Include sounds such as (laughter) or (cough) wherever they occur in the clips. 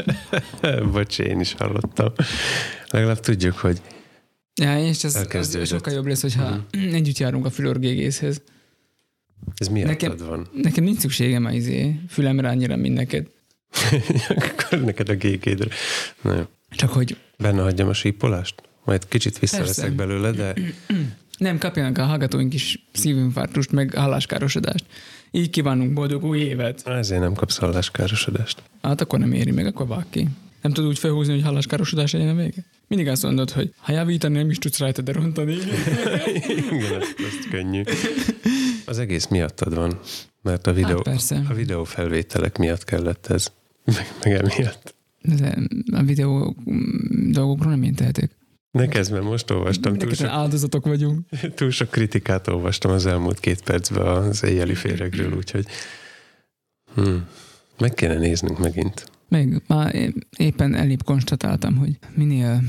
(laughs) Bocs, én is hallottam. Legalább tudjuk, hogy Ja, és ez, Elkezdődött. sokkal jobb lesz, hogyha Mhm. együtt járunk a fülorgégészhez. ez miattad Nekem- van. Nekem nincs szükségem az izé, fülemre annyira, mint neked. (laughs) Akkor neked a gékédre. Na jó. Csak hogy Benne hagyjam a sípolást? Majd kicsit visszaveszek belőle, de (clears throat) nem kapjanak a hallgatóink is szívinfarktust, meg halláskárosodást. Így kívánunk boldog új évet. ezért nem kapsz halláskárosodást. Hát akkor nem éri meg, akkor vág ki. Nem tudod úgy felhúzni, hogy halláskárosodás legyen a vége? Mindig azt mondod, hogy ha javítani nem is tudsz rajta, de rontani. (laughs) Igen, ez, ez könnyű. Az egész miattad van, mert a videó, Hát persze. a videó felvételek miatt kellett ez. Meg, meg emiatt. De a videó dolgokról nem én tehetek. Ne kezd, mert most olvastam, túl sok, áldozatok vagyunk. (laughs) túl sok kritikát olvastam az elmúlt két percben az éjjeli féregről, úgyhogy hmm. meg kéne néznünk megint. Meg már éppen elébb konstatáltam, hogy minél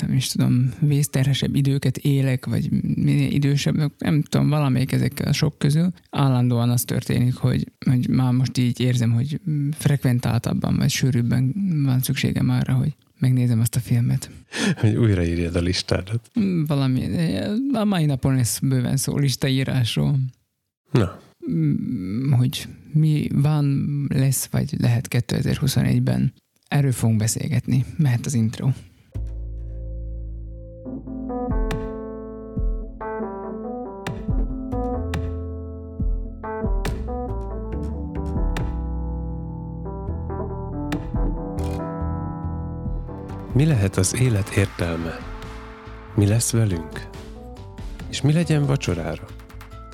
nem is tudom, vészterhesebb időket élek, vagy minél idősebb, nem tudom, valamelyik ezekkel a sok közül, állandóan az történik, hogy, hogy már most így érzem, hogy frekventáltabban, vagy sűrűbben van szükségem arra, hogy megnézem azt a filmet. Hogy újraírjad a listádat. Valami, a mai napon lesz bőven szó listaírásról, Na, Mm, hogy mi van, lesz, vagy lehet 2021-ben. Erről fogunk beszélgetni. Mehet az intro. Mi lehet az élet értelme? Mi lesz velünk? És mi legyen vacsorára?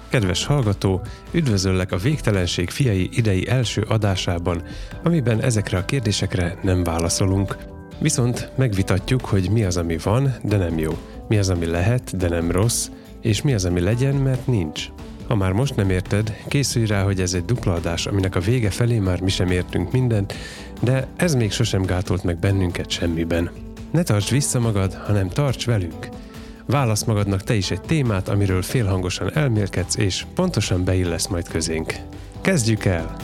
Kedves hallgató, üdvözöllek a Végtelenség fiai idei első adásában, amiben ezekre a kérdésekre nem válaszolunk. Viszont megvitatjuk, hogy mi az, ami van, de nem jó, mi az, ami lehet, de nem rossz, és mi az, ami legyen, mert nincs. Ha már most nem érted, készülj rá, hogy ez egy dupla adás, aminek a vége felé már mi sem értünk mindent, de ez még sosem gátolt meg bennünket semmiben. Ne tarts vissza magad, hanem tarts velünk! Válasz magadnak te is egy témát, amiről félhangosan elmélkedsz, és pontosan beillesz majd közénk. Kezdjük el!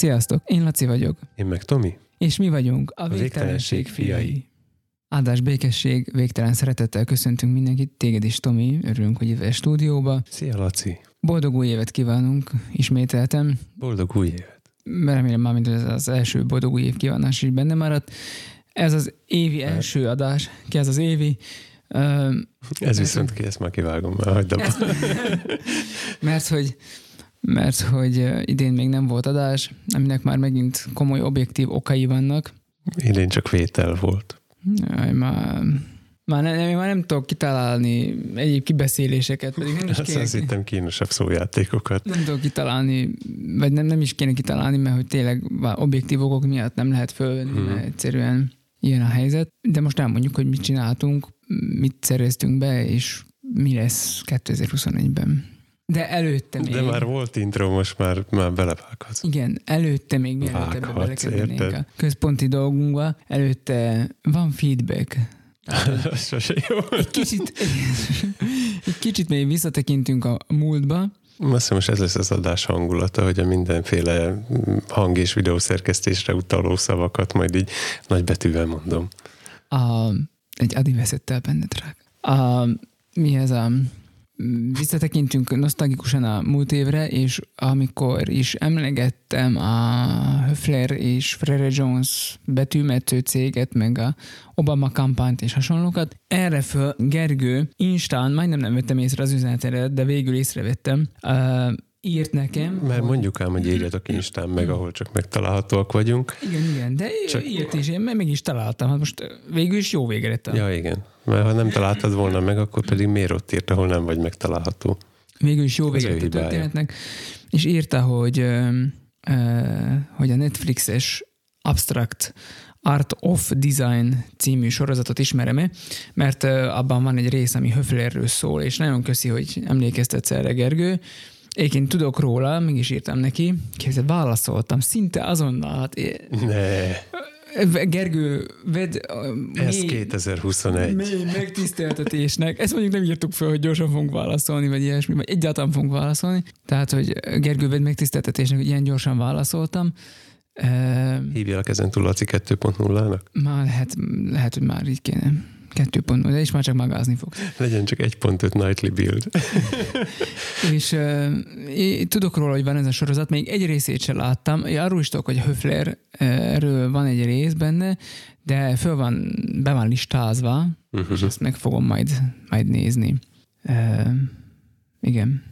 Sziasztok, én Laci vagyok, Én meg Tomi? és mi vagyunk a A Végtelenség Végtelenség fiai. Áldás békesség, végtelen szeretettel köszöntünk mindenkit, téged is, Tomi, örülünk, hogy jöttél a stúdióba. Szia Laci! Boldog új évet kívánunk, ismételtem. Boldog új évet! Remélem már, mint ez az első boldog új év kívánás is benne maradt. Ez az évi első adás, ki ez az évi. Ö, Ez viszont ki, ezt már kivágom, már hagyd abba. (laughs) mert hogy mert hogy idén még nem volt adás, aminek már megint komoly objektív okai vannak. Idén csak vétel volt. Jaj, már, már, nem, már nem tudok kitalálni egyéb kibeszéléseket, pedig nem is Azt kéne, hittem kínosabb szójátékokat. nem tudok kitalálni, vagy nem, nem is kéne kitalálni, mert hogy tényleg objektív okok miatt nem lehet fölvenni, Hmm. mert egyszerűen ilyen a helyzet. De most elmondjuk, hogy mit csináltunk, mit szereztünk be, és mi lesz 2021-ben. De előtte még. De már volt intro, most már, már belevághatsz. Igen, előtte még mielőtt ebbe belekerülnénk érted? a központi dolgunkba, előtte van feedback. (laughs) Sose jó. Egy kicsit, egy kicsit még visszatekintünk a múltba, Azt hiszem, most ez lesz az adás hangulata, hogy a mindenféle hang- és videószerkesztésre utaló szavakat majd így nagy betűvel mondom. a, egy Adi veszett el benned rá. A, mi ez a visszatekintünk nosztalgikusan a múlt évre, és amikor is emlegettem a Höfler és Frere Jones betűmető céget, meg a Obama kampányt és hasonlókat, erre föl Gergő Instán, majdnem nem vettem észre az üzenetet, de végül észrevettem, uh, írt nekem. Mert mondjuk ám, hogy írjatok Instán meg, ahol csak megtalálhatóak vagyunk. Igen, igen, de csak... írt is, én meg is találtam. Hát most végül is jó végre lett. Ja, igen. Mert ha nem találtad volna meg, akkor pedig miért ott írt, ahol nem vagy megtalálható? Végül is jó végre a történetnek. És írta, hogy, hogy a Netflixes Abstract Art of Design című sorozatot ismerem-e, mert abban van egy rész, ami Höflerről szól, és nagyon köszi, hogy emlékeztetsz erre, Gergő, Egyébként tudok róla, mégis írtam neki, képzeld, válaszoltam, szinte azonnal. Hát, ne. Gergő, vedd... Ez mély, 2021. Mély megtiszteltetésnek. Ezt mondjuk nem írtuk fel, hogy gyorsan fogunk válaszolni, vagy ilyesmi, vagy egyáltalán fogunk válaszolni. Tehát, hogy Gergő, vedd megtiszteltetésnek, hogy ilyen gyorsan válaszoltam. Hívjalak ezen túl Laci 2.0-nak? Már lehet, lehet, hogy már így kéne. Kettő pont, de is már csak magázni fog. Legyen csak egy öt nightly build. (laughs) és uh, én tudok róla, hogy van ez a sorozat, még egy részét sem láttam. Én arról is tudok, hogy Höfler erről van egy rész benne, de föl van, be van listázva, uh-huh. és ezt meg fogom majd, majd nézni. Uh, igen.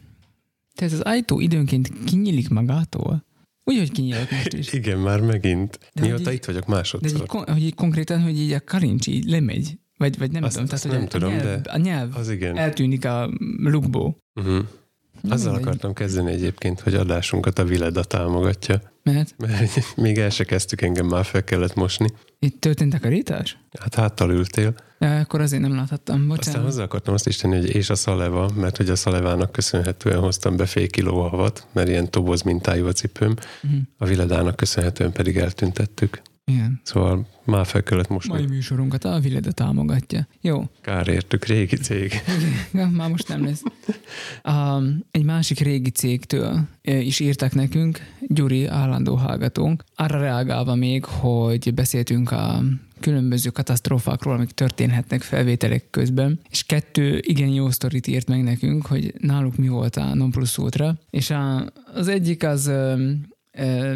Tehát az ajtó időnként kinyílik magától. Úgy, hogy kinyílt most is. Igen, már megint. De Mióta így, itt vagyok másodszor. De így, hogy így konkrétan, hogy így a karincs így lemegy. Vagy, vagy nem azt, tudom. Azt tehát, nem tudom, a nyelv, de a nyelv az igen. eltűnik a lukból. Uh-huh. Azzal egy... akartam kezdeni egyébként, hogy adásunkat a Vileda támogatja. Mert? Mert még el se kezdtük, engem már fel kellett mosni. Itt történt takarítás? Hát háttal ültél. Ja, akkor azért nem láthattam, bocsánat. Aztán hozzá akartam azt is tenni, hogy és a szaleva, mert hogy a szalevának köszönhetően hoztam be fél kiló havat, mert ilyen toboz mintájú a cipőm. Uh-huh. A Viledának köszönhetően pedig eltüntettük. Igen. Szóval már fel kellett most. Mai műsorunkat a Vileda támogatja. Jó. Kár értük, régi cég. Igen, (laughs) már most nem lesz. A, egy másik régi cégtől is írtak nekünk, Gyuri, állandó hallgatónk, arra reagálva még, hogy beszéltünk a különböző katasztrófákról, amik történhetnek felvételek közben, és kettő igen jó sztorit írt meg nekünk, hogy náluk mi volt a non plus ultra, és a, az egyik az, ö, ö,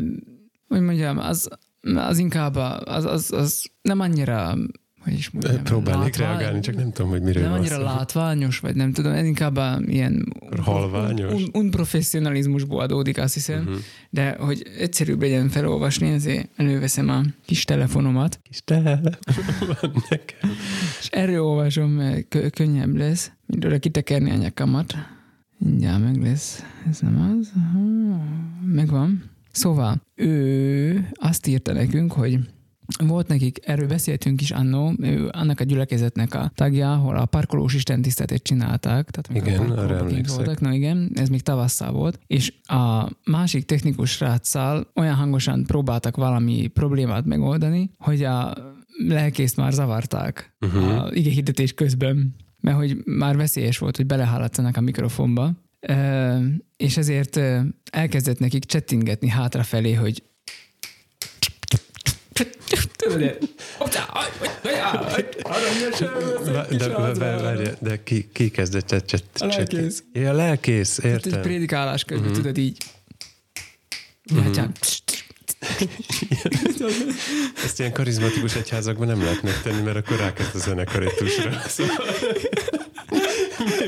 hogy mondjam, az az inkább az, az, az nem annyira hogy is mondjam, Próbálnék látvány, reagálni, csak nem tudom, hogy miről Nem annyira van látványos, vagy nem tudom, ez inkább ilyen halványos. Un, unprofessionalizmusból adódik, azt hiszem, uh-huh. de hogy egyszerűbb legyen felolvasni, ezért előveszem a kis telefonomat. Kis telefon (laughs) nekem. És erről olvasom, mert könnyebb lesz, mint oda kitekerni a nyakamat. Mindjárt meg lesz. Ez nem az? Megvan. Szóval ő azt írta nekünk, hogy volt nekik, erről beszéltünk is annó, ő annak a gyülekezetnek a tagja, ahol a parkolós istentisztetet csinálták. Tehát igen, arra voltak, na igen, ez még tavasszal volt, és a másik technikus ráccal olyan hangosan próbáltak valami problémát megoldani, hogy a lelkészt már zavarták uh-huh. a igehirdetés közben, mert hogy már veszélyes volt, hogy belehallatszanak a mikrofonba, és ezért elkezdett nekik csettingetni hátrafelé, hogy de, de ki, ki kezdett cset, cset, A lelkész. Ja, a lelkész, értem. Tehát egy prédikálás közben, uh-huh. tudod így. Uh-huh. (laughs) Ezt ilyen karizmatikus egyházakban nem lehet megtenni, mert akkor rákezd a zenekaritusra. Szóval... (laughs)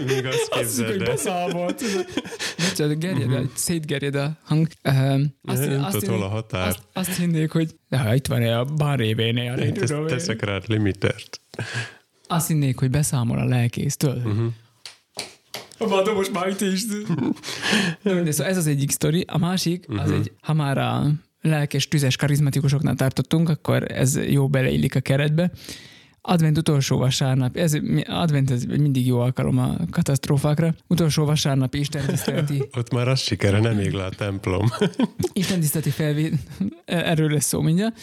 Még azt képzeld el. Azt beszámolt. Bocsánat, gerjed, uh-huh. szétgerjed a hang. Uh, azt, nem azt, hol a határ. Azt, azt hinnék, hogy ha itt van a barévénél. Én tesz, teszek rád limitert. Azt hinnék, hogy beszámol a lelkésztől. Uh-huh. Várj, most már itt is. De szóval ez az egyik sztori. A másik, az uh-huh. egy, ha már a lelkes, tüzes karizmatikusoknál tartottunk, akkor ez jó beleillik a keretbe. Advent utolsó vasárnap, ez, advent ez mindig jó alkalom a katasztrófákra. Utolsó vasárnap Isten tiszteleti. (laughs) Ott már az sikere, nem ég le a templom. (laughs) Isten tiszteleti felvét, erről lesz szó mindjárt.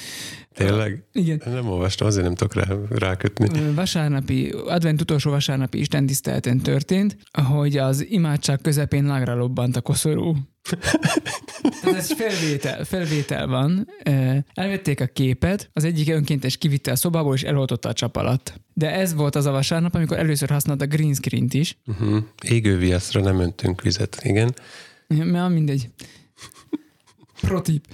Tényleg? Igen. Nem olvastam, azért nem tudok rá, rákötni. Vasárnapi, advent utolsó vasárnapi Isten tiszteleten történt, hogy az imádság közepén lágra lobbant a koszorú. Tehát ez felvétel, felvétel van. Elvették a képet, az egyik önkéntes kivitte a szobából, és eloltotta a csap alatt. De ez volt az a vasárnap, amikor először használta a green screen-t is. Uh-huh. Égőviaszra nem öntünk vizet, igen. Ja, mindegy. Protip.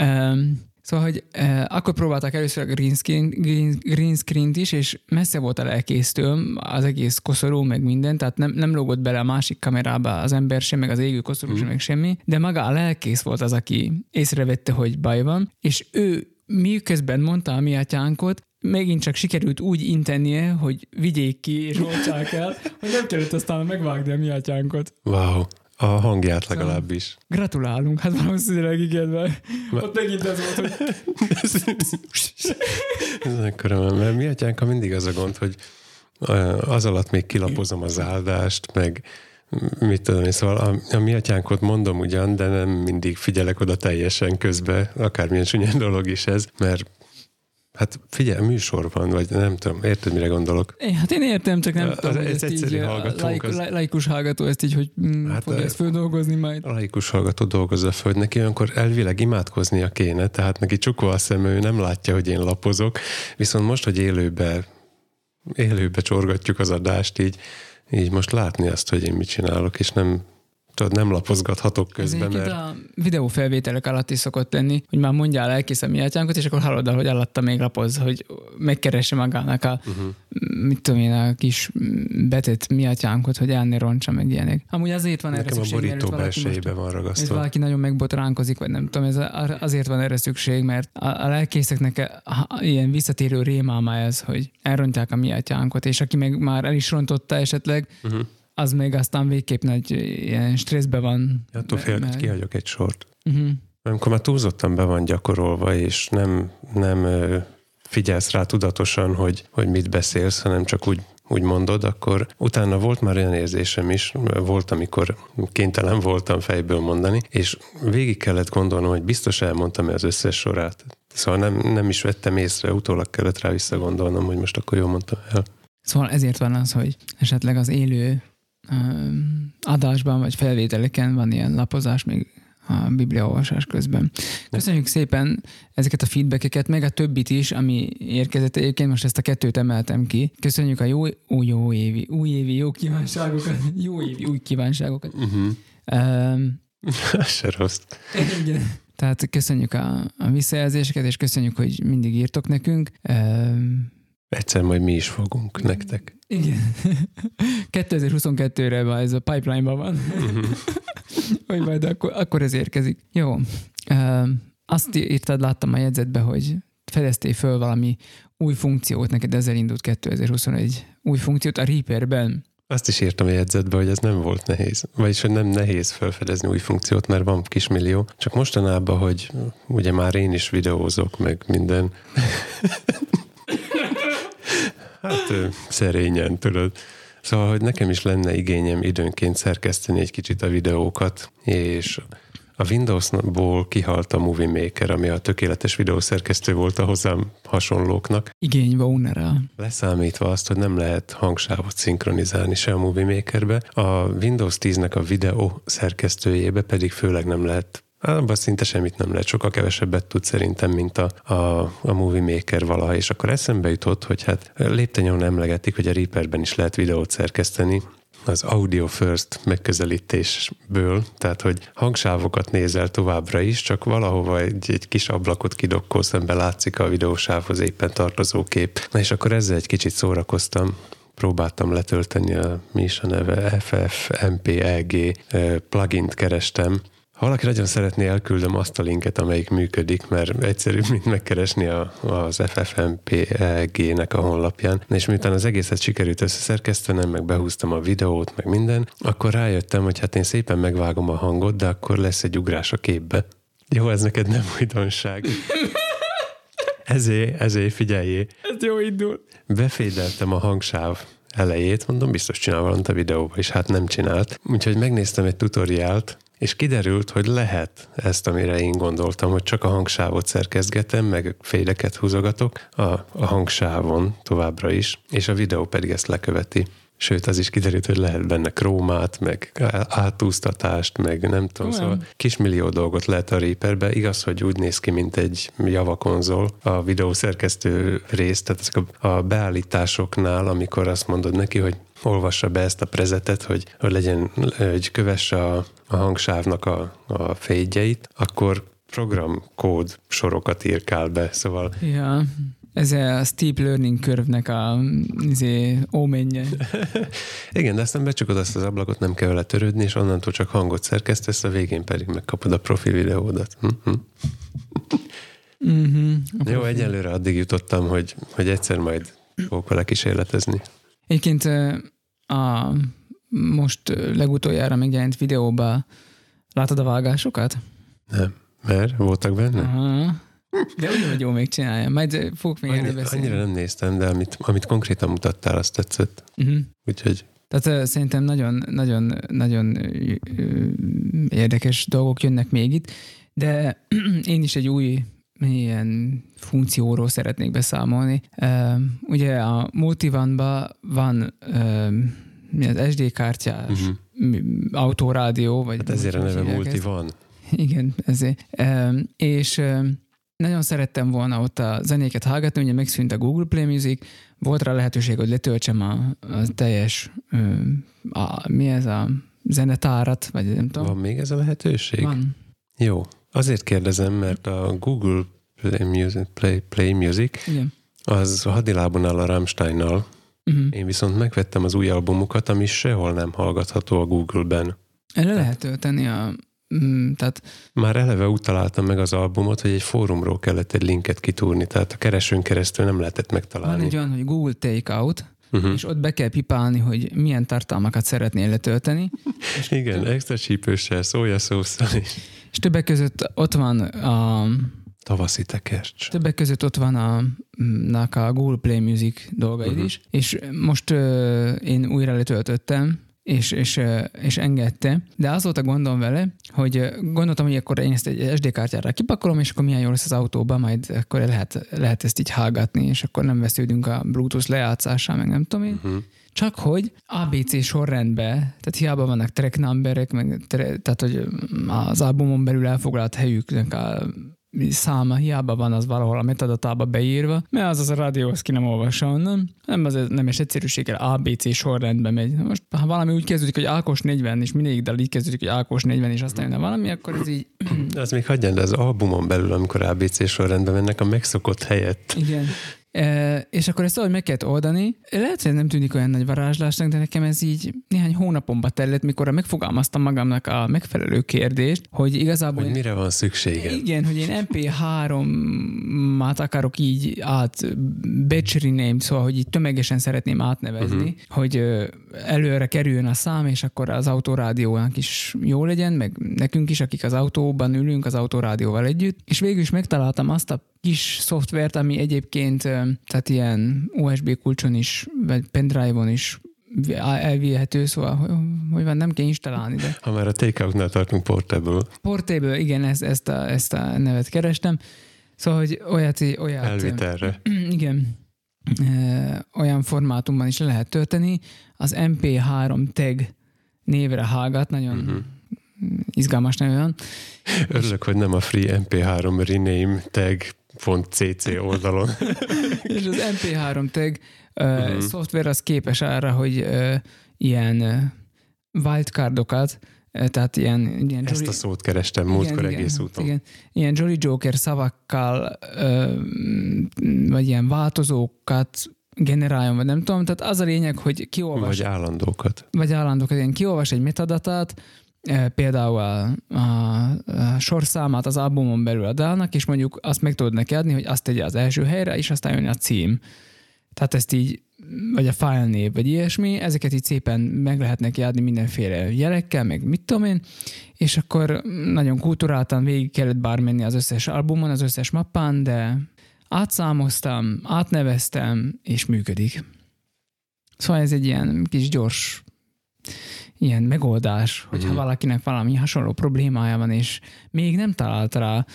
Um, Szóval, hogy eh, akkor próbálták először a green, screen, green, green screen-t is, és messze volt a lelkésztől az egész koszorú, meg minden, tehát nem, nem lógott bele a másik kamerába az ember sem, meg az égő koszorú sem, mm. meg semmi, de maga a lelkész volt az, aki észrevette, hogy baj van, és ő miközben mondta a mi atyánkot, megint csak sikerült úgy intennie, hogy vigyék ki és oltsák el, hogy nem kellett aztán megvágni a mi atyánkot. Wow. A hangját legalábbis. Gratulálunk, hát valószínűleg igen, mert Ma... ott megint ez volt, hogy... ez ekkora, mert mi atyánka mindig az a gond, hogy az alatt még kilapozom az áldást, meg mit tudom én, szóval a, a mi atyánkot mondom ugyan, de nem mindig figyelek oda teljesen közbe, akármilyen csúnya dolog is ez, mert Hát figyelj, műsor van, vagy nem tudom, érted, mire gondolok? É, hát én értem, csak nem az, tudom, ez egyszerű így, laik, az... laikus hallgató ezt így, hogy mm, hát fogja ezt földolgozni majd. A laikus hallgató dolgozza föl, hogy neki olyankor elvileg imádkoznia kéne, tehát neki csukva a szem, ő nem látja, hogy én lapozok, viszont most, hogy élőbe, élőbe csorgatjuk az adást, így, így most látni azt, hogy én mit csinálok, és nem tudod, nem lapozgathatok közben. mert... a videófelvételek alatt is szokott lenni, hogy már mondjál el kész a mi atyánkot, és akkor hallod hogy alatta még lapoz, hogy megkeresse magának a, uh-huh. mit tudom én, a kis betét mi atyánkot, hogy elni roncsa, meg ilyenek. Amúgy azért van erre Nekem szükség, a borító belsejébe van ragasztva. Ez valaki nagyon megbotránkozik, vagy nem tudom, ez azért van erre szükség, mert a, a lelkészeknek ilyen visszatérő rémáma ez, hogy elrontják a mi atyánkot, és aki meg már el is rontotta esetleg, uh-huh az még aztán végképp nagy ilyen stresszbe van. Attól félek, hogy kihagyok egy sort. Uh-huh. Amikor már túlzottan be van gyakorolva, és nem, nem figyelsz rá tudatosan, hogy, hogy mit beszélsz, hanem csak úgy, úgy mondod, akkor utána volt már olyan érzésem is, volt, amikor kénytelen voltam fejből mondani, és végig kellett gondolnom, hogy biztos elmondtam-e az összes sorát. Szóval nem, nem is vettem észre, utólag kellett rá visszagondolnom, hogy most akkor jól mondtam el. Szóval ezért van az, hogy esetleg az élő adásban vagy felvételeken van ilyen lapozás még a bibliaolvasás közben. Köszönjük szépen ezeket a feedbackeket, meg a többit is, ami érkezett. Egyébként most ezt a kettőt emeltem ki. Köszönjük a jó, ó, jó évi, újévi jó kívánságokat, jó évi új kívánságokat. Uh-huh. Um, (laughs) Se rossz. Igen. Tehát köszönjük a, a visszajelzéseket, és köszönjük, hogy mindig írtok nekünk. Um, Egyszer majd mi is fogunk nektek. Igen. (laughs) 2022-re van, ez a pipeline-ban van. Uh-huh. (laughs) hogy majd akkor, akkor ez érkezik. Jó. Uh, azt írtad, láttam a jegyzetbe, hogy fedeztél föl valami új funkciót, neked ezzel indult 2021 új funkciót a Reaper-ben. Azt is írtam a jegyzetbe, hogy ez nem volt nehéz. Vagyis, hogy nem nehéz felfedezni új funkciót, mert van kismillió. Csak mostanában, hogy ugye már én is videózok, meg minden. (laughs) Hát szerényen, tudod. Szóval, hogy nekem is lenne igényem időnként szerkeszteni egy kicsit a videókat, és a Windows-ból kihalt a Movie Maker, ami a tökéletes videószerkesztő volt a hozzám hasonlóknak. Igény van rá. Leszámítva azt, hogy nem lehet hangsávot szinkronizálni se a Movie Makerbe, a Windows 10-nek a videó szerkesztőjébe pedig főleg nem lehet abban szinte semmit nem lehet, sokkal kevesebbet tud szerintem, mint a, a, a Movie Maker valaha, és akkor eszembe jutott, hogy hát léptenyon emlegetik, hogy a Reaperben is lehet videót szerkeszteni, az audio first megközelítésből, tehát hogy hangsávokat nézel továbbra is, csak valahova egy, egy kis ablakot kidokkol, szembe látszik a videósávhoz éppen tartozó kép. Na és akkor ezzel egy kicsit szórakoztam, próbáltam letölteni a mi is a neve? FFmpeg plugin kerestem, ha valaki nagyon szeretné, elküldöm azt a linket, amelyik működik, mert egyszerűbb, mint megkeresni a, az FFmpeg-nek a honlapján. És miután az egészet sikerült összeszerkesztenem, meg behúztam a videót, meg minden, akkor rájöttem, hogy hát én szépen megvágom a hangot, de akkor lesz egy ugrás a képbe. Jó, ez neked nem újdonság. (laughs) Ezé, ezé, figyeljé. Ez jó indul. Befédeltem a hangsáv elejét, mondom, biztos csinál valamit a videóba, és hát nem csinált. Úgyhogy megnéztem egy tutoriált, és kiderült, hogy lehet ezt, amire én gondoltam, hogy csak a hangsávot szerkezgetem, meg féleket húzogatok a, a hangsávon továbbra is, és a videó pedig ezt leköveti. Sőt, az is kiderült, hogy lehet benne krómát, meg átúztatást, meg nem tudom, Olyan. szóval kismillió dolgot lehet a Reaperbe. Igaz, hogy úgy néz ki, mint egy Java konzol a videószerkesztő rész, tehát ezek a, a beállításoknál, amikor azt mondod neki, hogy olvassa be ezt a prezetet, hogy, hogy legyen, hogy kövesse a, a hangsávnak a, a fédjeit, akkor programkód sorokat írkál be, szóval Ja, ez a steep learning curve-nek a izé, ómenje. (laughs) Igen, de aztán becsukod azt az ablakot, nem kell vele törődni, és onnantól csak hangot szerkesztesz, a végén pedig megkapod a profil videódat. Uh-huh. Jó, egyelőre addig jutottam, hogy, hogy egyszer majd fogok vele kísérletezni. Egyébként a most legutoljára megjelent videóba látod a vágásokat? Nem, mert voltak benne? Aha. De úgy, hogy jó még csinálja. Majd ö, fogok még erről Annyi, beszélni. annyira nem néztem, de amit, amit konkrétan mutattál, azt tetszett. Uh-huh. Úgyhogy Tehát ö, szerintem nagyon, nagyon, nagyon ö, érdekes dolgok jönnek még itt, de (clears throat) én is egy új ilyen funkcióról szeretnék beszámolni. Ugye a Multivanban van az SD kártyás uh-huh. autorádió, vagy hát ezért a neve hívják multi ezt. van. (laughs) Igen, ezért. És nagyon szerettem volna ott a zenéket hallgatni, ugye megszűnt a Google Play Music, volt rá lehetőség, hogy letöltsem a, a teljes, a, mi ez a zenetárat, vagy nem tudom. Van még ez a lehetőség? Van. Jó. Azért kérdezem, mert a Google Play Music, Play, Play Music Igen. az hadilábon áll a Rammsteinnal, Uh-huh. Én viszont megvettem az új albumukat, ami sehol nem hallgatható a Google-ben. Erre lehet tölteni a... Mm, tehát Már eleve úgy találtam meg az albumot, hogy egy fórumról kellett egy linket kitúrni, tehát a keresőn keresztül nem lehetett van megtalálni. egy olyan, hogy Google Takeout, Uh-huh. és ott be kell pipálni, hogy milyen tartalmakat szeretnél letölteni, (laughs) Igen, extra csípőssel, szójaszószal és és többek között ott van a tavaszi tekercs. Többek között ott van a, a Google Play Music dolgaid Mhm. uh-huh. is, és most uh, én újra letöltöttem, és, és, és engedte, de az volt a gondom vele, hogy gondoltam, hogy akkor én ezt egy SD kártyára kipakolom, és akkor milyen jó lesz az autóban, majd akkor lehet, lehet ezt így hallgatni, és akkor nem vesződünk a Bluetooth lejátszásán, meg nem tudom én. Uh-huh. Csak hogy ABC sorrendben, tehát hiába vannak track numberek, meg tehát hogy az albumon belül elfoglalt helyüknek a száma, hiába van az valahol a metadatába beírva, mert az az a rádió, azt ki nem olvassa onnan, nem az nemes egyszerűséggel ABC sorrendben megy. Most, ha valami úgy kezdődik, hogy Ákos 40, és mindig dal így kezdődik, hogy Ákos 40, és aztán jönne valami, akkor ez így, De az még hagyján, de az albumon belül, amikor ABC sorrendben mennek a megszokott helyett. igen. E, és akkor ezt valahogy meg kellett oldani. Lehet, hogy nem tűnik olyan nagy varázslásnak, de nekem ez így néhány hónapomba tellett, mikor megfogalmaztam magamnak a megfelelő kérdést, hogy igazából... Hogy mire van szükséged? Igen, hogy én MP3-át akarok így át becsriném, szóval, hogy így tömegesen szeretném átnevezni, uh-huh. hogy előre kerüljön a szám, és akkor az autórádiónak is jó legyen, meg nekünk is, akik az autóban ülünk az autórádióval együtt. És végül is megtaláltam azt a kis szoftvert, ami egyébként tehát ilyen USB kulcson is, vagy pendrive-on is elvihető, szóval hogy- van, nem kell installálni, de Ha már a takeoutnál tartunk portable, Portable, igen, ezt, ezt, a, ezt a nevet kerestem. Szóval, hogy olyat, olyat elvitelre. (clears throat) igen, olyan formátumban is le lehet tölteni. Az MP3 tag névre hallgat, nagyon uh-huh. izgalmas neve van. Örülök, hogy nem a free MP3 rename tag.cc oldalon. (laughs) És az MP3 tag uh, Mhm. szoftver az képes arra, hogy uh, ilyen uh, wildcardokat, uh, tehát ilyen, ilyen Ezt a szót kerestem múltkor igen, egész úton. Igen. Ilyen Jolly Joker szavakkal, vagy ilyen változókat generáljon, vagy nem tudom. Tehát az a lényeg, hogy kiolvas, Vagy állandókat. vagy állandókat, ilyen kiolvas egy metadatát, például a, a, sorszámát az albumon belül a dalnak, és mondjuk azt meg tudod neki adni, hogy azt tegye az első helyre, és aztán jön a cím. Tehát ezt így, vagy a file név, vagy ilyesmi, ezeket így szépen meg lehet neki adni mindenféle jelekkel, meg mit tudom én, és akkor nagyon kulturáltan végig kellett bár menni az összes albumon, az összes mappán, de átszámoztam, átneveztem, és működik. Szóval ez egy ilyen kis gyors ilyen megoldás, hogyha Mhm. valakinek valami hasonló problémája van, és még nem talált rá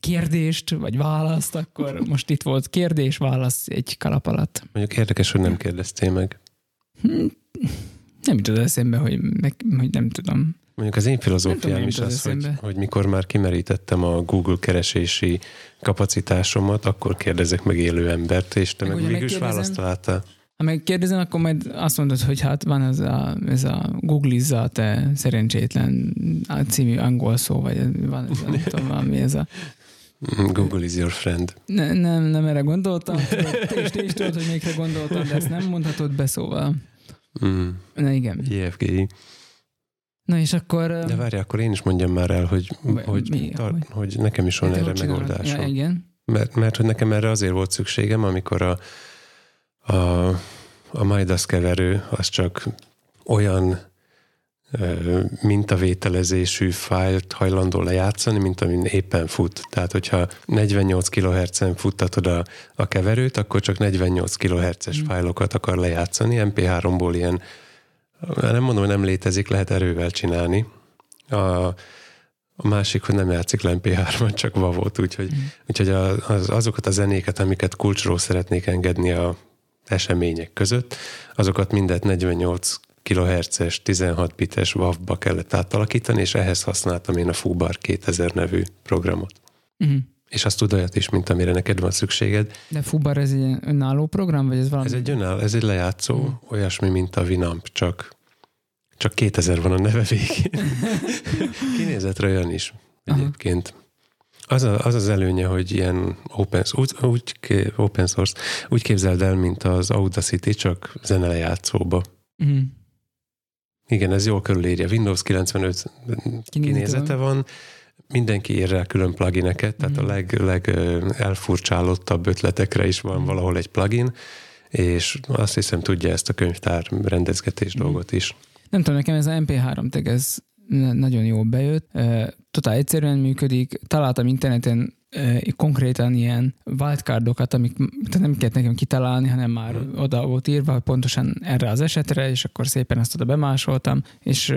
kérdést, vagy választ, akkor most itt volt kérdés, válasz egy kalap alatt. Mondjuk érdekes, hogy nem kérdeztél meg. Hm, Nem jutott eszembe, hogy, meg, hogy nem tudom. Mondjuk az én filozófiám tudom, is az, jutott hogy, hogy mikor már kimerítettem a Google keresési kapacitásomat, akkor kérdezek meg élő embert, és te Meg meg, végül is választ találtál. Ha megkérdezem, akkor majd azt mondod, hogy hát van ez a, ez a googlizza te szerencsétlen a című angol szó, vagy van ez nem tudom, valami ez a... (laughs) Google is your friend. Ne, nem, nem erre gondoltam, te is, te is tudod, hogy melyikre gondoltam, de ezt nem mondhatod be, szóval. Mm. Na igen. IFGI. Na és akkor... De várj, akkor én is mondjam már el, hogy, Vagy hogy, mi? tar- Hogy? hogy nekem is van erre megoldásom. Ja, igen. Mert, mert hogy nekem erre azért volt szükségem, amikor a, a, a Midas keverő az csak olyan ö, mintavételezésű fájlt hajlandó lejátszani, mint amin éppen fut. Tehát, hogyha 48 kHz-en futtatod a, a keverőt, akkor csak 48 kHz-es Mm. fájlokat akar lejátszani. MP3-ból ilyen, nem mondom, hogy nem létezik, lehet erővel csinálni. A, a másik, hogy nem játszik le MP3-on, csak vavót, úgyhogy, Mm. úgyhogy az, azokat a zenéket, amiket kulcsról szeretnék engedni a események között, azokat mindet 48 kHz-es, 16 bites WAV-ba kellett átalakítani, és ehhez használtam én a Fubar 2000 nevű programot. Uh-huh. És azt tud olyat is, mint amire neked van szükséged. De Fubar ez egy önálló program, vagy ez valami? Ez egy önáll, ez egy lejátszó, Mhm. olyasmi, mint a Winamp, csak, csak 2000 van a neve végén. (laughs) Kinézetre olyan is Aha. Az, a, az az előnye, hogy ilyen open, úgy, úgy, open source, úgy képzeld el, mint az Audacity, csak zenelejátszóba. Uh-huh. Igen, ez jól körülírja. Windows 95 kinézete van, mindenki ír rá külön plugineket, tehát a Mhm. leg, leg elfurcsálottabb ötletekre is van Mhm. valahol egy plugin, és azt hiszem tudja ezt a könyvtár rendezgetés Mhm. dolgot is. Nem tudom, nekem ez a MP3 tag, ez nagyon jól bejött. Totál egyszerűen működik. Találtam interneten konkrétan ilyen wildcardokat, amik tehát nem kellett nekem kitalálni, hanem már Mhm. oda volt írva, pontosan erre az esetre, és akkor szépen ezt oda bemásoltam, és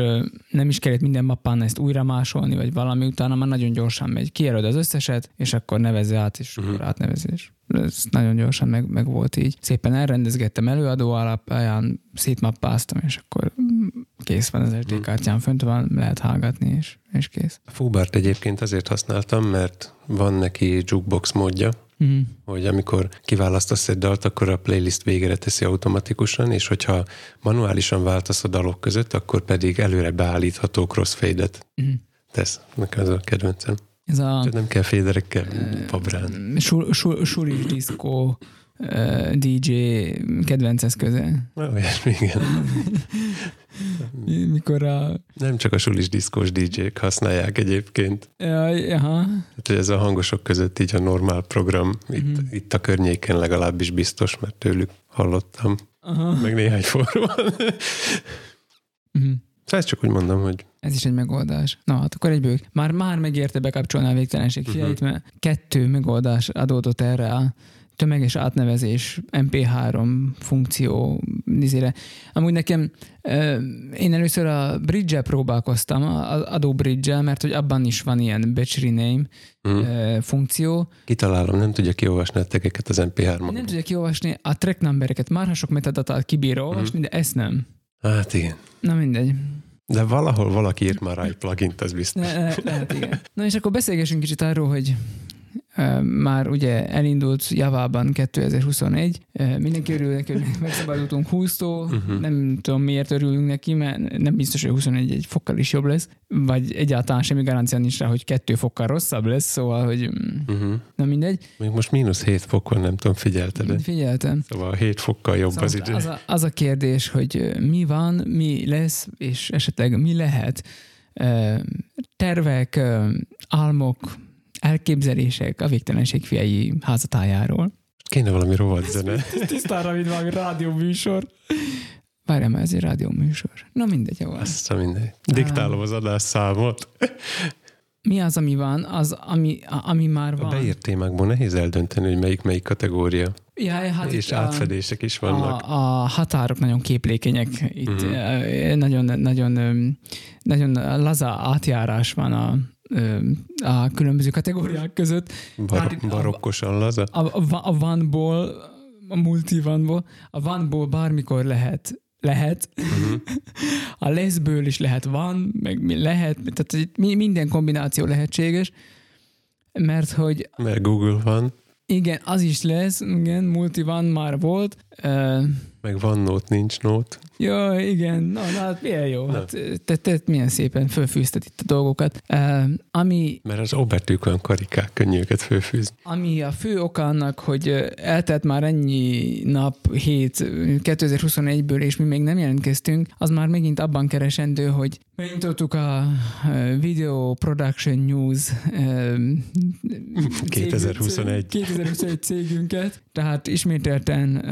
nem is kellett minden mappán ezt újra másolni, vagy valami utána már nagyon gyorsan megy. Kijelöd az összeset, és akkor nevezze át, és Mhm. akkor átnevezés. Ez nagyon gyorsan meg, meg volt így. Szépen elrendezgettem előadó alapján, szétmappáztam, és akkor kész van az SD Mhm. kártyán, fönt van, lehet hallgatni, és, és kész. A Fubart egyébként azért használtam, mert van neki jukebox módja, Mm. hogy amikor kiválasztasz egy dalt, akkor a playlist végére teszi automatikusan, és hogyha manuálisan váltasz a dalok között, akkor pedig előre beállítható crossfade-et Mm. tesz. Nekem ez a kedvencem. Ez a Csak nem kell féderekkel pabrán. sur, sur, suris diszkó DJ kedvenc eszköze. Olyasmi, igen. (laughs) Mikor a... Nem csak a sulis diszkós DJ-k használják egyébként. Jaj, aha. Hát, hogy ez a hangosok között így a normál program, itt, Mhm. itt a környéken legalábbis biztos, mert tőlük hallottam, aha. meg néhány forróan. Mhm. Szóval ezt csak úgy mondom, hogy Ez is egy megoldás. Na, hát akkor egyből. Már, már megérte bekapcsolni a végtelenség Mhm. fiait, mert kettő megoldás adódott erre a tömeges átnevezés MP3 funkció nézére. Amúgy nekem, én először a bridge próbálkoztam, az Adobe bridge mert hogy abban is van ilyen batch rename ö, funkció. kitalálom, nem tudja kiolvasni a tegeket az Nem MP3-on. tudja kiolvasni a track numbereket, már ha sok metadatát kibír olvasni, de ezt nem. Hát igen. Na mindegy. De valahol valaki írt már rá egy plugint, az biztos. Ne, lehet, igen. Na és akkor beszélgessünk kicsit arról, hogy már ugye elindult Javában 2021, uh, mindenki örül neki, hogy (laughs) megszabadultunk 20-tól, Mhm. nem tudom miért örülünk neki, mert nem biztos, hogy 21 egy fokkal is jobb lesz, vagy egyáltalán semmi garancia nincs rá, hogy kettő fokkal rosszabb lesz, szóval, hogy Uh-huh. na mindegy. Még most mínusz 7 fok van, nem tudom, figyelted de Figyeltem. Szóval 7 fokkal jobb Szóval az idő. az, a, az a kérdés, hogy mi van, mi lesz, és esetleg mi lehet. Tervek, álmok, elképzelések a végtelenség fiai házatájáról. Kéne valami rovat zene. Tisztára, mint valami rádió műsor. Várjál már, ez egy rádió műsor. Na mindegy, jó. van. Azt a mindegy. Diktálom az adásszámot. Mi az, ami van, az, ami, a- ami már A van. beírt témákból nehéz eldönteni, hogy melyik melyik kategória. Ja, hát és itt a- átfedések is vannak. A, a határok nagyon képlékenyek. Itt uh nagyon, nagyon, nagyon laza átjárás van a, a különböző kategóriák között. Bar- barokkosan laza. A, a, a vanból, a multi vanból, a vanból bármikor lehet lehet, uh-huh. (laughs) a leszből is lehet van, meg lehet, tehát minden kombináció lehetséges, mert hogy... Mert Google van. Igen, az is lesz, igen, multi van, már volt. Meg van nót, nincs nót. Jó, igen, na, na hát milyen jó. Na. Hát, te, te, milyen szépen fölfűztet itt a dolgokat. Uh, ami, Mert az óbetűk olyan karikák, könnyű őket fölfűzni. Ami a fő oka annak, hogy eltelt már ennyi nap, hét, 2021-ből, és mi még nem jelentkeztünk, az már megint abban keresendő, hogy megnyitottuk a Video Production News 2021. 2021 cégünket, tehát ismételten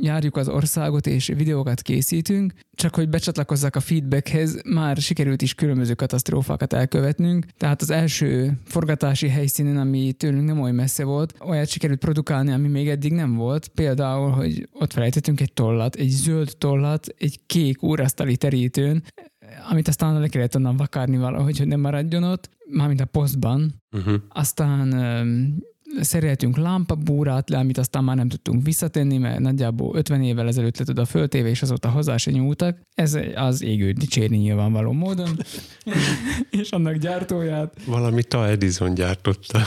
járjuk az országot, és videókat készítünk, csak hogy becsatlakozzak a feedbackhez, már sikerült is különböző katasztrófákat elkövetnünk. Tehát az első forgatási helyszínen, ami tőlünk nem olyan messze volt, olyat sikerült produkálni, ami még eddig nem volt. Például, hogy ott felejtettünk egy tollat, egy zöld tollat, egy kék úrasztali terítőn, amit aztán le kellett onnan vakárni valahogy, hogy nem maradjon ott, mármint a posztban. Uh-huh. Aztán szereltünk lámpabúrát le, amit aztán már nem tudtunk visszatenni, mert nagyjából 50 évvel ezelőtt lett oda föltéve, és azóta hozzá se nyúltak. Ez az égő dicsérni nyilvánvaló módon. (laughs) és annak gyártóját. Valami Ta Edison gyártotta.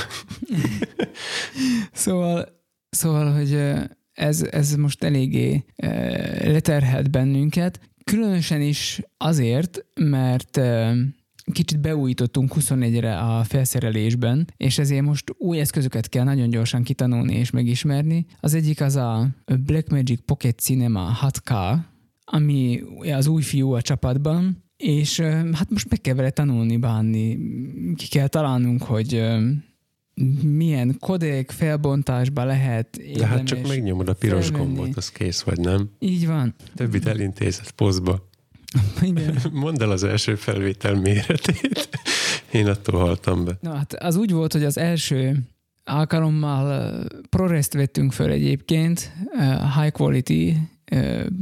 (laughs) szóval, szóval, hogy ez, ez most eléggé leterhelt bennünket. Különösen is azért, mert kicsit beújítottunk 24-re a felszerelésben, és ezért most új eszközöket kell nagyon gyorsan kitanulni és megismerni. Az egyik az a Blackmagic Pocket Cinema 6K, ami az új fiú a csapatban, és hát most meg kell vele tanulni, bánni. Ki kell találnunk, hogy milyen kodék felbontásba lehet De hát csak megnyomod a piros felvenni. gombot, az kész vagy, nem? Így van. Többit elintézett pozba. (laughs) Igen. (laughs) Mondd el az első felvétel méretét. Én attól haltam be. Na hát az úgy volt, hogy az első alkalommal ProRest vettünk föl egyébként, high quality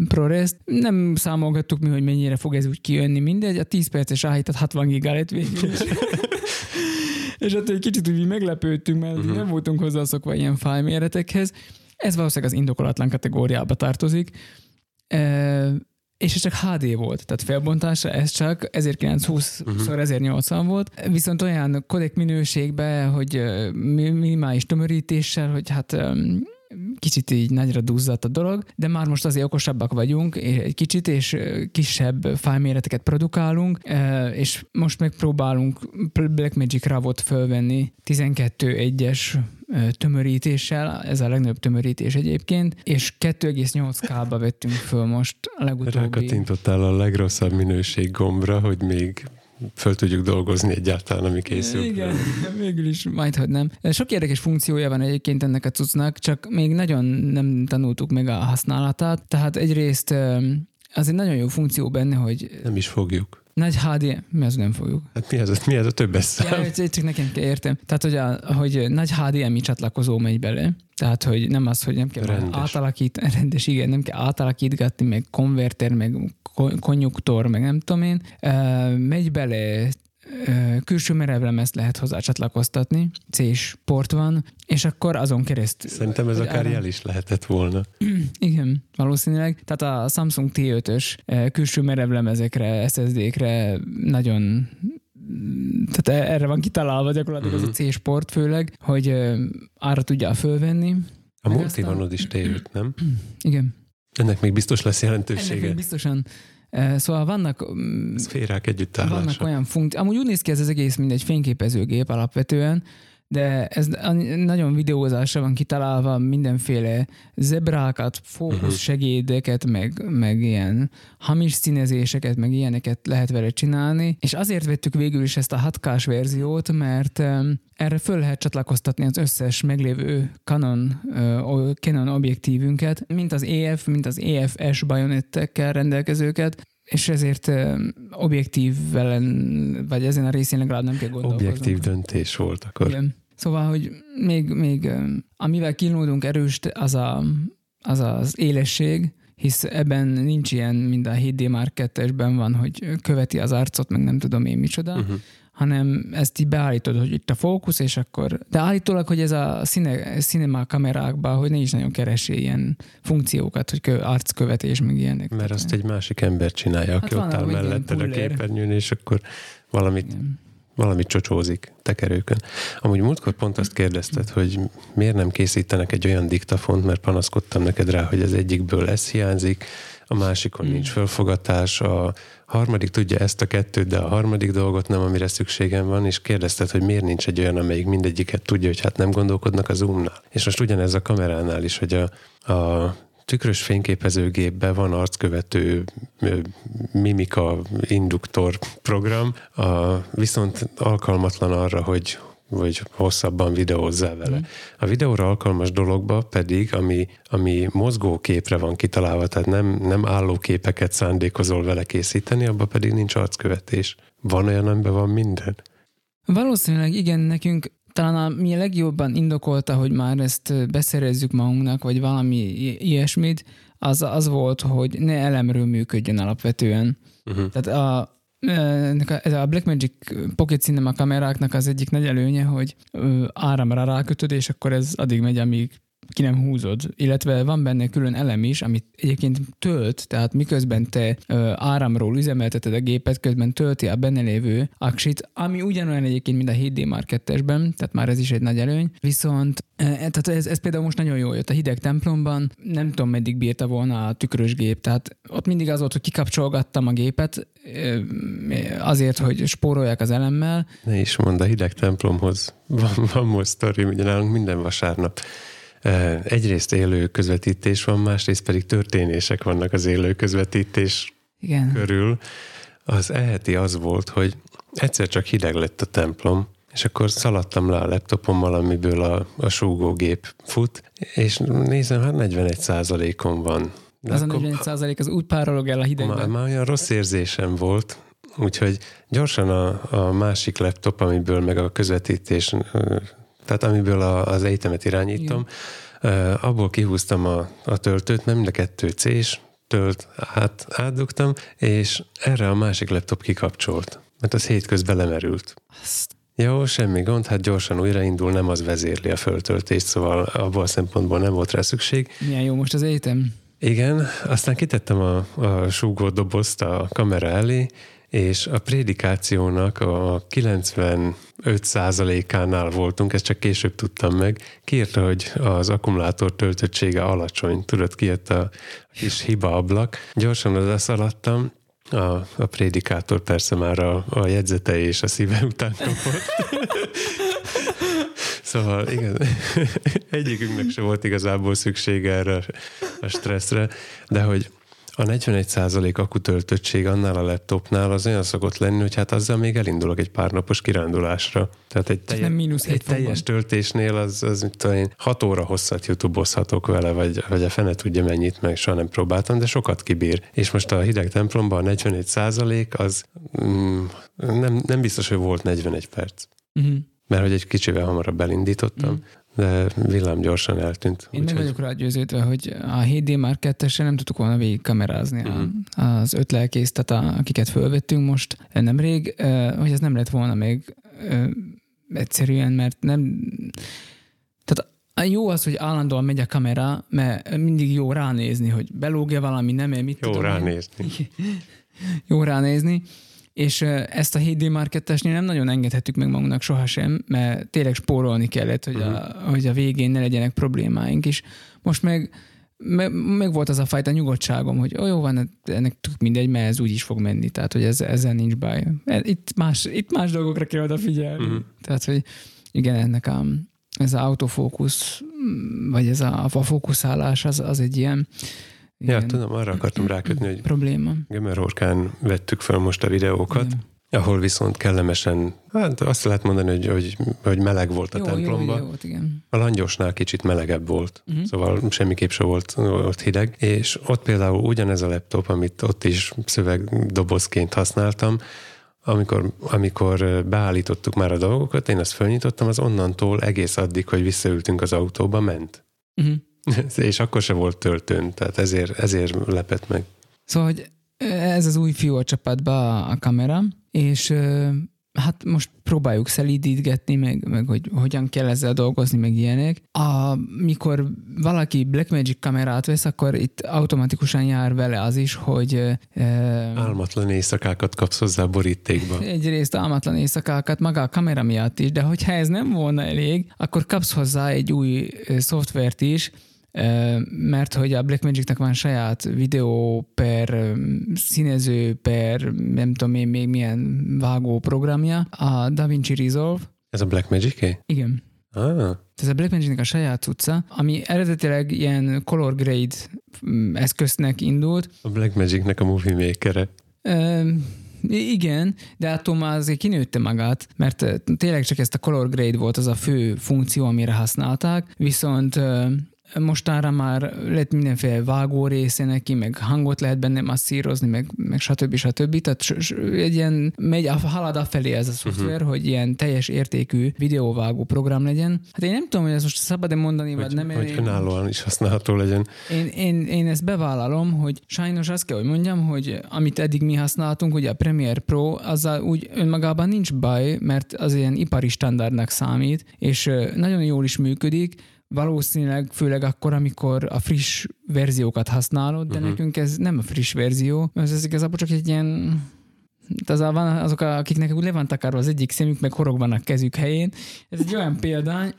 ProRest. Nem számolgattuk mi, hogy mennyire fog ez úgy kijönni, mindegy. A 10 perces áhítat 60 giga lett végül. (laughs) és hát egy kicsit úgy meglepődtünk, mert uh-huh. nem voltunk hozzászokva ilyen fájméretekhez. Ez valószínűleg az indokolatlan kategóriába tartozik. És ez csak HD volt, tehát felbontásra ez csak 1920 uh-huh. 1080 volt, viszont olyan kodek minőségben, hogy minimális tömörítéssel, hogy hát kicsit így nagyra duzzadt a dolog, de már most azért okosabbak vagyunk, egy kicsit, és kisebb fájméreteket produkálunk, és most megpróbálunk Blackmagic RAW-ot fölvenni 12.1-es tömörítéssel, ez a legnagyobb tömörítés egyébként, és 2,8K-ba vettünk föl most a legutóbbi. Rákattintottál a legrosszabb minőség gombra, hogy még föl tudjuk dolgozni egyáltalán, ami készül. Igen, végül is majd, hogy nem. Sok érdekes funkciója van egyébként ennek a cuccnak, csak még nagyon nem tanultuk meg a használatát. Tehát egyrészt az egy nagyon jó funkció benne, hogy... Nem is fogjuk. Nagy HD, mi az nem fogjuk. Hát mi az, mi az a többes szám? Ja, csak nekem kell értem. Tehát, hogy, a, hogy nagy HDMI csatlakozó megy bele, tehát, hogy nem az, hogy nem kell rendes. átalakít, rendes, igen, nem kell átalakítgatni, meg konverter, meg konjuktor, meg nem tudom én. Megy bele külső merevlemezt lehet hozzá csatlakoztatni, C-s port van, és akkor azon keresztül. Szerintem ez akár jel is lehetett volna. (clears throat) Igen, valószínűleg. Tehát a Samsung T5-ös külső merevlemezekre, SSD-kre nagyon tehát e- erre van kitalálva gyakorlatilag uh-huh. az a mhm. C-sport főleg, hogy ára tudja fölvenni. A multivanod is T5, nem? (clears throat) Igen. Ennek még biztos lesz jelentősége. Ennek még biztosan Szóval vannak... Szférák együttállása. Vannak olyan funkciók. Amúgy úgy néz ki ez az egész, mint egy fényképezőgép alapvetően, de ez nagyon videózásra van kitalálva, mindenféle zebrákat, fókuszsegédeket, mhm. meg, meg ilyen hamis színezéseket, meg ilyeneket lehet vele csinálni, és azért vettük végül is ezt a 6 verziót, mert erre föl lehet csatlakoztatni az összes meglévő Canon, Canon objektívünket, mint az EF, mint az EF-S bajonettekkel rendelkezőket, és ezért objektív velen, vagy ezen a részén legalább nem kell gondolkozni. Objektív döntés volt akkor. Igen. Szóval, hogy még, még amivel kínlódunk erőst, az, a, az az élesség, hisz ebben nincs ilyen, mint a 7D Mark 2 van, hogy követi az arcot, meg nem tudom én micsoda, uh-huh. hanem ezt így beállítod, hogy itt a fókusz, és akkor... De állítólag, hogy ez a színe, cinema kamerákban, hogy ne is nagyon keresi ilyen funkciókat, hogy arckövetés, meg ilyenek. Mert azt egy másik ember csinálja, aki hát ott áll melletted a képernyőn, és akkor valamit Igen valamit csocsózik tekerőkön. Amúgy múltkor pont azt kérdezted, hogy miért nem készítenek egy olyan diktafont, mert panaszkodtam neked rá, hogy az egyikből ez hiányzik, a másikon nincs hmm. fölfogatás, a harmadik tudja ezt a kettőt, de a harmadik dolgot nem, amire szükségem van, és kérdezted, hogy miért nincs egy olyan, amelyik mindegyiket tudja, hogy hát nem gondolkodnak a zoomnál. És most ugyanez a kameránál is, hogy a, a tükrös fényképezőgépben van arckövető mimika induktor program, a, viszont alkalmatlan arra, hogy vagy hosszabban videózzál vele. Mm. A videóra alkalmas dologba pedig, ami, ami mozgóképre van kitalálva, tehát nem, nem állóképeket szándékozol vele készíteni, abba pedig nincs arckövetés. Van olyan, amiben van minden? Valószínűleg igen, nekünk talán a, mi legjobban indokolta, hogy már ezt beszerezzük magunknak, vagy valami ilyesmit, az, az volt, hogy ne elemről működjön alapvetően. Uh-huh. Tehát a, ez a Blackmagic Pocket Cinema kameráknak az egyik nagy előnye, hogy áramra rákötöd, és akkor ez addig megy, amíg ki nem húzod, illetve van benne külön elem is, amit egyébként tölt, tehát miközben te ö, áramról üzemelteted a gépet, közben tölti a benne lévő aksit, ami ugyanolyan egyébként, mint a 7D Mark 2 tehát már ez is egy nagy előny, viszont e, tehát ez, ez például most nagyon jól jött a hideg templomban, nem tudom meddig bírta volna a tükrös gép, tehát ott mindig az volt, hogy kikapcsolgattam a gépet, azért, hogy spórolják az elemmel. Ne is mondd, a hideg templomhoz van, van most sztori, ugye nálunk minden vasárnap egyrészt élő közvetítés van, másrészt pedig történések vannak az élő közvetítés Igen. körül. Az eheti az volt, hogy egyszer csak hideg lett a templom, és akkor szaladtam le a laptopommal, amiből a, a súgógép fut, és nézem, hát 41 százalékon van. De az akkor, a 41 százalék az úgy párolog el a hidegben. Már, már olyan rossz érzésem volt, úgyhogy gyorsan a, a másik laptop, amiből meg a közvetítés tehát amiből a, az egyetemet irányítom, Igen. abból kihúztam a, a töltőt, nem mind a kettő C-s, tölt, át, átdugtam, és erre a másik laptop kikapcsolt, mert az hétközben lemerült. Azt jó, semmi gond, hát gyorsan újraindul, nem az vezérli a föltöltést, szóval abból a szempontból nem volt rá szükség. Milyen jó most az egyetem? Igen, aztán kitettem a, a súgó dobozt a kamera elé, és a prédikációnak a 95%-ánál voltunk, ezt csak később tudtam meg, kiírta, hogy az akkumulátor töltöttsége alacsony. Tudod, kijött a kis hiba ablak. Gyorsan oda szaladtam, a, a prédikátor persze már a, a jegyzete és a szíve után kapott. (laughs) szóval igen, (laughs) egyikünknek se volt igazából szüksége erre a stresszre, de hogy a 41% akutöltöttség annál a laptopnál az olyan szokott lenni, hogy hát azzal még elindulok egy pár napos kirándulásra. Tehát egy, telje, nem egy teljes töltésnél az, az mit tudom én, 6 óra hosszat youtube vele, vagy, vagy a fene tudja mennyit, meg soha nem próbáltam, de sokat kibír. És most a hideg templomban a 41% az mm, nem, nem biztos, hogy volt 41 perc. Uh-huh mert hogy egy kicsivel hamarabb elindítottam, mm de villám gyorsan eltűnt. Én meg vagyok rá győződve, hogy a 7D már 2 nem tudtuk volna végig kamerázni uh-huh. az öt lelkész, tehát a, akiket fölvettünk most nemrég, hogy ez nem lett volna még egyszerűen, mert nem... Tehát jó az, hogy állandóan megy a kamera, mert mindig jó ránézni, hogy belógja valami, nem mit Jó tudom, ránézni. (laughs) jó ránézni, és ezt a 7D marketesnél nem nagyon engedhetük meg magunknak sohasem, mert tényleg spórolni kellett, hogy, a, uh-huh. hogy a végén ne legyenek problémáink, is. most meg, meg, meg volt az a fajta nyugodtságom, hogy oh, jó van, ennek tök mindegy, mert ez úgy is fog menni, tehát hogy ez, ezzel nincs baj. E, itt más, itt más dolgokra kell odafigyelni. Uh-huh. Tehát, hogy igen, ennek a, ez az autofókusz, vagy ez a, a fókuszálás, az, az egy ilyen igen. Ja, tudom, arra akartam rákötni, hogy probléma. Gömörhorkán vettük fel most a videókat, Igen. ahol viszont kellemesen, hát azt lehet mondani, hogy, hogy, hogy meleg volt a jó, templomba. Jó, jó, igen. A langyosnál kicsit melegebb volt, uh-huh. szóval semmiképp se volt ott hideg, és ott például ugyanez a laptop, amit ott is szövegdobozként használtam, amikor, amikor beállítottuk már a dolgokat, én ezt felnyitottam, az onnantól egész addig, hogy visszaültünk az autóba, ment. Uh-huh. (laughs) és akkor se volt töltőn, tehát ezért, ezért lepett meg. Szóval, hogy ez az új fiú a csapatba a kamera, és hát most próbáljuk szelídítgetni, meg, meg hogy hogyan kell ezzel dolgozni, meg ilyenek. A, mikor valaki Blackmagic kamerát vesz, akkor itt automatikusan jár vele az is, hogy... E, álmatlan éjszakákat kapsz hozzá borítékba. (laughs) Egyrészt álmatlan éjszakákat maga a kamera miatt is, de hogyha ez nem volna elég, akkor kapsz hozzá egy új szoftvert is, mert hogy a Blackmagic-nek van saját videó per színező per nem tudom én még milyen vágó programja, a DaVinci Resolve. Ez a Blackmagic-é? Igen. Ah. Ez a Blackmagic-nek a saját utca, ami eredetileg ilyen color grade mm, eszköznek indult. A Blackmagic-nek a movie maker igen, de attól már azért kinőtte magát, mert tényleg csak ezt a color grade volt az a fő funkció, amire használták, viszont mostanra már lett mindenféle vágó része neki, meg hangot lehet benne masszírozni, meg, meg stb. stb. Tehát egy ilyen megy, halad afelé ez a mhm. szoftver, uh-huh. hogy ilyen teljes értékű videóvágó program legyen. Hát én nem tudom, hogy ezt most szabad-e mondani, hogy, vagy nem. Hogy én, önállóan is használható legyen. Én, én, én ezt bevállalom, hogy sajnos azt kell, hogy mondjam, hogy amit eddig mi használtunk, ugye a Premiere Pro, azzal úgy önmagában nincs baj, mert az ilyen ipari standardnak számít, és nagyon jól is működik, valószínűleg főleg akkor, amikor a friss verziókat használod, de uh-huh. nekünk ez nem a friss verzió, ez, ez igazából csak egy ilyen az a, van azok, akiknek úgy le van takarva az egyik szemük, meg horog van a kezük helyén. Ez egy olyan példány,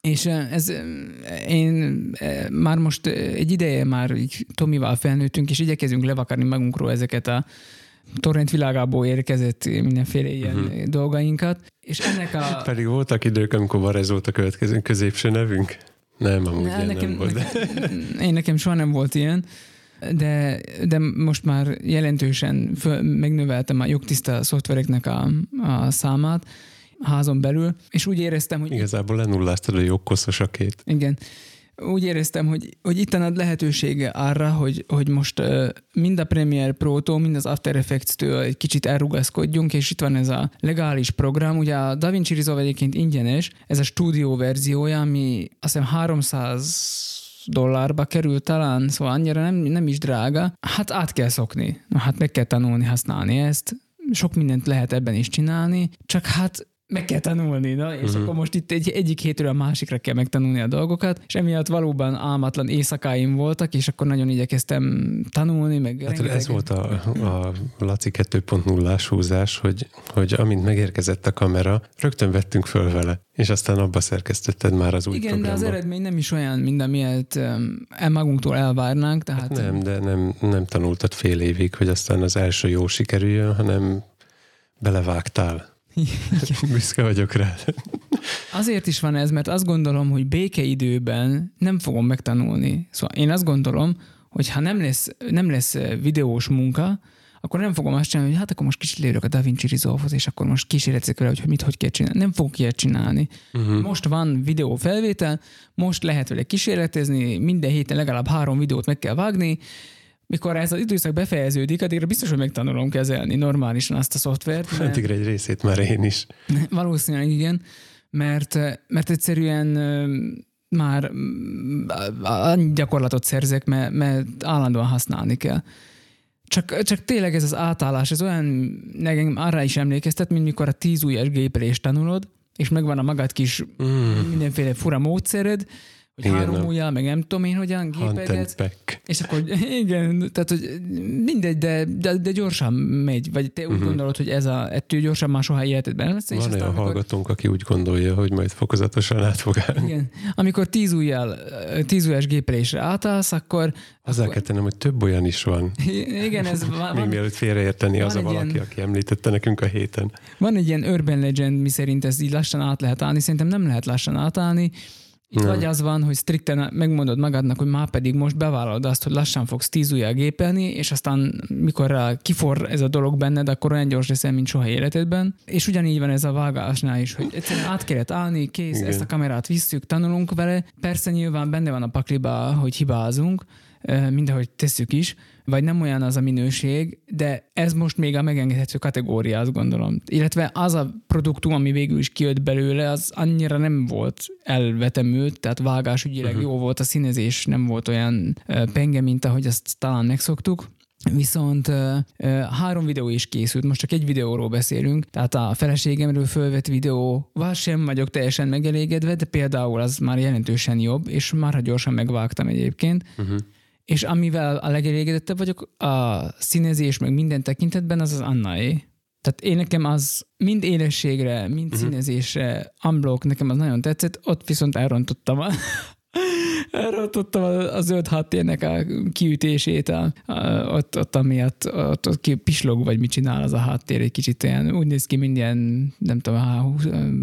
és ez, én már most egy ideje már így Tomival felnőttünk, és igyekezünk levakarni magunkról ezeket a torrent világából érkezett mindenféle ilyen uh-huh. dolgainkat, és ennek a... (laughs) Pedig voltak idők, amikor Varez volt a következő középső nevünk? Nem, amúgy ne, nekem, nem volt. Nekem, én nekem soha nem volt ilyen, de, de most már jelentősen föl, megnöveltem a jogtiszta szoftvereknek a, a számát házon belül, és úgy éreztem, hogy... Igazából lenulláztad a jogkoszosakét. Igen úgy éreztem, hogy, hogy itt ad lehetősége arra, hogy, hogy most mind a Premiere Pro-tól, mind az After Effects-től egy kicsit elrugaszkodjunk, és itt van ez a legális program. Ugye a DaVinci Resolve egyébként ingyenes, ez a stúdió verziója, ami azt hiszem 300 dollárba kerül talán, szóval annyira nem, nem is drága. Hát át kell szokni. Hát meg kell tanulni használni ezt. Sok mindent lehet ebben is csinálni, csak hát meg kell tanulni, na? és uh-huh. akkor most itt egy, egyik hétről a másikra kell megtanulni a dolgokat, és emiatt valóban álmatlan éjszakáim voltak, és akkor nagyon igyekeztem tanulni, meg hát rengeteg... ez volt a, a Laci 2.0-ás húzás, hogy, hogy amint megérkezett a kamera, rögtön vettünk föl vele, és aztán abba szerkesztetted már az új Igen, programba. de az eredmény nem is olyan, mint amilyet um, magunktól elvárnánk. Tehát... Hát nem, de nem, nem tanultad fél évig, hogy aztán az első jó sikerüljön, hanem belevágtál. Büszke vagyok rá. Azért is van ez, mert azt gondolom, hogy békeidőben nem fogom megtanulni. Szóval én azt gondolom, hogy ha nem lesz, nem lesz videós munka, akkor nem fogom azt csinálni, hogy hát akkor most kicsit leülök a DaVinci Resolve-hoz, és akkor most kísérletek vele, hogy mit hogy kell csinálni. Nem fogok ilyet csinálni. Uh-huh. Most van videó felvétel, most lehet vele kísérletezni, minden héten legalább három videót meg kell vágni, mikor ez az időszak befejeződik, addigra biztos, hogy megtanulom kezelni normálisan azt a szoftvert. Mert... Addigra egy részét már én is. (laughs) Valószínűleg igen, mert, mert egyszerűen már annyi gyakorlatot szerzek, mert, mert állandóan használni kell. Csak, csak tényleg ez az átállás, ez olyan, nekem arra is emlékeztet, mint mikor a tíz ujjas gépelést tanulod, és megvan a magad kis mm. mindenféle fura módszered, hogy igen, három ujjal, meg nem tudom én hogyan gépegetsz. És akkor igen, tehát hogy mindegy, de, de, de gyorsan megy, vagy te úgy uh-huh. gondolod, hogy ez a ettől gyorsan már soha életedben lesz. Van és olyan amikor... hallgatónk, aki úgy gondolja, hogy majd fokozatosan át fog állni. Igen. Amikor tíz ujjal, tíz ujjas gépelésre átállsz, akkor Hozzá akkor... kell tennem, hogy több olyan is van. Igen, ez (laughs) van. Még mielőtt félreérteni az a valaki, ilyen... aki említette nekünk a héten. Van egy ilyen urban legend, mi szerint ez így lassan át lehet állni. Szerintem nem lehet lassan átállni. Itt vagy az van, hogy strikten megmondod magadnak, hogy már pedig most bevállalod azt, hogy lassan fogsz tíz ujjal gépelni, és aztán mikor kifor ez a dolog benned, akkor olyan gyors leszel, mint soha életedben. És ugyanígy van ez a vágásnál is, hogy egyszerűen át kellett állni, kész, Igen. ezt a kamerát visszük, tanulunk vele. Persze nyilván benne van a pakliba, hogy hibázunk, mindahogy tesszük is, vagy nem olyan az a minőség, de ez most még a megengedhető kategória, azt gondolom. Illetve az a produktum, ami végül is kijött belőle, az annyira nem volt elvetemült, tehát vágásügyileg uh-huh. jó volt a színezés, nem volt olyan penge, mint ahogy azt talán megszoktuk. Viszont uh, három videó is készült, most csak egy videóról beszélünk, tehát a feleségemről fölvett videóval sem vagyok teljesen megelégedve, de például az már jelentősen jobb, és már gyorsan megvágtam egyébként. Uh-huh. És amivel a legelégedettebb vagyok, a színezés meg minden tekintetben, az az Annai. Tehát én nekem az mind élességre, mind uh-huh. színezésre, unblock, nekem az nagyon tetszett, ott viszont elrontottam a, (laughs) elrontottam a, a zöld háttérnek a kiütését, a, a, ott, ott amiatt, ott, ott ki pislog, vagy mit csinál az a háttér, egy kicsit olyan, úgy néz ki, mint ilyen, nem tudom, a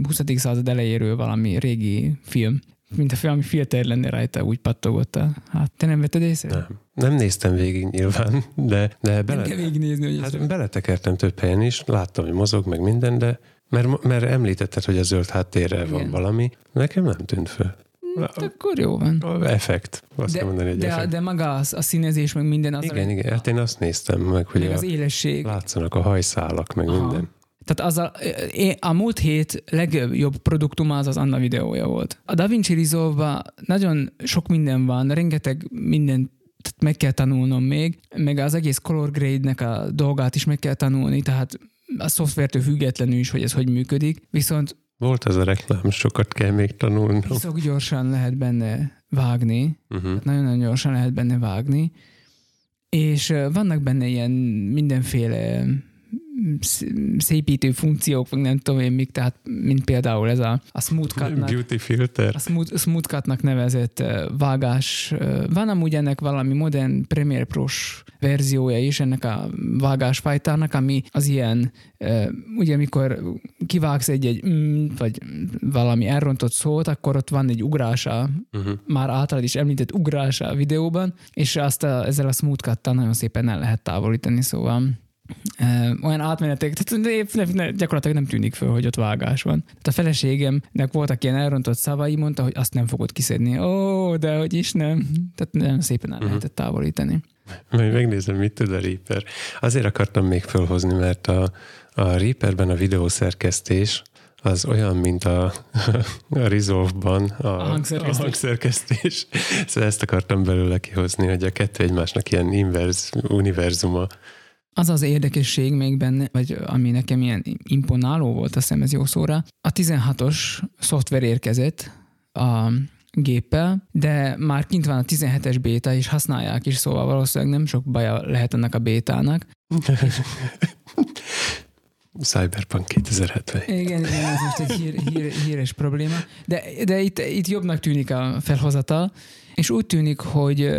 20. század elejéről valami régi film mint a valami filter lenne rajta, úgy pattogott a hát te nem vetted észre? Nem. Nem néztem végig nyilván, de, de bele, nem kell végignézni, hogy hát beletekertem több helyen is, láttam, hogy mozog, meg minden, de mert, mert említetted, hogy a zöld háttérrel Igen. van valami, nekem nem tűnt föl. Hát akkor jó van. A effekt. Azt de, mondani, hogy de, effekt. de maga az, a színezés, meg minden az. Igen, a, igen. Hát én azt néztem meg, hogy meg a, az élesség. látszanak a hajszálak, meg Aha. minden. Tehát az a, a múlt hét legjobb produktuma az az Anna videója volt. A DaVinci resolve nagyon sok minden van, rengeteg minden meg kell tanulnom még, meg az egész color grade-nek a dolgát is meg kell tanulni, tehát a szoftvertől függetlenül is, hogy ez hogy működik. Viszont volt az a reklám, sokat kell még tanulni. Iszok gyorsan lehet benne vágni, uh-huh. nagyon-nagyon gyorsan lehet benne vágni, és vannak benne ilyen mindenféle szépítő funkciók, vagy nem tudom én mik, tehát mint például ez a, a smooth cut Beauty filter. A smooth, smooth cut nevezett vágás. Van amúgy ennek valami modern Premiere Pro-s verziója is ennek a vágásfajtának, ami az ilyen, ugye amikor kivágsz egy-egy mm, vagy valami elrontott szót, akkor ott van egy ugrása, uh-huh. már általad is említett ugrása a videóban, és azt a, ezzel a smooth cut nagyon szépen el lehet távolítani, szóval olyan átmenetek, tehát gyakorlatilag nem tűnik föl, hogy ott vágás van. Tehát a feleségemnek voltak ilyen elrontott szavai, mondta, hogy azt nem fogod kiszedni. Ó, de hogy is nem. Tehát nagyon szépen el uh-huh. lehetett távolítani. Majd megnézem, mit tud a Reaper. Azért akartam még felhozni, mert a, a Reaperben a videószerkesztés az olyan, mint a, (laughs) a Resolve-ban a, a, hangszerkesztés. a hangszerkesztés. Szóval ezt akartam belőle kihozni, hogy a kettő egymásnak ilyen inverz univerzuma. Az az érdekesség még benne, vagy ami nekem ilyen imponáló volt, a hiszem ez jó szóra, a 16-os szoftver érkezett a géppel, de már kint van a 17-es béta, és használják is, szóval valószínűleg nem sok baja lehet ennek a bétának. (laughs) Cyberpunk 2070. Igen, igen, ez most egy hír, hír, híres probléma. De, de itt, itt jobbnak tűnik a felhozatal, és úgy tűnik, hogy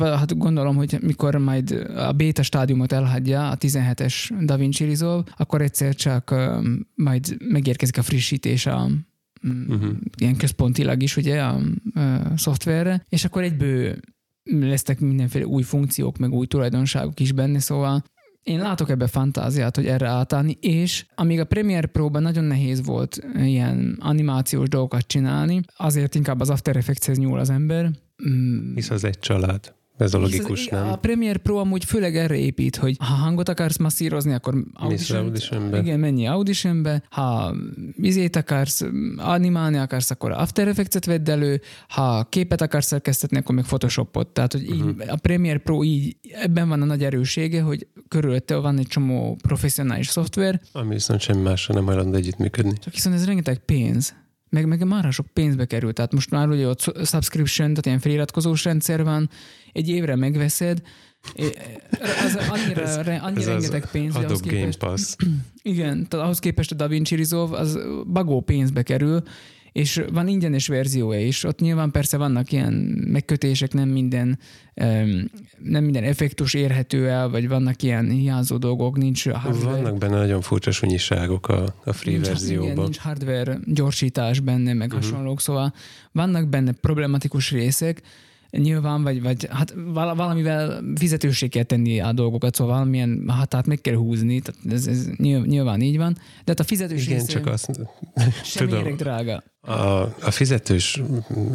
hát gondolom, hogy mikor majd a beta stádiumot elhagyja a 17-es DaVinci Resolve, akkor egyszer csak majd megérkezik a frissítés a, uh-huh. ilyen központilag is ugye a, a szoftverre, és akkor egyből lesznek mindenféle új funkciók, meg új tulajdonságok is benne, szóval én látok ebbe fantáziát, hogy erre átállni, és amíg a Premiere Pro-ban nagyon nehéz volt ilyen animációs dolgokat csinálni, azért inkább az After Effects-hez nyúl az ember. Mm. Hisz az egy család. Ez a logikus, nem? A Premiere Pro amúgy főleg erre épít, hogy ha hangot akarsz masszírozni, akkor audition, auditionbe. Igen, menj auditionbe. Ha izét akarsz, animálni akarsz, akkor After Effects-et vedd elő. Ha képet akarsz szerkesztetni, akkor még Photoshopot. Tehát, hogy uh-huh. így, mhm. a Premiere Pro így, ebben van a nagy erősége, hogy körülötte van egy csomó professzionális szoftver. Ami viszont semmi másra nem hajlandó együttműködni. Csak viszont ez rengeteg pénz meg, meg már sok pénzbe került. Tehát most már ugye ott subscription, tehát ilyen feliratkozós rendszer van, egy évre megveszed, az annyira, ez, annyira ez rengeteg pénz, hogy ahhoz képest, Game Pass. Igen, tehát ahhoz képest a DaVinci Resolve az bagó pénzbe kerül, és van ingyenes verziója is. Ott nyilván persze vannak ilyen megkötések, nem minden, nem minden effektus érhető el, vagy vannak ilyen hiányzó dolgok, nincs hardware. Vannak benne nagyon furcsa sunyiságok a, a free nincs, verzióban. Igen, nincs hardware gyorsítás benne, meg uh-huh. hasonlók, szóval vannak benne problematikus részek, nyilván, vagy, vagy hát valamivel fizetősé kell tenni a dolgokat, szóval valamilyen hatát meg kell húzni, tehát ez, ez nyilván így van, de hát a fizetős Igen, csak azt (laughs) tudom, drága. A, a fizetős,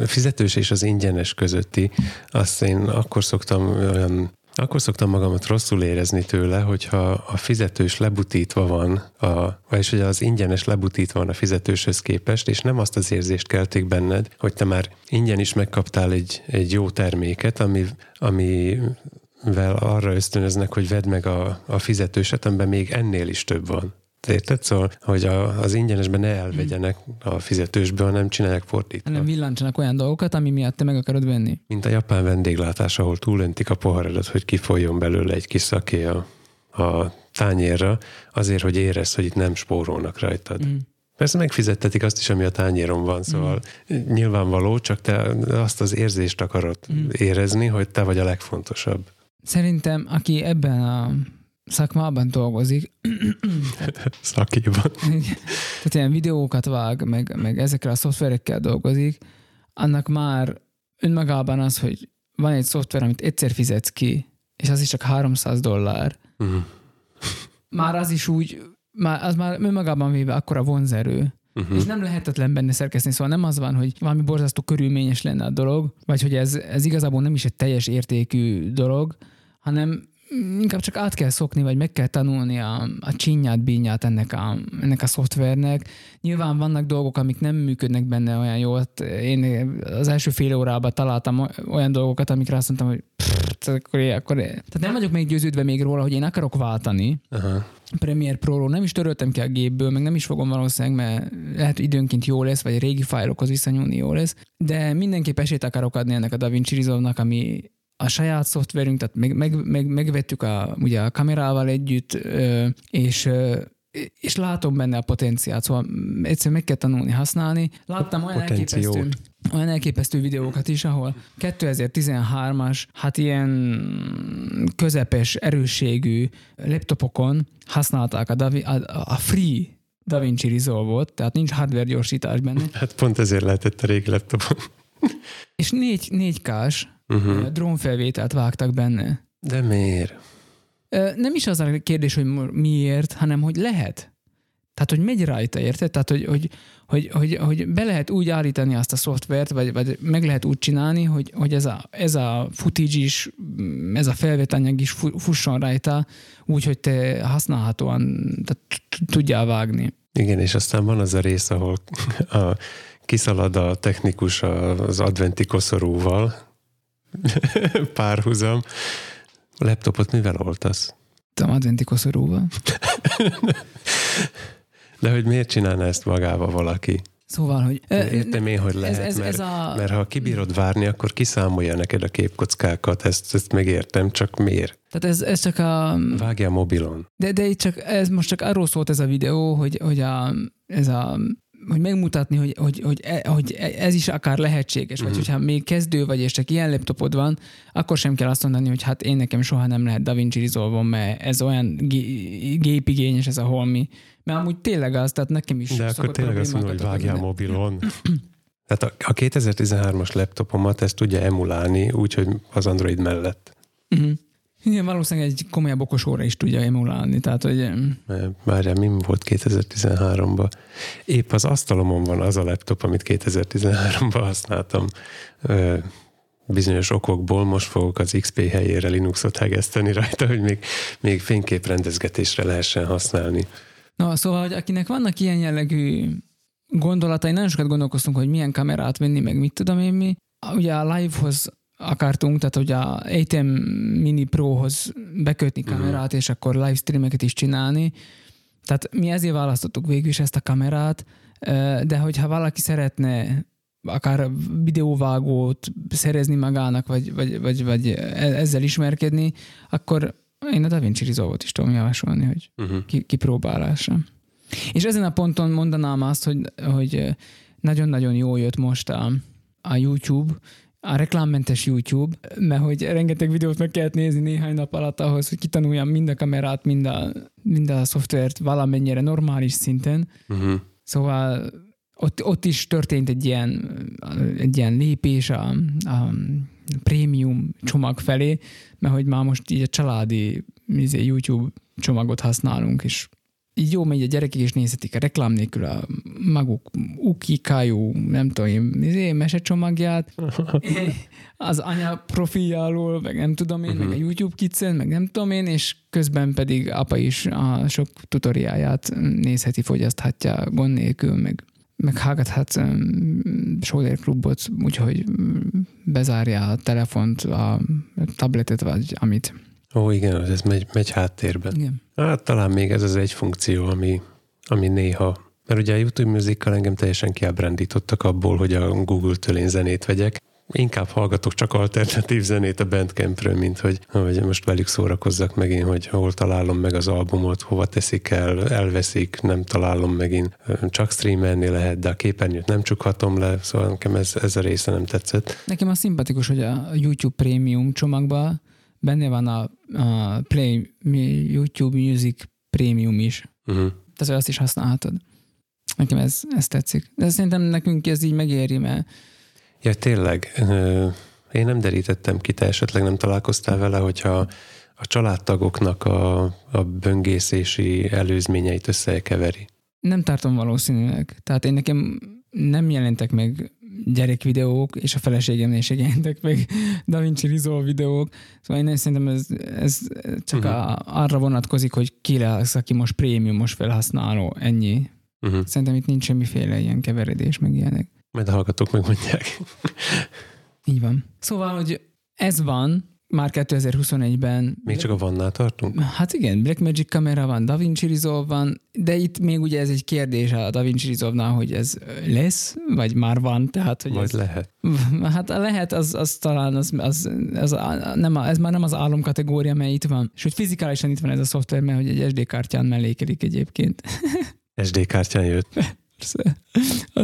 fizetős és az ingyenes közötti, azt én akkor szoktam olyan akkor szoktam magamat rosszul érezni tőle, hogyha a fizetős lebutítva van, a, vagyis hogy az ingyenes lebutítva van a fizetőshöz képest, és nem azt az érzést keltik benned, hogy te már ingyen is megkaptál egy, egy jó terméket, ami, ami amivel arra ösztönöznek, hogy vedd meg a, a fizetőset, amiben még ennél is több van. Érted? Szóval, hogy a, az ingyenesben ne elvegyenek a fizetősből, hanem csinálják fordítva. hanem villancsanak olyan dolgokat, ami miatt te meg akarod venni. Mint a japán vendéglátás, ahol túlöntik a poharadat, hogy kifolyjon belőle egy kis szaké a, a tányérra, azért, hogy érezd, hogy itt nem spórolnak rajtad. Mm. Persze megfizettetik azt is, ami a tányéron van, szóval mm. nyilvánvaló, csak te azt az érzést akarod mm. érezni, hogy te vagy a legfontosabb. Szerintem, aki ebben a szakmában dolgozik, (clears throat) Szakiban. tehát ilyen videókat vág, meg, meg ezekkel a szoftverekkel dolgozik, annak már önmagában az, hogy van egy szoftver, amit egyszer fizetsz ki, és az is csak 300 dollár, Mm. már az is úgy, már, az már önmagában véve akkora vonzerő, Uh-huh. és nem lehetetlen benne szerkeszteni, szóval nem az van, hogy valami borzasztó körülményes lenne a dolog, vagy hogy ez, ez igazából nem is egy teljes értékű dolog, hanem inkább csak át kell szokni, vagy meg kell tanulni a, a csinyát, bínyát ennek a, ennek a szoftvernek. Nyilván vannak dolgok, amik nem működnek benne olyan jól. Én az első fél órában találtam olyan dolgokat, amikre azt mondtam, hogy pff, akkor, akkor, tehát nem vagyok még győződve még róla, hogy én akarok váltani, Aha. Premiere Pro-ról nem is töröltem ki a gépből, meg nem is fogom valószínűleg, mert lehet, hogy időnként jó lesz, vagy a régi fájlokhoz visszanyúlni jó lesz, de mindenképp esélyt akarok adni ennek a DaVinci Resolve-nak, ami a saját szoftverünk, tehát meg, meg, meg, megvettük a, ugye a kamerával együtt, és és látom benne a potenciált, szóval egyszerűen meg kell tanulni használni. Láttam olyan Potenciót. elképesztő, olyan elképesztő videókat is, ahol 2013-as, hát ilyen közepes erősségű laptopokon használták a, Davi, a, a free DaVinci Resolve-ot, tehát nincs hardware gyorsítás benne, Hát pont ezért lehetett a régi laptopon. és 4, 4K-s Uh-huh. drónfelvételt vágtak benne. De miért? Nem is az a kérdés, hogy miért, hanem hogy lehet. Tehát, hogy megy rajta, érted? Tehát, hogy, hogy, hogy, hogy, hogy be lehet úgy állítani azt a szoftvert, vagy, vagy meg lehet úgy csinálni, hogy, hogy ez, a, ez a footage is, mm, ez a felvételanyag is fu- fusson rajta, úgy, hogy te használhatóan tehát tudjál vágni. Igen, és aztán van az a rész, ahol (laughs) a, kiszalad a technikus az adventi koszorúval, (laughs) párhuzam. A laptopot mivel oltasz? A adventi koszorúval. (laughs) De hogy miért csinálna ezt magával valaki? Szóval, hogy... Értem én, hogy lehet, ez, ez, mert, ez a, mert ha kibírod várni, akkor kiszámolja neked a képkockákat, ezt, ezt megértem, csak miért? tehát ez, ez csak a... Vágja a mobilon. De, de itt csak, ez most csak arról szólt ez a videó, hogy, hogy a, ez a hogy megmutatni, hogy, hogy, hogy, e- hogy ez is akár lehetséges, vagy Mhm. hogyha még kezdő vagy, és csak ilyen laptopod van, akkor sem kell azt mondani, hogy hát én nekem soha nem lehet DaVinci resolve mert ez olyan gé- gépigényes ez a holmi. Mert amúgy tényleg az, tehát nekem is De akkor tényleg azt mondom, hogy vágjál mobilon. (clears throat) Tehát a, a 2013-as laptopomat ezt tudja emulálni, úgyhogy az Android mellett. Mhm. Igen, valószínűleg egy komolyabb okos óra is tudja emulálni, tehát hogy Várjál, mi volt 2013-ban? Épp az asztalomon van az a laptop, amit 2013-ban használtam. Ö, bizonyos okokból most fogok az XP helyére Linuxot hegeszteni rajta, hogy még, még fényképrendezgetésre lehessen használni. Na, szóval, hogy akinek vannak ilyen jellegű gondolatai, nagyon sokat gondolkoztunk, hogy milyen kamerát venni, meg mit tudom én mi. Ugye a live-hoz akartunk, tehát hogy a ATEM Mini Pro-hoz bekötni kamerát, és akkor livestreameket is csinálni. Tehát mi ezért választottuk végül is ezt a kamerát, de hogyha valaki szeretne akár videóvágót szerezni magának, vagy, vagy, vagy, vagy e- ezzel ismerkedni, akkor én a DaVinci Resolve-ot is tudom javasolni, hogy Uh-huh. ki, kipróbálásra. És ezen a ponton mondanám azt, hogy, hogy nagyon-nagyon jó jött most a, a YouTube, a reklámmentes YouTube, mert hogy rengeteg videót meg kellett nézni néhány nap alatt ahhoz, hogy kitanuljam mind a kamerát, mind a, mind a szoftvert valamennyire normális szinten. Uh-huh. Szóval ott, ott is történt egy ilyen, egy ilyen lépés a, a prémium csomag felé, mert hogy már most így a családi izé, YouTube csomagot használunk, és jó megy, a gyerekek is nézhetik a reklám nélkül a maguk ukikájú, nem tudom én, izé, mesecsomagját, (laughs) az anya profiljáról, meg nem tudom én, meg a YouTube Kids-en, meg nem tudom én, és közben pedig apa is a sok tutoriáját nézheti, fogyaszthatja gond nélkül, meg meg hallgathatsz um, Soder klubot, úgyhogy bezárja a telefont, a tabletet, vagy amit. Ó, igen, ez megy, megy háttérben. Igen. Hát talán még ez az egy funkció, ami, ami néha mert ugye a YouTube Music-kal engem teljesen kiábrándítottak abból, hogy a Google-től én zenét vegyek. Inkább hallgatok csak alternatív zenét a Bandcampről, mint hogy, hogy most velük szórakozzak megint, hogy hol találom meg az albumot, hova teszik el, elveszik, nem találom megint. Csak streamelni lehet, de a képernyőt nem csukhatom le, szóval nekem ez, ez a része nem tetszett. Nekem az szimpatikus, hogy a YouTube Premium csomagban benne van a, a Play YouTube Music Premium is. Uh-huh. Tehát azt is használhatod. Nekem ez, ez tetszik. De szerintem nekünk ez így megéri, mert... Ja, tényleg. Én nem derítettem ki, te esetleg nem találkoztál vele, hogyha a családtagoknak a, a böngészési előzményeit összekeveri. Nem tartom valószínűleg. Tehát én nekem nem jelentek meg gyerekvideók, és a feleségemnél is jelentek meg (laughs) Da Vinci Resolve videók. Szóval én szerintem ez, ez csak uh-huh. a, arra vonatkozik, hogy ki lesz, aki most prémiumos felhasználó, ennyi. Uh-huh. Szerintem itt nincs semmiféle ilyen keveredés, meg ilyenek. Majd a hallgatók megmondják. Így van. Szóval, hogy ez van, már 2021-ben. Még csak a vannál tartunk? Hát igen, Blackmagic kamera van, DaVinci Resolve van, de itt még ugye ez egy kérdés a DaVinci Resolve-nál, hogy ez lesz, vagy már van, tehát hogy Vagy ez, lehet. (laughs) Hát a lehet, az, az talán az, az, az, az nem, ez már nem az álom kategória, mely itt van. És hogy fizikálisan itt van ez a szoftver, mert hogy egy SD kártyán mellékelik egyébként. (laughs) SD kártyán jött. (laughs) A,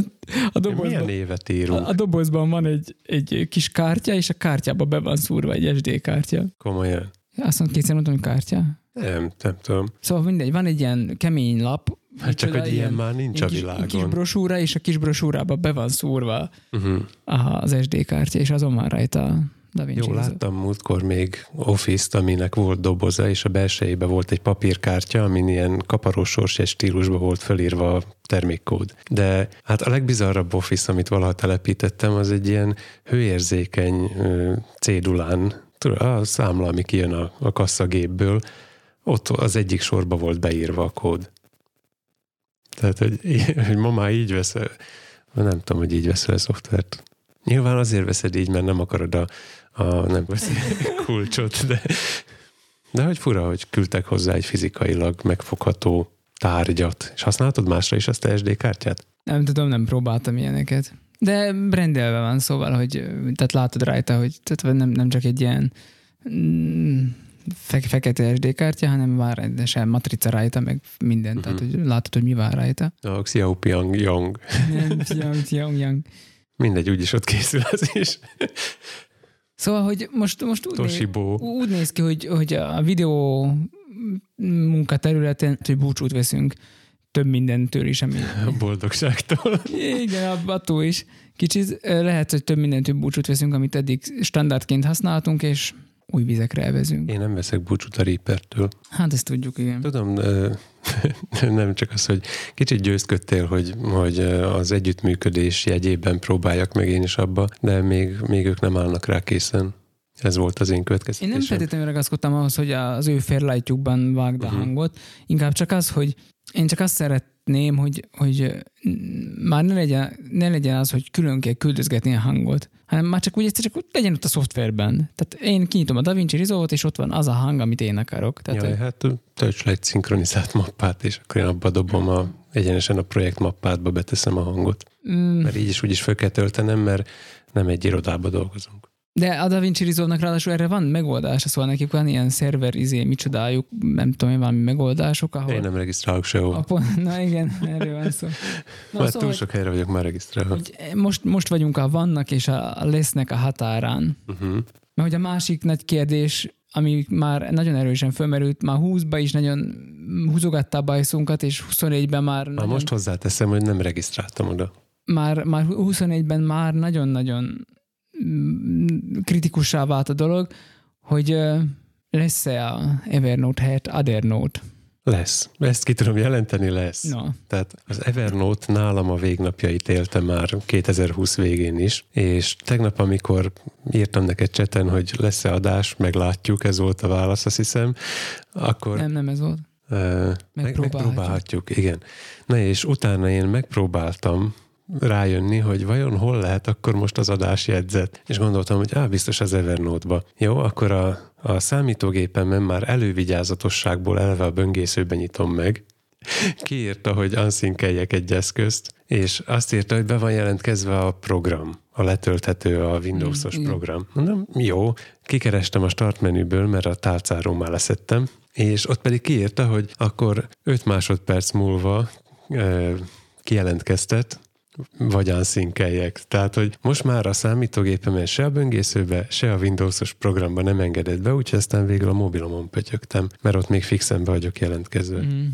a dobozban, Milyen névet írunk? A, a dobozban van egy, egy kis kártya, és a kártyába be van szúrva egy SD kártya. Komolyan? Azt mondom, kétszer mondtam, hogy kártya? Nem, nem tudom. Szóval mindegy, van egy ilyen kemény lap. Hát csak, hogy ilyen már nincs a világon. Kis, kis brosúra, és a kis brosúrába be van szúrva uh-huh. az SD kártya, és azon van rajta Da Vinci Jó, láttam múltkor még Office-t, aminek volt doboza, és a belsejében volt egy papírkártya, amin ilyen kaparós stílusban volt felírva a termékkód. De hát a legbizarrabb Office, amit valaha telepítettem, az egy ilyen hőérzékeny cédulán, a számla, ami kijön a, a kasszagépből, ott az egyik sorba volt beírva a kód. Tehát, hogy, hogy ma már így veszel, nem tudom, hogy így veszel a szoftvert. Nyilván azért veszed így, mert nem akarod a, a nem (laughs) kulcsot, de, de hogy fura, hogy küldtek hozzá egy fizikailag megfogható tárgyat. És használtad másra is azt a SD kártyát? Nem tudom, nem próbáltam ilyeneket. De rendelve van, szóval, hogy tehát látod rajta, hogy tehát nem, nem csak egy ilyen mm, fe- fekete SD kártya, hanem van rendesen matrica rajta, meg minden, uh-huh. tehát hogy látod, hogy mi van rajta. A Xiaopiang Yang. Nem, Xiaopiang Yang. Mindegy, úgyis ott készül az is. Szóval, hogy most, most úgy, néz, úgy néz ki, hogy, hogy a videó munkaterületen, hogy búcsút veszünk több mindentől is, ami... (laughs) Boldogságtól. Igen, attól is. Kicsit lehet, hogy több mindentől búcsút veszünk, amit eddig standardként használtunk, és új vizekre elvezünk. Én nem veszek búcsút a Reaper-től. Hát ezt tudjuk, igen. Tudom, (laughs) nem csak az, hogy kicsit győzködtél, hogy, hogy az együttműködés jegyében próbáljak meg én is abba, de még, még ők nem állnak rá készen. Ez volt az én következtetésem. Én nem feltétlenül ragaszkodtam ahhoz, hogy az ő fairlightjukban vágd a uh-huh. hangot, inkább csak az, hogy én csak azt szeretném, hogy, hogy már ne legyen, ne legyen az, hogy külön kell küldözgetni a hangot, hanem már csak úgy egyszer csak legyen ott a szoftverben. Tehát én kinyitom a DaVinci Resolve-ot, és ott van az a hang, amit én akarok. Tehát, Jaj, hát tölts le egy szinkronizált mappát, és akkor én abba dobom a, egyenesen a projekt mappátba beteszem a hangot. Mm. Mert így is úgy is fel kell töltenem, mert nem egy irodába dolgozunk. De a DaVinci Resolve-nak ráadásul erre van megoldása, szóval nekik van ilyen szerver, izé, micsodájuk, nem tudom, valami megoldások, ahol... Én nem regisztrálok sehol. Pont, na igen, erről van szó. Na, Már szóval, túl sok helyre vagyok már regisztrálva. Most, most vagyunk a vannak és a lesznek a határán. Uh-huh. Mert hogy a másik nagy kérdés, ami már nagyon erősen fölmerült, már 20-ba is nagyon húzogatta a bajszunkat, és 24-ben már... Már nagyon... most hozzáteszem, hogy nem regisztráltam oda. Már, már 24-ben már nagyon-nagyon kritikussá vált a dolog, hogy lesz-e a Evernote helyett Othernote? Lesz. Ezt ki tudom jelenteni, lesz. No. Tehát az Evernote nálam a végnapjait élte már 2020 végén is, és tegnap, amikor írtam neked cseten, hogy lesz-e adás, meglátjuk, ez volt a válasz, azt hiszem, akkor... Nem, nem ez volt. Uh, megpróbálhatjuk. megpróbálhatjuk, igen. Na és utána én megpróbáltam rájönni, hogy vajon hol lehet akkor most az adásjegyzet. És gondoltam, hogy á, biztos az Evernote-ba. Jó, akkor a, a számítógépemen már elővigyázatosságból elve a böngészőben nyitom meg, kiírta, hogy unsynkeljek egy eszközt, és azt írta, hogy be van jelentkezve a program, a letölthető, a Windows-os mm, program. Mondom, jó, kikerestem a start menüből, mert a tálcáról már leszettem, és ott pedig kiírta, hogy akkor 5 másodperc múlva e, kijelentkeztet, vagy unsynkeljek. Tehát, hogy most már a számítógépemen se a böngészőbe, se a Windows-os programba nem engedett be, úgyhogy aztán végül a mobilomon pötyögtem, mert ott még fixen be vagyok jelentkezve. Mm.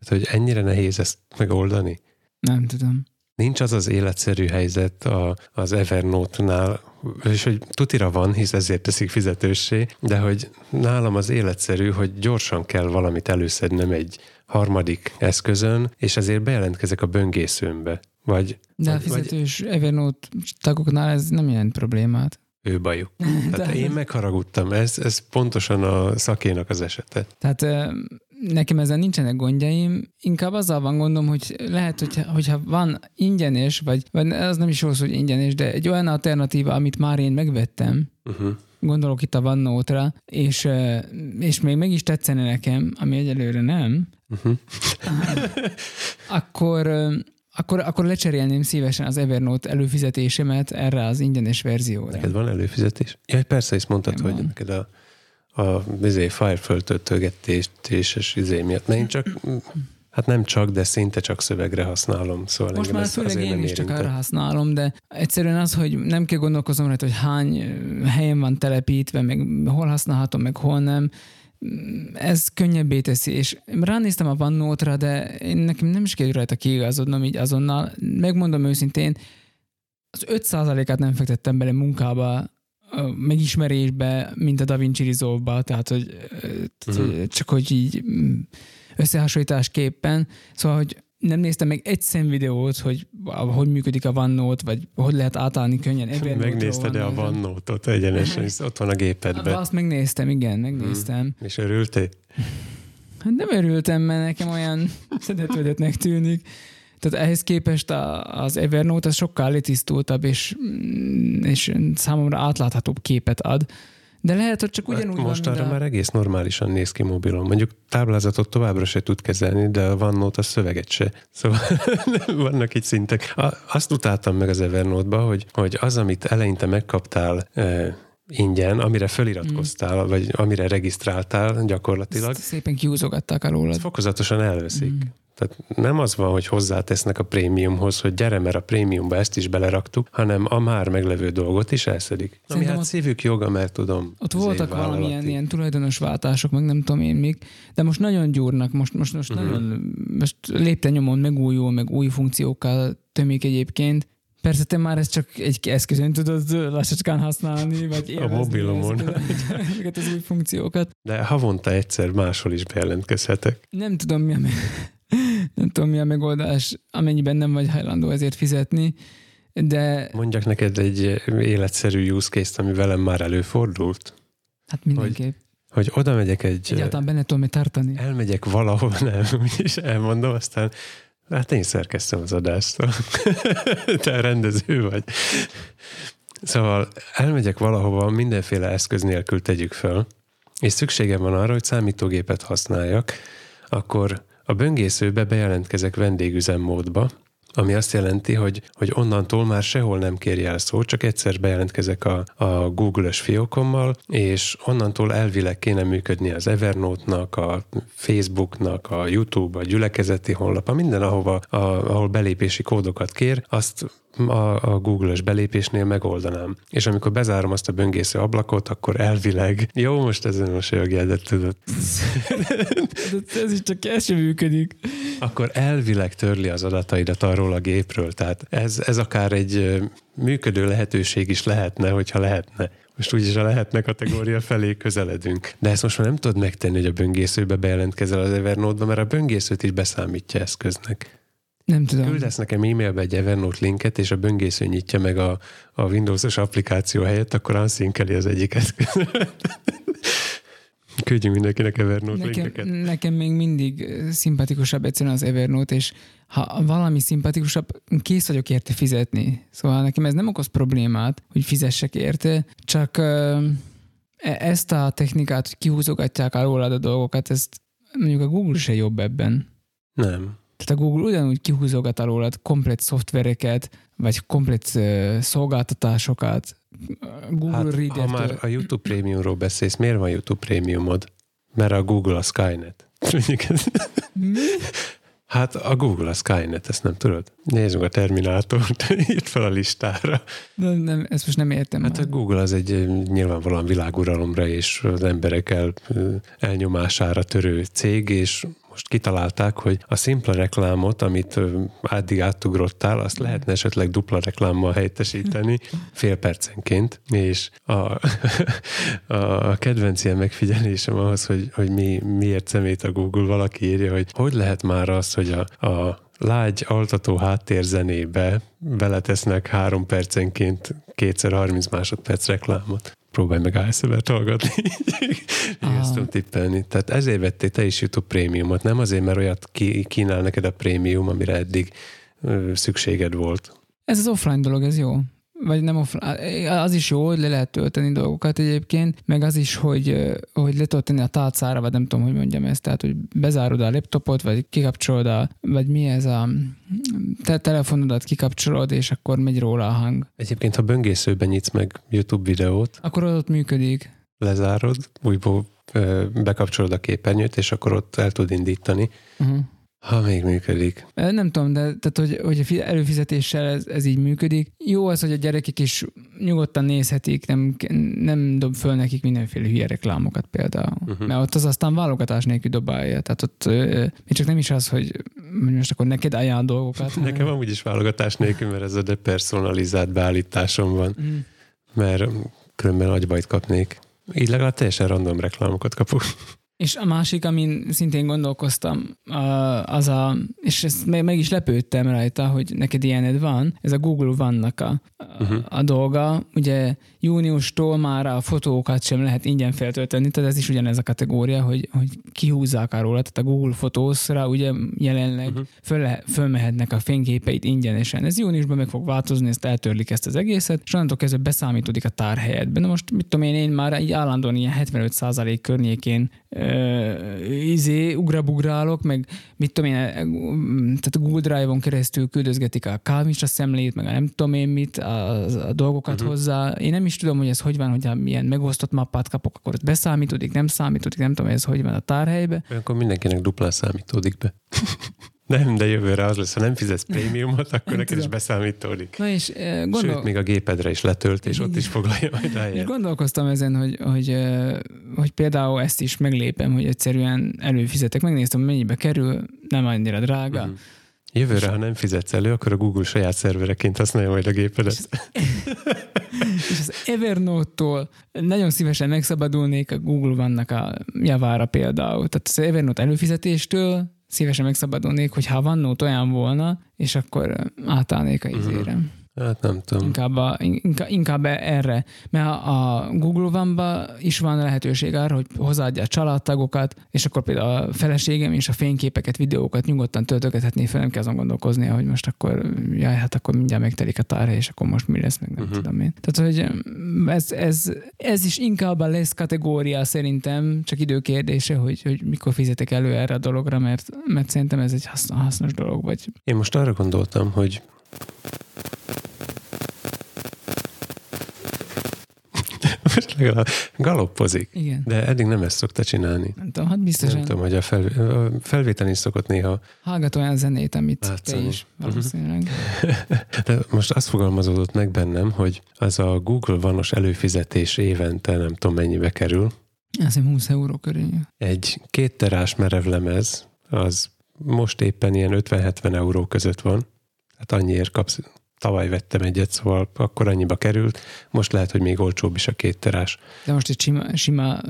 Tehát, hogy ennyire nehéz ezt megoldani? Nem tudom. Nincs az az életszerű helyzet a, az Evernote-nál, és hogy tutira van, hisz ezért teszik fizetőssé, de hogy nálam az életszerű, hogy gyorsan kell valamit előszednem egy harmadik eszközön, és ezért bejelentkezek a böngészőmbe. Vagy, de a fizetős vagy... Evernote tagoknál ez nem jelent problémát. Ő bajuk. (laughs) Tehát én megharagudtam. Ez, ez pontosan a szakénak az esete. Tehát nekem ezen nincsenek gondjaim, inkább azzal van gondom, hogy lehet, hogyha, hogyha van ingyenes, vagy, vagy az nem is rossz, hogy ingyenes, de egy olyan alternatíva, amit már én megvettem, uh-huh. gondolok itt a OneNote-ra, és, és még meg is tetszene nekem, ami egyelőre nem, uh-huh. akkor akkor, akkor lecserélném szívesen az Evernote előfizetésemet erre az ingyenes verzióra. Neked van előfizetés? Ja, persze, is mondtad, Nem hogy van. neked a a izé, Fire föltöltögetés izé miatt. Mert én csak, hát nem csak, de szinte csak szövegre használom. Szóval Most már főleg én is csak arra használom, de egyszerűen az, hogy nem kell gondolkozom rajta, hogy hány helyen van telepítve, meg hol használhatom, meg hol nem, ez könnyebbé teszi, és ránéztem a OneNote-ra, de én nekem nem is kell rajta kiigazodnom így azonnal. Megmondom őszintén, az 5%-át nem fektettem bele munkába megismerésbe, mint a Da Vinci Resolve-ba, tehát hogy uh-huh. csak hogy így mm, összehasonlításképpen, szóval, hogy nem néztem meg egy szem videót, hogy hogy működik a OneNote, vagy hogy lehet átállni könnyen. Megnézted-e a OneNote-ot egyenesen, (laughs) ott van a gépedben. Azt megnéztem, igen, megnéztem. Hmm. És örültél? (laughs) Hát nem örültem, mert nekem olyan (laughs) szedetődetnek tűnik. Tehát ehhez képest a, az Evernote az sokkal letisztultabb, és, mm, és számomra átláthatóbb képet ad. De lehet, hogy csak hát ugyanúgy Most van, arra a... már egész normálisan néz ki mobilon. Mondjuk táblázatot továbbra se tud kezelni, de a OneNote a szöveget se. Szóval (laughs) vannak itt szintek. Azt utáltam meg az Evernote-ba, hogy, hogy az, amit eleinte megkaptál eh, ingyen, amire feliratkoztál, mm. vagy amire regisztráltál gyakorlatilag. Ezt szépen kiúzogatták alólad. Fokozatosan elveszik. Mm. Tehát nem az van, hogy hozzátesznek a prémiumhoz, hogy gyere, mert a prémiumba ezt is beleraktuk, hanem a már meglevő dolgot is elszedik. Ami hát ott, szívük joga, mert tudom. Ott voltak valamilyen ilyen tulajdonos váltások, meg nem tudom én még, de most nagyon gyúrnak, most, most, most uh-huh. nagyon, most lépte nyomon megújul, meg új funkciókkal tömik egyébként. Persze te már ezt csak egy eszközön tudod lassacskán használni, vagy A mobilomon. Ezeket az új funkciókat. De havonta egyszer máshol is bejelentkezhetek. Nem tudom, mi a, nem tudom, mi a megoldás, amennyiben nem vagy hajlandó ezért fizetni, de... Mondjak neked egy életszerű use case ami velem már előfordult? Hát mindenképp. Hogy, hogy oda megyek egy... Egyáltalán benne tudom tartani. Elmegyek valahol, (laughs) nem, úgyis elmondom, aztán hát én szerkeztem az adást, (laughs) te rendező vagy. Szóval elmegyek valahova, mindenféle eszköz nélkül tegyük fel, és szükségem van arra, hogy számítógépet használjak, akkor a böngészőbe bejelentkezek vendégüzemmódba, ami azt jelenti, hogy, hogy onnantól már sehol nem kér jelszót, csak egyszer bejelentkezek a, a Google-ös fiókommal, és onnantól elvileg kéne működni az Evernote-nak, a Facebook-nak, a YouTube, a gyülekezeti honlap, minden, ahova, a, ahol belépési kódokat kér, azt a, a Google-ös belépésnél megoldanám. És amikor bezárom azt a böngésző ablakot, akkor elvileg, jó, most ezen most de tudod. ez is csak sem működik. Akkor elvileg törli az adataidat arról a gépről. Tehát ez, ez akár egy működő lehetőség is lehetne, hogyha lehetne. Most úgyis a lehetne kategória felé közeledünk. De ezt most már nem tudod megtenni, hogy a böngészőbe bejelentkezel az Evernote-ba, mert a böngészőt is beszámítja eszköznek. Nem tudom. Küldesz nekem e-mailbe egy Evernote linket, és a böngésző nyitja meg a, a Windows-os applikáció helyett, akkor unszinkeli az egyiket. (laughs) Küldjünk mindenkinek Evernote Nekem, linkeket. nekem még mindig szimpatikusabb egyszerűen az Evernote, és ha valami szimpatikusabb, kész vagyok érte fizetni. Szóval nekem ez nem okoz problémát, hogy fizessek érte, csak e- ezt a technikát, hogy kihúzogatják rólad a dolgokat, ezt mondjuk a Google se jobb ebben. Nem. Tehát a Google ugyanúgy kihúzogat rólad komplet szoftvereket, vagy komplet ö, szolgáltatásokat. Google Hát, Reader. ha már a YouTube Premiumról beszélsz, miért van YouTube Premiumod? Mert a Google a Skynet. (laughs) Mi? Hát a Google a Skynet, ezt nem tudod? Meg a Terminátort, (laughs) írt fel a listára. Nem, nem, ezt most nem értem. Hát a már. Google az egy nyilvánvalóan világuralomra és az emberek el, elnyomására törő cég, és most kitalálták, hogy a szimpla reklámot, amit addig átugrottál, azt lehetne esetleg dupla reklámmal helyettesíteni (laughs) fél percenként, és a, (laughs) a kedvenc ilyen megfigyelésem ahhoz, hogy, hogy mi, miért szemét a Google, valaki írja, hogy hogy lehet már az, hogy a, a lágy altató háttérzenébe beletesznek három percenként kétszer 30 másodperc reklámot. Próbálj meg ASMR-t hallgatni. (laughs) Ah. ezt tudom tippelni. Tehát ezért vettél te is YouTube prémiumot, nem azért, mert olyat ki- kínál neked a prémium, amire eddig ö, szükséged volt. Ez az offline dolog, ez jó. Vagy nem offline. Az is jó, hogy le lehet tölteni dolgokat egyébként, meg az is, hogy, hogy le tudod tenni a tálcára, vagy nem tudom, hogy mondjam ezt, tehát, hogy bezárod a laptopot, vagy kikapcsolod a, vagy mi ez a te telefonodat kikapcsolod, és akkor megy róla a hang. Egyébként, ha böngészőben nyitsz meg YouTube videót, Akkor ott működik. lezárod, újból bekapcsolod a képernyőt, és akkor ott el tud indítani. Uh-huh. Ha még működik. Nem tudom, de tehát, hogy, hogy előfizetéssel ez, ez így működik. Jó az, hogy a gyerekek is nyugodtan nézhetik, nem, nem dob föl nekik mindenféle hülye reklámokat például. Uh-huh. Mert ott az aztán válogatás nélkül dobálja. Tehát ott még csak nem is az, hogy most akkor neked ajánl dolgokat. Nekem amúgy is válogatás nélkül, mert ez a depersonalizált beállításom van, Mm. mert különben agybajt kapnék. Így legalább teljesen random reklámokat kapok. És a másik, amin szintén gondolkoztam, az a, és ezt meg, is lepődtem rajta, hogy neked ilyened van, ez a Google vannak a, Mhm. a dolga. Ugye júniustól már a fotókat sem lehet ingyen feltölteni, tehát ez is ugyanez a kategória, hogy, hogy kihúzzák arról, tehát a Google Photos-ra ugye jelenleg Mhm. föl, le- fölmehetnek a fényképeit ingyenesen. Ez júniusban meg fog változni, ezt eltörlik ezt az egészet, és onnantól kezdve beszámítódik a tárhelyedben. Na most mit tudom én, én már így állandóan ilyen 75% környékén izé, ugrabugrálok, meg mit tudom én, ö, tehát a Google Drive-on keresztül küldözgetik a kávista szemlét, meg a nem tudom én mit, a, a dolgokat uh-huh. hozzá. Én nem is tudom, hogy ez hogy van, hogyha milyen megosztott mappát kapok, akkor ott beszámítódik, nem számítódik, nem tudom, hogy ez hogy van a tárhelybe. Olyankor mindenkinek duplán számítódik be. (laughs) Nem, de jövőre az lesz, ha nem fizetsz (laughs) prémiumot, akkor neked is tudom. beszámítódik. Na és eh, gondol... Sőt, még a gépedre is letölt, és ott is foglalja majd És helyet. gondolkoztam ezen, hogy, hogy, ö, hogy például ezt is meglépem, hogy egyszerűen előfizetek. Megnéztem, mennyibe kerül, nem annyira drága. Mhm. Jövőre, ha nem fizetsz elő, akkor a Google saját szervereként használja majd a gépedet. És az (laughs) Evernote-tól nagyon szívesen megszabadulnék a Google vannak a javára például. Tehát az Evernote előfizetéstől szívesen megszabadulnék, hogy ha OneNote olyan volna, és akkor átállnék a izére. Hát nem tudom. Inkább, a, inkább, inkább erre. Mert a Google one is van lehetőség arra, hogy hozzáadja a családtagokat, és akkor például a feleségem is a fényképeket, videókat nyugodtan töltögethetné fel, nem kell azon gondolkoznia, hogy most akkor, jaj, hát akkor mindjárt megtelik a tárhely, és akkor most mi lesz, meg nem uh-huh. tudom én. Tehát, hogy ez, ez, ez is inkább a lesz kategória szerintem, csak időkérdése, hogy, hogy mikor fizetek elő erre a dologra, mert, mert szerintem ez egy hasznos, hasznos dolog, vagy Én most arra gondoltam, hogy (laughs) most legalább galoppozik. igen. De eddig nem ezt szokta csinálni. Nem tudom, hát biztosan. Nem tudom, hogy a, fel, a felvételén szokott néha. Hallgat olyan zenét, amit te Látszani. is valószínűleg. (laughs) De most azt fogalmazódott meg bennem, hogy az a Google vanos előfizetés évente nem tudom mennyibe kerül. Hiszem 20 euró körül. Egy két terás merevlemez, az most éppen ilyen 50-70 euró között van. Hát annyiért kapsz. Tavaly vettem egyet, szóval akkor annyiba került. Most lehet, hogy még olcsóbb is a két terás. De most egy sima, sima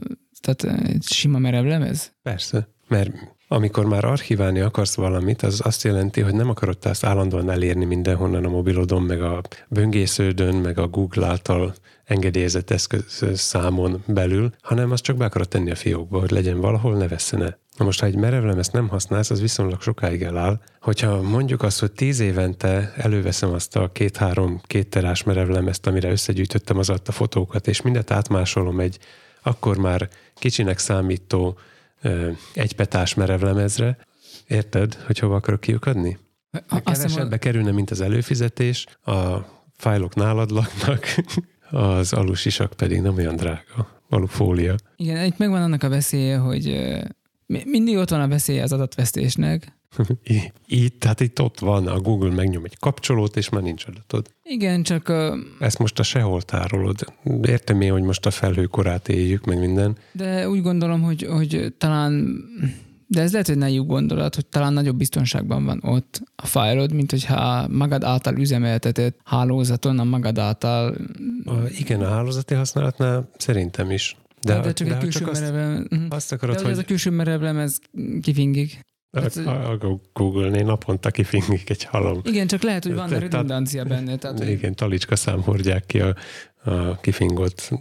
tehát sima merev lemez? Persze, mert amikor már archiválni akarsz valamit, az azt jelenti, hogy nem akarod ezt állandóan elérni mindenhonnan a mobilodon, meg a böngésződön, meg a Google által engedélyezett eszköz számon belül, hanem azt csak be akarod tenni a fiókba, hogy legyen valahol, ne veszene. Na most, ha egy merevlemezt nem használsz, az viszonylag sokáig eláll. Hogyha mondjuk azt, hogy tíz évente előveszem azt a két-három kétterás merevlemezt, amire összegyűjtöttem az a fotókat, és mindet átmásolom egy akkor már kicsinek számító egypetás merevlemezre, érted, hogy hova akarok kiukadni? Kevesebbe a... kerülne, mint az előfizetés, a fájlok nálad laknak, (laughs) az alusisak pedig nem olyan drága. Alufólia. Igen, itt megvan annak a veszélye, hogy mindig ott van a veszélye az adatvesztésnek. (laughs) itt, tehát itt ott van, a Google megnyom egy kapcsolót, és már nincs adatod. Igen, csak... Uh, Ezt most a sehol tárolod. Értem én, hogy most a felhőkorát éljük, meg minden. De úgy gondolom, hogy, hogy talán de ez lehet, hogy naív gondolat, hogy talán nagyobb biztonságban van ott a fájlod, mint hogyha magad által üzemeltetett hálózaton, a magad által... A, igen, a hálózati használatnál szerintem is. De, de csak de egy külső csak. Azt, mhm. azt akarod, de hogy... ez a külső mereblem, ez kifingik. Hát, a, a Google-nél naponta kifingik egy halom. Igen, csak lehet, hogy van redundancia benne. Tehát, igen, talicska szám hordják ki a kifingott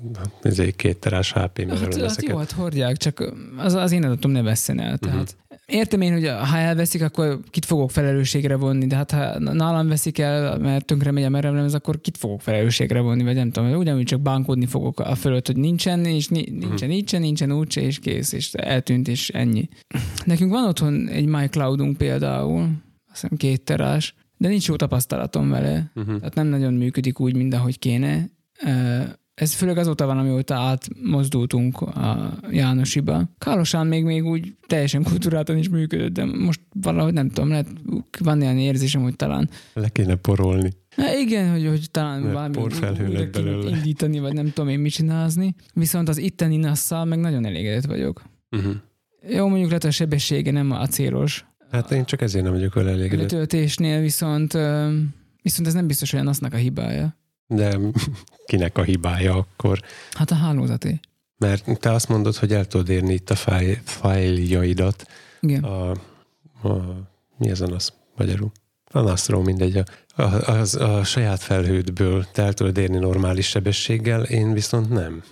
két terás HP hát, hát jó, hát hordják, csak az, az én adatom ne vesszen el. Tehát uh-huh. Értem én, hogy ha elveszik, akkor kit fogok felelősségre vonni, de hát ha nálam veszik el, mert tönkre megy a merevlemez, akkor kit fogok felelősségre vonni, vagy nem tudom, ugyanúgy csak bánkodni fogok a fölött, hogy nincsen, és nincsen, uh-huh. nincsen, nincsen, úgyse, és kész, és eltűnt, és ennyi. Nekünk van otthon egy MyCloudunk például, azt hiszem két terás, de nincs jó tapasztalatom vele. Uh-huh. Tehát nem nagyon működik úgy, mint ahogy kéne ez főleg azóta van, amióta átmozdultunk a Jánosiba. Kálosán még, még úgy teljesen kultúráltan is működött, de most valahogy nem tudom, lehet, van ilyen érzésem, hogy talán... Le kéne porolni. Na igen, hogy, hogy talán Mert valami újra indítani, vagy nem tudom én mit csinálni. Viszont az itteni nasszal meg nagyon elégedett vagyok. Uh-huh. Jó, mondjuk lehet a sebessége nem a célos. Hát én csak ezért nem vagyok vele elégedett. Letöltésnél viszont, viszont ez nem biztos, hogy a NAS-nak a hibája. De kinek a hibája akkor? Hát a hálózati. Mert te azt mondod, hogy el tudod érni itt a fáj, fájljaidat. Igen. A, a, mi ez a NAS magyarul? A NAS-ról mindegy. A, a, az, a saját felhődből te el tudod érni normális sebességgel, én viszont nem.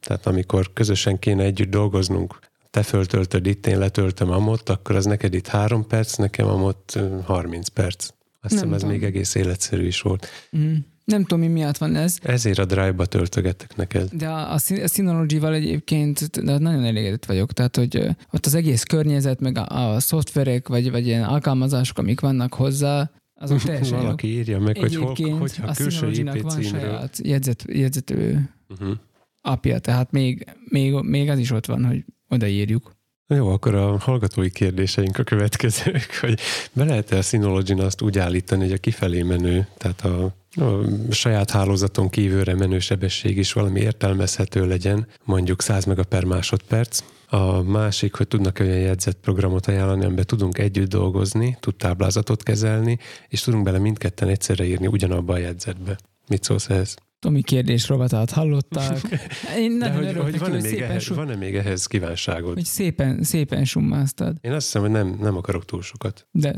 Tehát amikor közösen kéne együtt dolgoznunk, te föltöltöd itt, én letöltöm amott, akkor az neked itt három perc, nekem amott 30 perc. Azt hiszem, ez még egész életszerű is volt. Mm. Nem tudom, mi miatt van ez. Ezért a Drive-ba töltögettek neked. De a, a Synology-val egyébként de nagyon elégedett vagyok. Tehát, hogy ott az egész környezet, meg a, a szoftverek, vagy, vagy ilyen alkalmazások, amik vannak hozzá, azok (laughs) teljesen Valaki jók. írja meg, hogy hol, hogyha a külső IP van saját jegyzet, jegyzető uh-huh. apja, tehát még, még, még az is ott van, hogy odaírjuk. Jó, akkor a hallgatói kérdéseink a következők, (laughs) hogy be lehet-e a synology azt úgy állítani, hogy a kifelé menő, tehát a a saját hálózaton kívülre menő sebesség is valami értelmezhető legyen, mondjuk 100 meg per másodperc. A másik, hogy tudnak olyan jegyzett programot ajánlani, amiben tudunk együtt dolgozni, tud táblázatot kezelni, és tudunk bele mindketten egyszerre írni ugyanabba a jegyzetbe. Mit szólsz ehhez? Tomi kérdés rovatát hallották. (laughs) Én De hogy, hogy van-e, még ehhez, sum... van-e még ehhez kívánságod? Hogy szépen, szépen summáztad. Én azt hiszem, hogy nem, nem akarok túl sokat. De.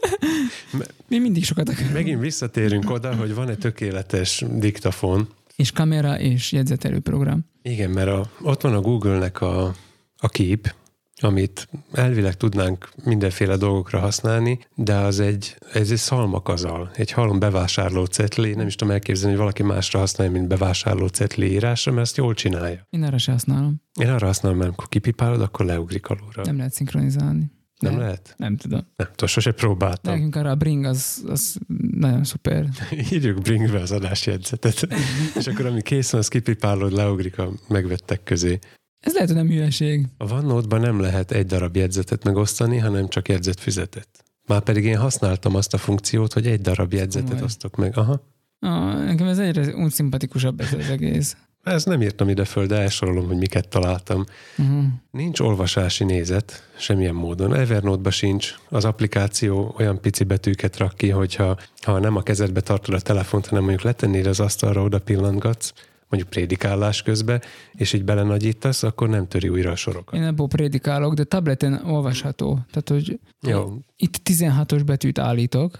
(laughs) Mi mindig sokat akarunk. Megint visszatérünk oda, hogy van egy tökéletes diktafon. És kamera és jegyzetelő program. Igen, mert a, ott van a Google-nek a, a kép, amit elvileg tudnánk mindenféle dolgokra használni, de az egy, ez egy szalmakazal, egy halom bevásárló cetli, nem is tudom elképzelni, hogy valaki másra használja, mint bevásárló cetli írásra, mert ezt jól csinálja. Én arra sem használom. Én arra használom, mert amikor kipipálod, akkor leugrik alulra. Nem lehet szinkronizálni. Nem, nem lehet? Nem tudom. Nem tudom, sose próbáltam. Nekünk arra a Bring az, az nagyon szuper. (laughs) Írjuk Bringbe az adásjegyzetet, (laughs) és akkor ami kész van, az kipipálod, leugrik a megvettek közé. Ez lehet, hogy nem hülyeség. A OneNote-ban nem lehet egy darab jegyzetet megosztani, hanem csak jegyzetfüzetet. Már pedig én használtam azt a funkciót, hogy egy darab jegyzetet Komoly. osztok meg. Aha. Ah, nekem ez egyre úgy szimpatikusabb ez az egész. Ezt nem írtam ide föl, de elsorolom, hogy miket találtam. Uh-huh. Nincs olvasási nézet semmilyen módon. Evernote-ba sincs. Az applikáció olyan pici betűket rak ki, hogyha ha nem a kezedbe tartod a telefont, hanem mondjuk letennéd az asztalra, oda pillantgatsz, mondjuk prédikálás közben, és így belenagyítasz, akkor nem töri újra a sorokat. Én ebből prédikálok, de tableten olvasható. Tehát, hogy Jó. itt 16-os betűt állítok,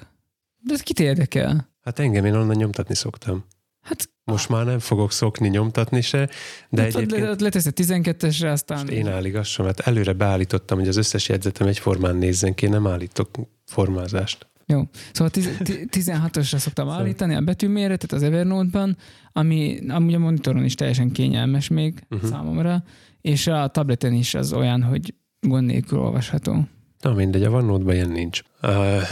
de ez kit érdekel? Hát engem én onnan nyomtatni szoktam. Hát Most már nem fogok szokni nyomtatni se, de hát egyébként leteszed 12-esre, aztán... én álligassam, mert előre beállítottam, hogy az összes jegyzetem egyformán nézzen ki, nem állítok formázást. Jó. Szóval tiz- ti- 16-osra szoktam állítani a betűméretet az Evernote-ban, ami amúgy a monitoron is teljesen kényelmes még uh-huh. számomra, és a tableten is az olyan, hogy gond nélkül olvasható. Na mindegy, a OneNote-ban ilyen nincs. Uh,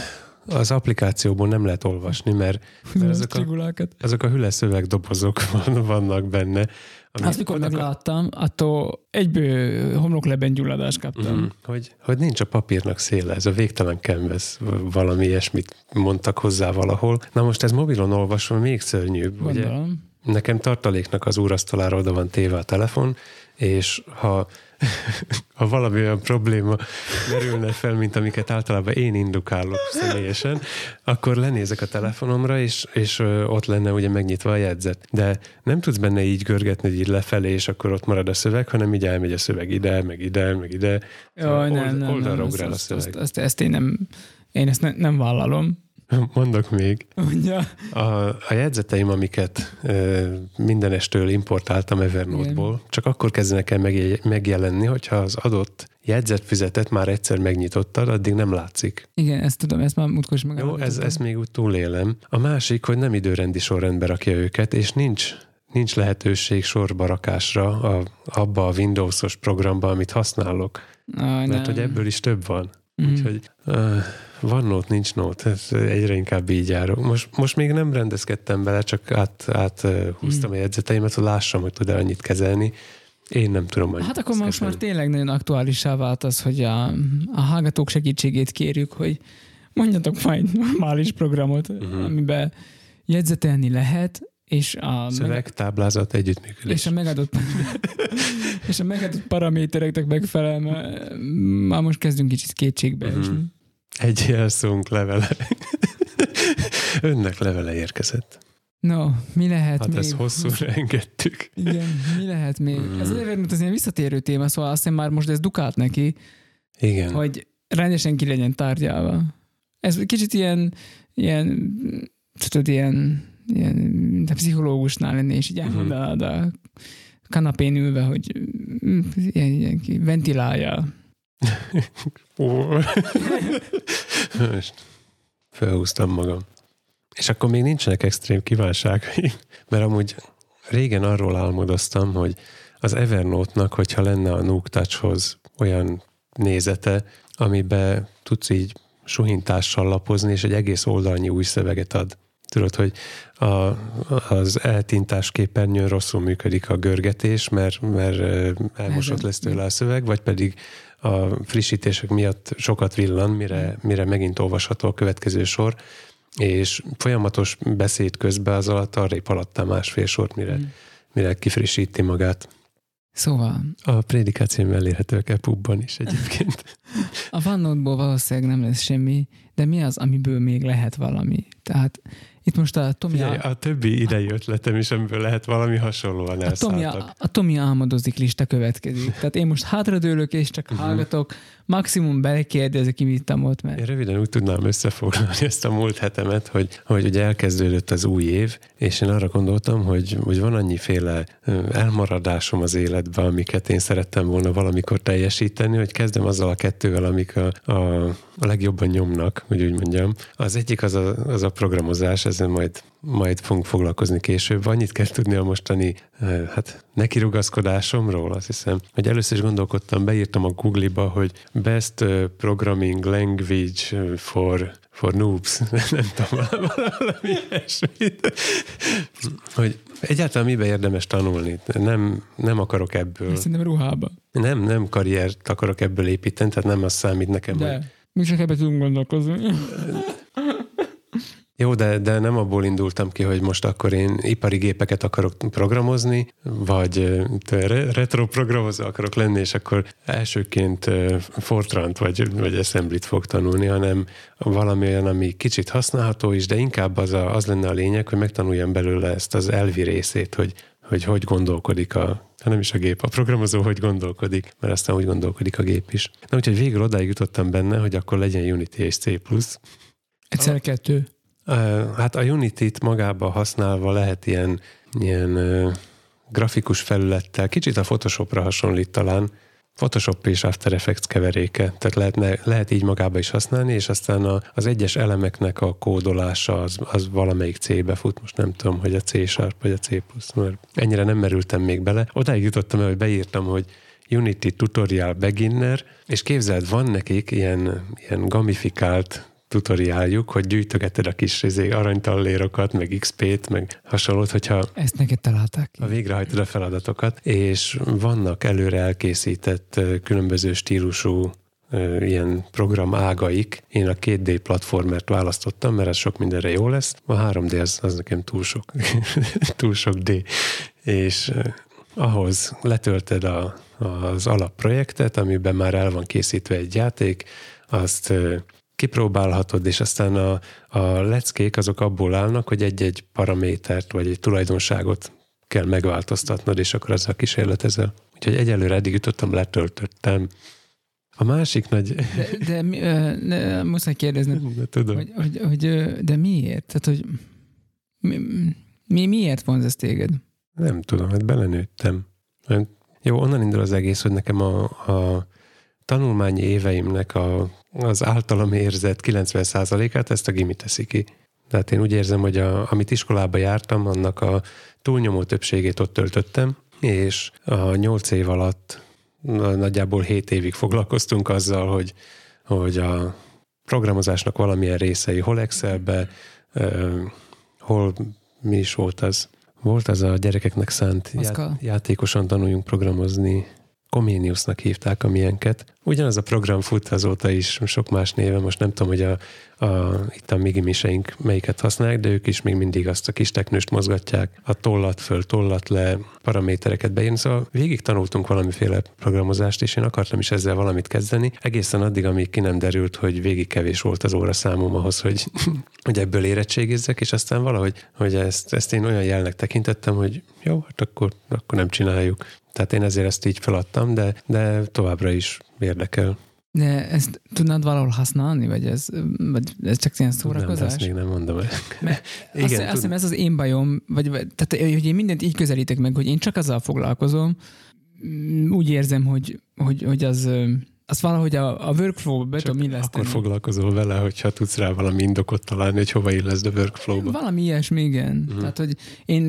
az applikációból nem lehet olvasni, mert, mert azok, a, azok a hüle szövegdobozok (laughs) van- vannak benne. Ami- Azt mikor megláttam, attól egyből homlokleben gyulladást kaptam. Mhm, Hogy, hogy nincs a papírnak széle, ez a végtelen canvas, valami ilyesmit mondtak hozzá valahol. Na most ez mobilon olvasva még szörnyűbb, ugye? Gondolom. Nekem tartaléknak az úrasztalára oda van téve a telefon, és ha, (laughs) ha valami olyan probléma merülne fel, mint amiket általában én indukálok személyesen, akkor lenézek a telefonomra, és, és ott lenne ugye megnyitva a jegyzet. De nem tudsz benne így görgetni, hogy így lefelé, és akkor ott marad a szöveg, hanem így elmegy a szöveg ide, meg ide, meg ide. Jaj, nem, Old- nem, oldalra nem, ugrál a azt, azt, szöveg. azt, ezt én nem, én ezt ne, nem vállalom. (laughs) Mondok még. Mondja. A, a jegyzeteim, amiket ö, mindenestől importáltam Evernote-ból, csak akkor kezdenek el megje- megjelenni, hogyha az adott jegyzetfüzetet már egyszer megnyitottad, addig nem látszik. Igen, ezt tudom, ezt már múltkor is Jó, ez, ezt még úgy túlélem. A másik, hogy nem időrendi sorrendbe rakja őket, és nincs nincs lehetőség sorba rakásra a, abba a Windows-os programba, amit használok. Aj, Mert hogy ebből is több van. Mhm. Úgyhogy uh, van nót, nincs nót, ez egyre inkább így járok. Most, most még nem rendezkedtem bele, csak át, át uh, húztam Mhm. a jegyzeteimet, hogy lássam, hogy tud-e annyit kezelni. Én nem tudom annyit Hát akkor most már tényleg nagyon aktuálissá vált az, hogy a, a hallgatók segítségét kérjük, hogy mondjatok majd egy normális programot, uh-huh. amiben jegyzetelni lehet, és a, Szöveg, táblázat, együttműködés. és a megadott (laughs) és a megadott paramétereknek megfelel, már most kezdünk kicsit kétségbe Mhm. esni. Egy jelszónk levele. (laughs) Önnek levele érkezett. No, mi lehet Hát még? ezt hosszúra engedtük. Igen, mi lehet még? Mhm. Ez az Evernote az ilyen visszatérő téma, szóval azt hiszem már most ez dukált neki, Igen. hogy rendesen ki legyen tárgyalva. Ez kicsit ilyen, ilyen tudod, ilyen, ilyen a pszichológusnál lenni, és így Mhm. elmondanád a kanapén ülve, hogy mm, ilyen, ilyen ki- ventilálja. Most felhúztam magam. És akkor még nincsenek extrém kívánságaim, (laughs) mert amúgy régen arról álmodoztam, hogy az Evernote-nak, hogyha lenne a Nuke Touch-hoz olyan nézete, amiben tudsz így suhintással lapozni, és egy egész oldalnyi új szöveget ad. Tudod, hogy a, az eltintás képernyőn rosszul működik a görgetés, mert, mert elmosott lesz tőle a szöveg, vagy pedig a frissítések miatt sokat villan, mire, mire megint olvasható a következő sor, és folyamatos beszéd közben az alatt arrébb haladtál másfél sort, mire, Mm. mire kifrissíti magát. Szóval A prédikációm elérhetőek e pubban is egyébként. (laughs) a OneNote-ból valószínűleg nem lesz semmi, de mi az, amiből még lehet valami? Tehát itt most a Tomi, Figyelj, a többi idei ötletem is, amiből lehet valami hasonlóan a Tomi, elszálltak. a Tomi álmodozik lista következik. Tehát én most hátradőlök és csak Mhm. hallgatok, maximum belekérdezek, ki mit tamolt, mert Én röviden úgy tudnám összefoglalni (laughs) ezt a múlt hetemet, hogy, hogy ugye elkezdődött az új év, és én arra gondoltam, hogy, hogy van annyiféle elmaradásom az életben, amiket én szerettem volna valamikor teljesíteni, hogy kezdem azzal a kettővel, amik a, a, a legjobban nyomnak, hogy úgy mondjam. Az egyik az a, az a programozás, ezzel majd, majd fogunk foglalkozni később. Annyit kell tudni a mostani ö, hát, nekirugaszkodásomról, azt hiszem, hogy először is gondolkodtam, beírtam a Google-ba, hogy best ö, programming language for for noobs, (laughs) nem tudom, valami ilyesmit. Hogy egyáltalán mibe érdemes tanulni? Nem, nem akarok ebből, szerintem ruhába. nem, nem karriert akarok ebből építeni, tehát nem az számít nekem, hogy De mi csak ebbe tudunk gondolkozni. (laughs) Jó, de, de nem abból indultam ki, hogy most akkor én ipari gépeket akarok programozni, vagy retro programozó akarok lenni, és akkor elsőként ö, Fortrant vagy, vagy Assembly-t fog tanulni, hanem valami olyan, ami kicsit használható is, de inkább az, a, az lenne a lényeg, hogy megtanuljam belőle ezt az elvi részét, hogy hogy hogy gondolkodik a, nem is a gép, a programozó hogy gondolkodik, mert aztán úgy gondolkodik a gép is. Na úgyhogy végül odáig jutottam benne, hogy akkor legyen Unity és C++. Egyszer kettő. Hát a Unity-t magába használva lehet ilyen, ilyen grafikus felülettel, kicsit a Photoshopra hasonlít talán, Photoshop és After Effects keveréke, tehát lehetne, lehet így magába is használni, és aztán a, az egyes elemeknek a kódolása az, az valamelyik C-be fut, most nem tudom, hogy a C Sharp vagy a C++, mert ennyire nem merültem még bele. Odáig jutottam el, hogy beírtam, hogy Unity Tutorial Beginner, és képzeld, van nekik ilyen, ilyen gamifikált tutoriáljuk, hogy gyűjtögeted a kis izé, aranytallérokat, meg XP-t, meg hasonlót, hogyha... Ezt neked találták ki. Ha végrehajtod a feladatokat, és vannak előre elkészített különböző stílusú ilyen program ágaik. Én a 2D platformert választottam, mert ez sok mindenre jó lesz. A 3D az, az nekem túl sok, (laughs) túl sok D. És ahhoz letölted a, az alapprojektet, amiben már el van készítve egy játék, azt kipróbálhatod, és aztán a, a leckék azok abból állnak, hogy egy-egy paramétert vagy egy tulajdonságot kell megváltoztatnod, és akkor ezzel kísérletezel. Úgyhogy egyelőre eddig jutottam, letöltöttem. A másik nagy... De, de, de, de muszáj kérdezni, de, tudom. Hogy, hogy, hogy, de miért? Tehát, hogy mi, mi, miért vonz ez téged? Nem tudom, hát belenőttem. Jó, onnan indul az egész, hogy nekem a, a tanulmányi éveimnek a az általam érzett 90%-át ezt a gimi teszi ki. Tehát én úgy érzem, hogy a, amit iskolába jártam, annak a túlnyomó többségét ott töltöttem, és a nyolc év alatt nagyjából 7 évig foglalkoztunk azzal, hogy, hogy a programozásnak valamilyen részei hol Excelbe, hol mi is volt az. Volt az a gyerekeknek szánt já- játékosan tanuljunk programozni, Comeniusnak hívták a milyenket. Ugyanaz a program fut azóta is sok más néven, most nem tudom, hogy a, a, itt a migimiseink melyiket használják, de ők is még mindig azt a kis teknőst mozgatják, a tollat föl, tollat le, paramétereket beírni, szóval végig tanultunk valamiféle programozást, és én akartam is ezzel valamit kezdeni, egészen addig, amíg ki nem derült, hogy végig kevés volt az óra számom ahhoz, hogy, (laughs) hogy ebből érettségizzek, és aztán valahogy, hogy ezt, ezt én olyan jelnek tekintettem, hogy jó, hát akkor, akkor nem csináljuk. Tehát én ezért ezt így feladtam, de, de továbbra is érdekel. De ezt tudnád valahol használni, vagy ez, vagy ez csak ilyen szórakozás? Nem, ezt még nem mondom el. Mert (laughs) Igen, azt, azt hiszem ez az én bajom, vagy, tehát, hogy én mindent így közelítek meg, hogy én csak azzal foglalkozom, úgy érzem, hogy, hogy, hogy az azt valahogy a, a workflow-ba be tudom illeszteni. Akkor foglalkozol vele, hogyha tudsz rá valami indokot találni, hogy hova illeszd a workflow-ba. Valami ilyesmi, igen. Uh-huh. Tehát, hogy én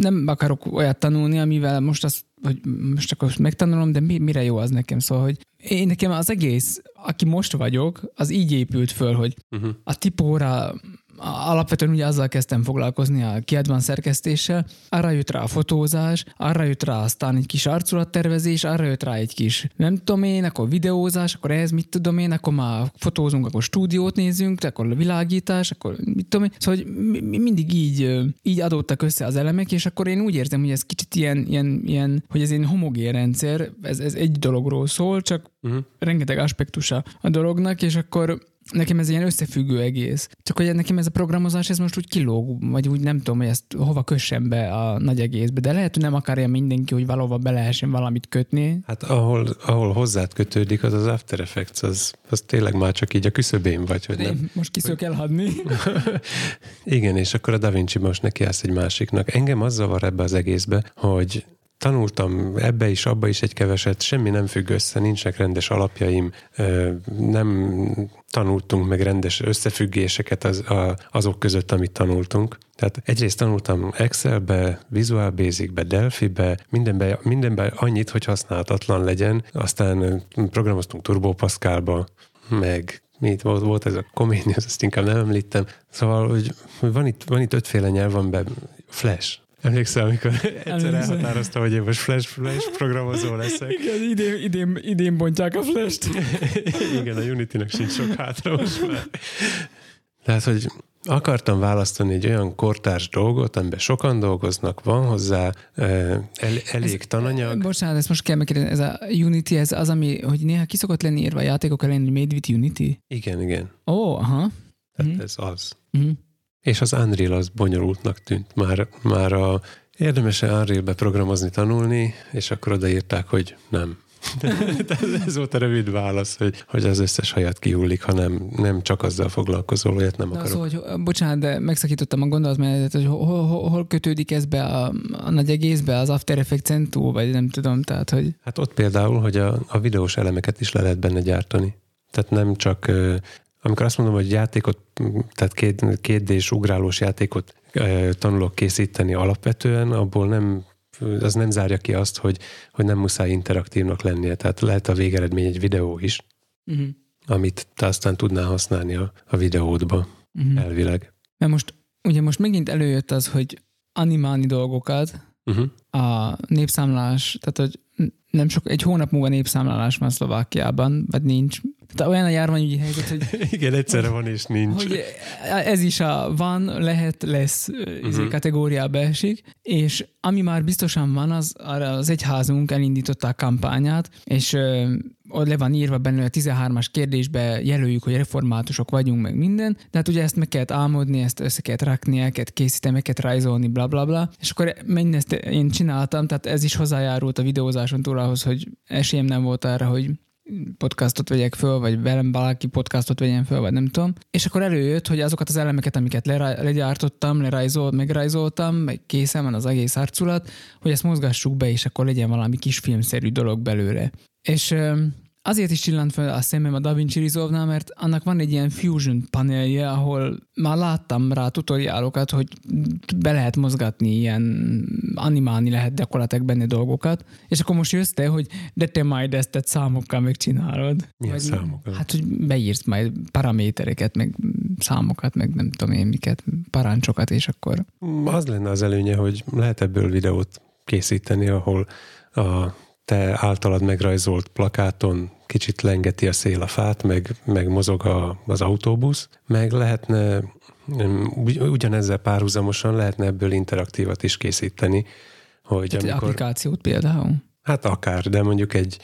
nem akarok olyat tanulni, amivel most azt, hogy most akkor megtanulom, de mi, mire jó az nekem? Szóval, hogy én nekem az egész, aki most vagyok, az így épült föl, hogy uh-huh. a tipóra alapvetően ugye azzal kezdtem foglalkozni a kiadvan szerkesztéssel, arra jött rá a fotózás, arra jött rá aztán egy kis arculattervezés, arra jött rá egy kis nem tudom én, akkor videózás, akkor ez mit tudom én, akkor már fotózunk, akkor stúdiót nézünk, akkor a világítás, akkor mit tudom én. Szóval hogy mindig így, így adódtak össze az elemek, és akkor én úgy érzem, hogy ez kicsit ilyen, ilyen, ilyen hogy ez egy homogén rendszer, ez, ez egy dologról szól, csak uh-huh. rengeteg aspektusa a dolognak, és akkor nekem ez ilyen összefüggő egész. Csak hogy nekem ez a programozás, ez most úgy kilóg, vagy úgy nem tudom, hogy ezt hova kössem be a nagy egészbe, de lehet, hogy nem akarja mindenki, hogy valahova be lehessen valamit kötni. Hát ahol, ahol hozzád kötődik, az az After Effects, az, az tényleg már csak így a küszöbén vagy, hogy nem. (laughs) Most kiszök elhadni. (laughs) Igen, és akkor a Da Vinci most neki egy másiknak. Engem az zavar ebbe az egészbe, hogy tanultam ebbe is, abba is egy keveset, semmi nem függ össze, nincsenek rendes alapjaim, nem tanultunk meg rendes összefüggéseket az, a, azok között, amit tanultunk. Tehát egyrészt tanultam Excelbe, Visual Basicbe, Delphibe, mindenbe, mindenbe annyit, hogy használhatatlan legyen, aztán programoztunk Turbo Pascalba, meg mit volt, volt ez a Comenius, azt inkább nem említem. Szóval, hogy van itt, van itt ötféle nyelv, van be Flash, Emlékszel, amikor egyszer elhatározta, hogy én most Flash, Flash programozó leszek? Igen, idén, idén, idén bontják a Flash-t. (laughs) Igen, a Unity-nak sincs sok hátra most már. Tehát, hogy akartam választani egy olyan kortárs dolgot, amiben sokan dolgoznak, van hozzá el, elég ez, tananyag. Bocsánat, ezt most kell megkérdezni, ez a Unity, ez az, ami, hogy néha ki szokott lenni írva a játékok ellen, Made with Unity? Igen, igen. Ó, oh, aha. Tehát mm. ez az. Mm. És az Unreal az bonyolultnak tűnt. Már, már a Érdemes-e Unreal-be programozni, tanulni, és akkor odaírták, hogy nem. (laughs) ez volt a rövid válasz, hogy, hogy az összes hajat kihullik, hanem nem csak azzal foglalkozol, olyat nem akarok. Szóval, hogy, bocsánat, de megszakítottam a gondolatmenetet, hogy hol, hol, hol kötődik ez be a, a nagy egészbe, az After Effects-en túl, vagy nem tudom, tehát hogy... Hát ott például, hogy a, a videós elemeket is le lehet benne gyártani. Tehát nem csak, amikor azt mondom, hogy játékot, tehát két, két ugrálós játékot tanulok készíteni alapvetően, abból nem az nem zárja ki azt, hogy, hogy nem muszáj interaktívnak lennie. Tehát lehet a végeredmény egy videó is, uh-huh. amit te aztán tudnál használni a, a videódba uh-huh. elvileg. Mert most, ugye most megint előjött az, hogy animálni dolgokat, uh-huh. a népszámlás, tehát hogy nem sok, egy hónap múlva népszámlálás van Szlovákiában, vagy nincs, tehát olyan a járványügyi helyzet, hogy... (laughs) Igen, egyszerre van és nincs. Hogy ez is a van, lehet, lesz uh-huh. kategóriába esik, és ami már biztosan van, az az egyházunk elindította a kampányát, és ö, ott le van írva benne, hogy a 13-as kérdésbe jelöljük, hogy reformátusok vagyunk, meg minden, de hát ugye ezt meg kellett álmodni, ezt össze kellett rakni, el kellett készíteni, meg kellett rajzolni, bla bla bla, és akkor mindezt én csináltam, tehát ez is hozzájárult a videózáson túl ahhoz, hogy esélyem nem volt arra, hogy podcastot vegyek föl, vagy velem valaki podcastot vegyen föl, vagy nem tudom. És akkor előjött, hogy azokat az elemeket, amiket legyártottam, lerajzolt, megrajzoltam, meg készen van az egész arculat, hogy ezt mozgassuk be, és akkor legyen valami kis filmszerű dolog belőle. És Azért is csillant fel a szemem a DaVinci resolve mert annak van egy ilyen fusion panelje, ahol már láttam rá tutoriálokat, hogy be lehet mozgatni, ilyen animálni lehet gyakorlatilag benne dolgokat, és akkor most jössz te, hogy de te majd ezt egy számokkal megcsinálod. Milyen vagy, számokat? Hát, hogy beírsz majd paramétereket, meg számokat, meg nem tudom én miket, parancsokat, és akkor... Az lenne az előnye, hogy lehet ebből videót készíteni, ahol a te általad megrajzolt plakáton kicsit lengeti a szél a fát, meg, meg mozog a, az autóbusz, meg lehetne ugyanezzel párhuzamosan lehetne ebből interaktívat is készíteni. Hogy Tehát amikor, applikációt például? Hát akár, de mondjuk egy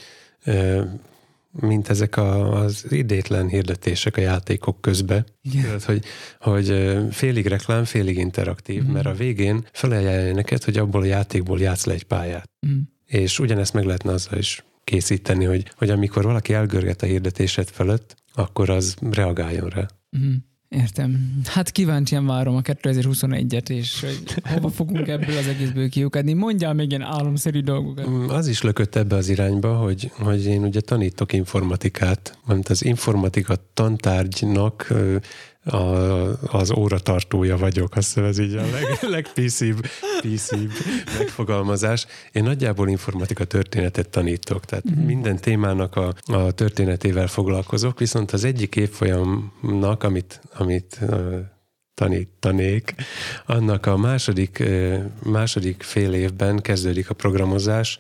mint ezek a, az idétlen hirdetések a játékok közbe. Igen. Tehát, hogy, hogy félig reklám, félig interaktív, mm. mert a végén felajánlja neked, hogy abból a játékból játsz le egy pályát. Mm. És ugyanezt meg lehetne azzal is készíteni, hogy, hogy amikor valaki elgörget a hirdetésed felett, akkor az reagáljon rá. Uh-huh. Értem. Hát kíváncsian várom a 2021-et, és hogy hova fogunk ebből az egészből kiukadni. Mondjál még ilyen álomszerű dolgokat. Mm, az is lökött ebbe az irányba, hogy, hogy én ugye tanítok informatikát, mert az informatika tantárgynak a, az óratartója vagyok, azt hiszem ez így a leg, (laughs) legpíszibb píszibb megfogalmazás. Én nagyjából informatika történetet tanítok, tehát uh-huh. minden témának a, a történetével foglalkozok, viszont az egyik évfolyamnak, amit, amit tanítanék, annak a második, második fél évben kezdődik a programozás,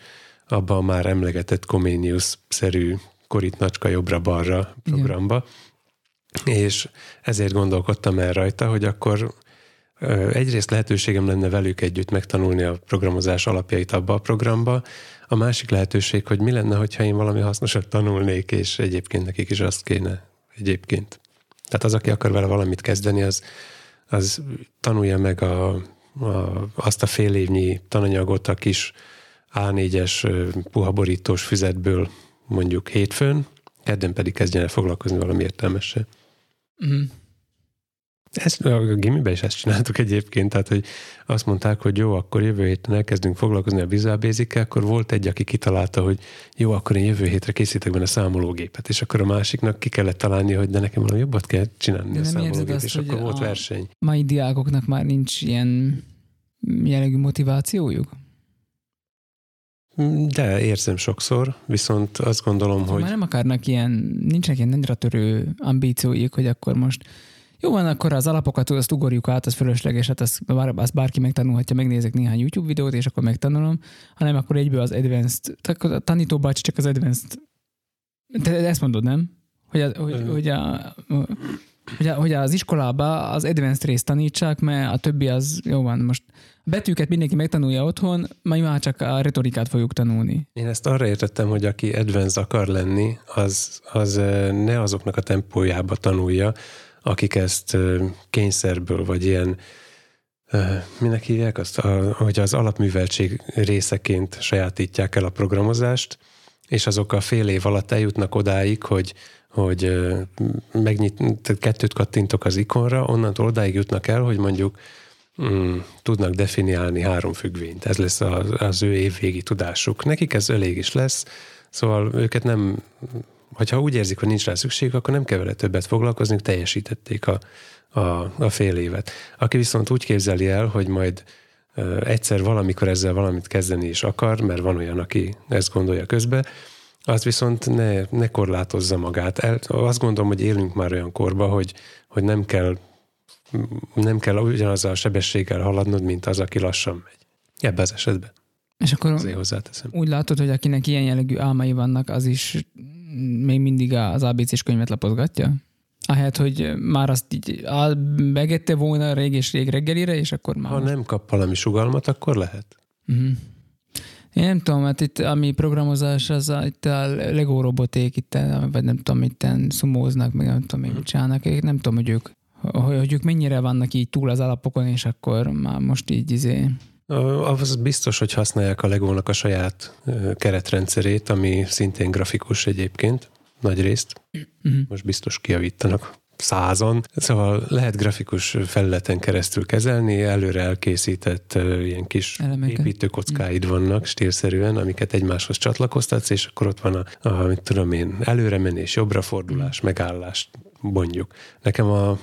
abban már emlegetett Comenius-szerű koritnacska jobbra-balra programba. Igen és ezért gondolkodtam el rajta, hogy akkor egyrészt lehetőségem lenne velük együtt megtanulni a programozás alapjait abba a programba, a másik lehetőség, hogy mi lenne, hogyha én valami hasznosat tanulnék, és egyébként nekik is azt kéne egyébként. Tehát az, aki akar vele valamit kezdeni, az, az tanulja meg a, a, azt a fél évnyi tananyagot a kis A4-es puhaborítós füzetből mondjuk hétfőn, kedden pedig kezdjen el foglalkozni valami értelmessel. Uh-huh. Ezt, a gimiben is ezt csináltuk egyébként, tehát hogy azt mondták, hogy jó, akkor jövő héten elkezdünk foglalkozni a Visual basic akkor volt egy, aki kitalálta, hogy jó, akkor én jövő hétre készítek benne a számológépet, és akkor a másiknak ki kellett találni, hogy de nekem valami jobbat kell csinálni de a számológépet, és akkor volt verseny. mai diákoknak már nincs ilyen jellegű motivációjuk? De érzem sokszor, viszont azt gondolom, szóval hogy... Már nem akarnak ilyen, nincsenek ilyen nagyra törő ambícióik, hogy akkor most jó van, akkor az alapokat azt ugorjuk át, az fölösleges, hát azt, bár, azt bárki megtanulhatja, megnézek néhány YouTube videót, és akkor megtanulom, hanem akkor egyből az advanced, tehát a tanító bácsi csak az advanced, te ezt mondod, nem? Hogy, a, hogy, hogy, a, hogy, hogy az iskolába az advanced részt tanítsák, mert a többi az, jó van, most betűket mindenki megtanulja otthon, majd már csak a retorikát fogjuk tanulni. Én ezt arra értettem, hogy aki advanced akar lenni, az, az ne azoknak a tempójába tanulja, akik ezt kényszerből, vagy ilyen minek hívják azt, a, hogy az alapműveltség részeként sajátítják el a programozást, és azok a fél év alatt eljutnak odáig, hogy, hogy megnyit, kettőt kattintok az ikonra, onnantól odáig jutnak el, hogy mondjuk mm, tudnak definiálni három függvényt. Ez lesz az, az ő évvégi tudásuk. Nekik ez elég is lesz, szóval őket nem, ha úgy érzik, hogy nincs rá szükség, akkor nem kell vele többet foglalkozni, teljesítették a, a, a fél évet. Aki viszont úgy képzeli el, hogy majd egyszer valamikor ezzel valamit kezdeni is akar, mert van olyan, aki ezt gondolja közbe, az viszont ne, ne korlátozza magát. El, azt gondolom, hogy élünk már olyan korba, hogy, hogy nem kell nem kell ugyanazzal a sebességgel haladnod, mint az, aki lassan megy. Ebben az esetben. És akkor Azért hozzáteszem. úgy látod, hogy akinek ilyen jellegű álmai vannak, az is még mindig az ABC-s könyvet lapozgatja? Ahelyett, hogy már azt így megette volna rég és rég reggelire, és akkor már... Ha most... nem kap valami sugalmat, akkor lehet. Uh-huh. Én nem tudom, hát itt ami programozás, az itt a Lego roboték, itt, vagy nem tudom, itt szumóznak, meg nem tudom, mit mhm. csinálnak, én nem tudom, hogy ők, hogy ők mennyire vannak így túl az alapokon, és akkor már most így izé... Az biztos, hogy használják a Legónak a saját keretrendszerét, ami szintén grafikus egyébként, nagy részt. Uh-huh. Most biztos kiavítanak százon. Szóval lehet grafikus felületen keresztül kezelni, előre elkészített ilyen kis Elemeket. építőkockáid vannak stílszerűen, amiket egymáshoz csatlakoztatsz, és akkor ott van a, a mit tudom én, előre menés, jobbra fordulás, mm. megállás, mondjuk. Nekem a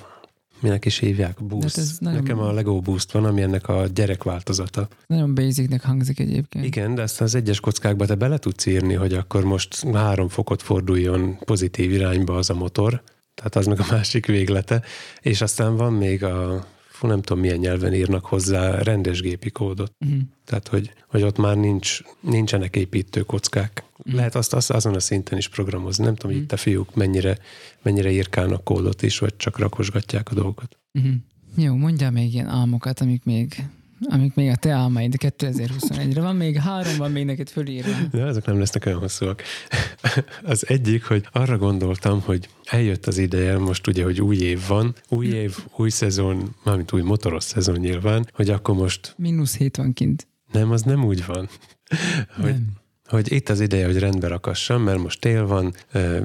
minek is hívják? Boost. Ez nagyon... Nekem a Lego Boost van, ami ennek a gyerek változata. Nagyon basicnek hangzik egyébként. Igen, de ezt az egyes kockákba te bele tudsz írni, hogy akkor most három fokot forduljon pozitív irányba az a motor, tehát az meg a másik véglete, és aztán van még a fú, nem tudom milyen nyelven írnak hozzá rendes gépi kódot. Uh-huh. Tehát, hogy, hogy ott már nincs, nincsenek építő kockák. Uh-huh. Lehet azt, azt azon a szinten is programozni. Nem tudom, uh-huh. itt a fiúk mennyire, mennyire írkálnak kódot is, vagy csak rakosgatják a dolgokat. Uh-huh. Jó, mondjál még ilyen álmokat, amik még amik még a te álmaid 2021-re van, még három van még neked fölírva. De azok nem lesznek olyan hosszúak. (laughs) Az egyik, hogy arra gondoltam, hogy eljött az ideje, most ugye, hogy új év van, új év, új szezon, mármint új motoros szezon nyilván, hogy akkor most... Minusz hét van kint. Nem, az nem úgy van. (laughs) Hogy nem hogy itt az ideje, hogy rendbe rakassam, mert most tél van,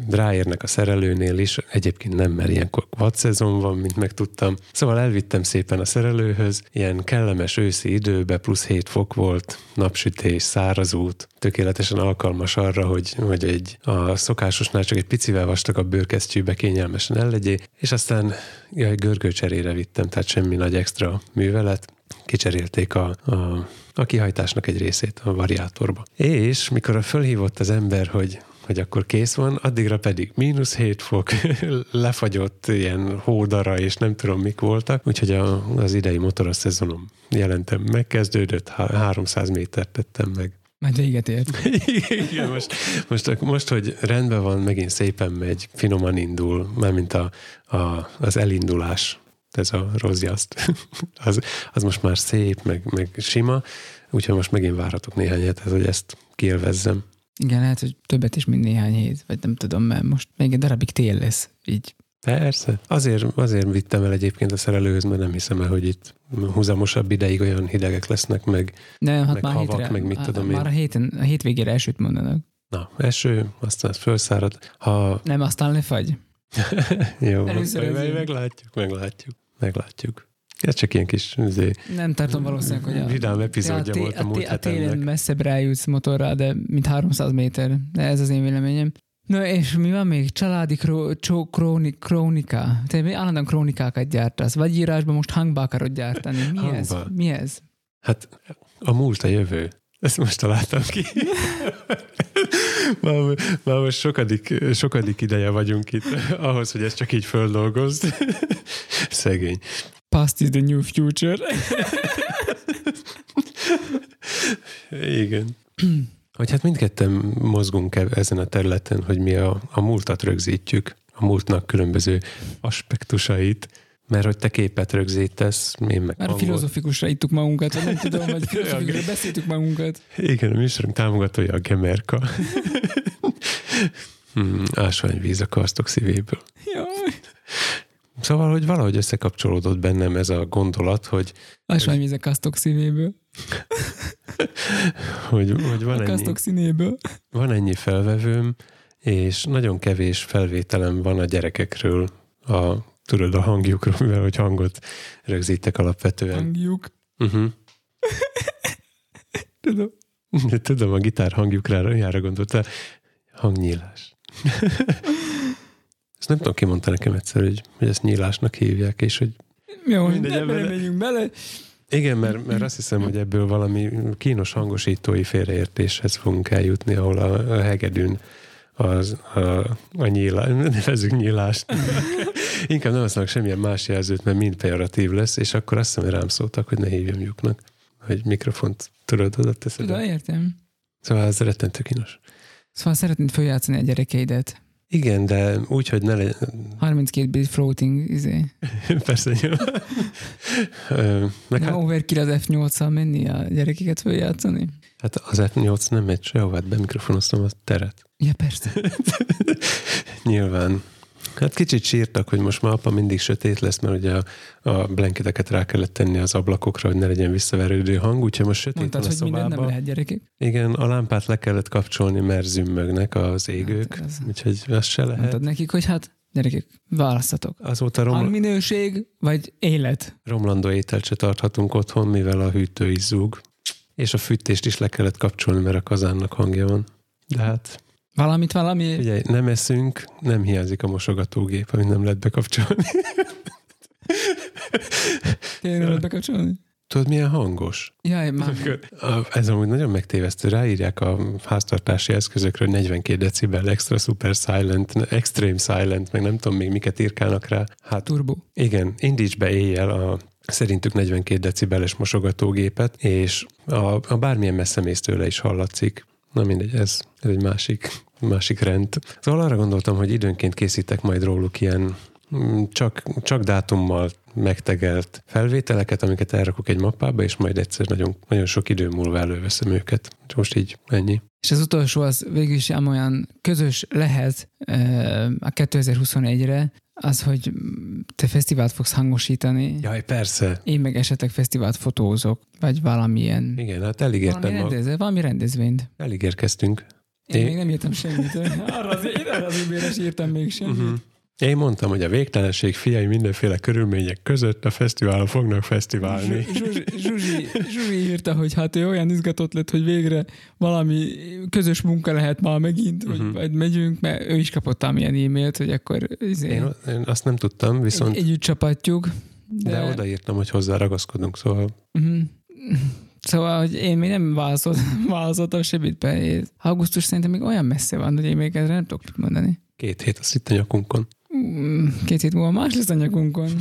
ráérnek a szerelőnél is, egyébként nem, mert ilyenkor szezon van, mint megtudtam. Szóval elvittem szépen a szerelőhöz, ilyen kellemes őszi időbe, plusz 7 fok volt, napsütés, száraz út, tökéletesen alkalmas arra, hogy, hogy egy a szokásosnál csak egy picivel vastag a bőrkesztyűbe kényelmesen ellegyé, és aztán jaj, görgőcserére vittem, tehát semmi nagy extra művelet, kicserélték a, a, a kihajtásnak egy részét a variátorba. És mikor a fölhívott az ember, hogy hogy akkor kész van, addigra pedig mínusz 7 fok, (laughs) lefagyott ilyen hódara, és nem tudom mik voltak, úgyhogy a, az idei motoros szezonom jelentem megkezdődött, 300 métert tettem meg. Majd véget ért. (laughs) Igen, most, most, most, hogy rendben van, megint szépen megy, finoman indul, mármint a, a, az elindulás ez a rozjaszt, (laughs) az, az most már szép, meg, meg sima, úgyhogy most megint várhatok néhány hetet, hogy ezt kielvezzem. Igen, lehet, hogy többet is, mint néhány hét, vagy nem tudom, mert most még egy darabig tél lesz, így. Persze. Azért, azért vittem el egyébként a szerelőhöz, mert nem hiszem el, hogy itt húzamosabb ideig olyan hidegek lesznek, meg, nem, hát meg már havak, hétre, meg mit hát, tudom Már én. a, héten, a hétvégére esőt mondanak. Na, eső, aztán felszárad. Ha... Nem, aztán lefagy. (laughs) Jó, Először meg, meglátjuk, meglátjuk. Meglátjuk. Ez csak ilyen kis üzé, Nem tartom valószínűleg, hogy a, vidám epizódja a, volt a, a múlt A télen messzebb rájutsz motorra, de mint 300 méter. De ez az én véleményem. Na és mi van még? Családi kró, csó, krónik, krónika. Te állandóan krónikákat gyártasz. Vagy írásban most hangba akarod gyártani. Mi Hangba. ez? Mi ez? Hát a múlt a jövő. Ezt most találtam ki. már, már most sokadik, sokadik ideje vagyunk itt ahhoz, hogy ezt csak így földolgozd. Szegény. Past is the new future. Igen. Hogy hát mindketten mozgunk e- ezen a területen, hogy mi a, a múltat rögzítjük, a múltnak különböző aspektusait, mert hogy te képet rögzítesz, én meg Már filozófikusra ittuk magunkat, vagy nem tudom, vagy (laughs) filozófikusra beszéltük magunkat. Igen, a műsorunk támogatója a Gemerka. (laughs) hmm, ásványvíz a karsztok szívéből. Jaj. Szóval, hogy valahogy összekapcsolódott bennem ez a gondolat, hogy... Ásványvizek kasztok szívéből. (laughs) hogy, hogy van, A ennyi, kasztok színéből. van ennyi felvevőm, és nagyon kevés felvételem van a gyerekekről, a, tudod, a hangjukról, mivel hogy hangot rögzítek alapvetően. Hangjuk. Uh-huh. (laughs) Tudom. Tudom, a gitár hangjukra jára gondoltál. Hangnyílás. (laughs) Ezt nem tudom, ki mondta nekem egyszer, hogy, hogy ezt nyílásnak hívják, és hogy Jó, Mindegy, ne ebben- belemegyünk bele. igen, mert, mert azt hiszem, hogy ebből valami kínos hangosítói félreértéshez fogunk eljutni, ahol a, a hegedűn az, a, a nyílás, (laughs) nevezzük nyílást. (laughs) Inkább nem használok semmilyen más jelzőt, mert mind pejoratív lesz, és akkor azt hiszem, hogy rám szóltak, hogy ne hívjam lyuknak. Hogy mikrofont tudod, oda teszed. Tudom, értem. Szóval ez rettentő kínos. Szóval szeretnéd följátszani a gyerekeidet. Igen, de úgy, hogy ne legyen... 32 bit floating, izé. (laughs) Persze, nyilván. Meg Nem hát, overkill az F8-al menni a gyerekeket följátszani? hát az F8 nem megy sehová, hát bemikrofonoztam a teret. Ja, persze. (laughs) Nyilván. Hát kicsit sírtak, hogy most már apa mindig sötét lesz, mert ugye a, a blanketeket rá kellett tenni az ablakokra, hogy ne legyen visszaverődő hang, úgyhogy most sötét Mondtad, van a hogy mindent nem szobában. lehet gyerekek. Igen, a lámpát le kellett kapcsolni, mert zümmögnek az égők, Hát ez- úgyhogy az se lehet. Mondtad nekik, hogy hát gyerekek, választatok. Azóta rom, Hangminőség, vagy élet? romlandó ételt se tarthatunk otthon, mivel a hűtő is zúg. És a fűtést is le kellett kapcsolni, mert a kazánnak hangja van. De hát Valamit valami? Figyelj, nem eszünk, nem hiányzik a mosogatógép, amit nem lehet bekapcsolni. Tényleg nem lehet bekapcsolni? Tudod, milyen hangos? Jaj, már Ez amúgy nagyon megtévesztő. Ráírják a háztartási eszközökre, hogy 42 decibel, extra super silent, extreme silent, meg nem tudom még miket írkálnak rá. Hát turbo. igen, indíts be éjjel a szerintük 42 decibeles mosogatógépet, és a, a bármilyen messze mész tőle is hallatszik. Na mindegy, ez, ez egy másik, másik rend. Szóval arra gondoltam, hogy időnként készítek majd róluk ilyen mm, csak, csak dátummal megtegelt felvételeket, amiket elrakok egy mappába, és majd egyszer nagyon, nagyon sok idő múlva előveszem őket. Most így ennyi. És az utolsó az végül is ám olyan közös lehet eh, a 2021-re, az, hogy te fesztivált fogsz hangosítani, Jaj, persze. én meg esetleg fesztivált fotózok, vagy valamilyen Igen, hát elég, valami, rendezve, valami rendezvényt. elég érkeztünk. Én, Én- még nem írtam semmit. Arra az, én arra az e írtam még semmit. Uh-huh. Én mondtam, hogy a végtelenség fiai mindenféle körülmények között a fesztiválon fognak fesztiválni. Zsuzsi, Zsuzsi, Zsuzsi írta, hogy hát ő olyan izgatott lett, hogy végre valami közös munka lehet már megint, hogy Mhm. majd megyünk, mert ő is kapott amilyen e-mailt, hogy akkor izé, Én, én azt nem tudtam, viszont egy, együtt csapatjuk. de, de odaírtam, hogy hozzá ragaszkodunk, szóval Uh-huh. Szóval, hogy én még nem válaszolt, (laughs) válaszoltam semmit be. Augusztus szerintem még olyan messze van, hogy én még erre nem tudok mit mondani. két hét az itt a nyakunkon. Mm, Két hét múlva más lesz a nyakunkon. (laughs)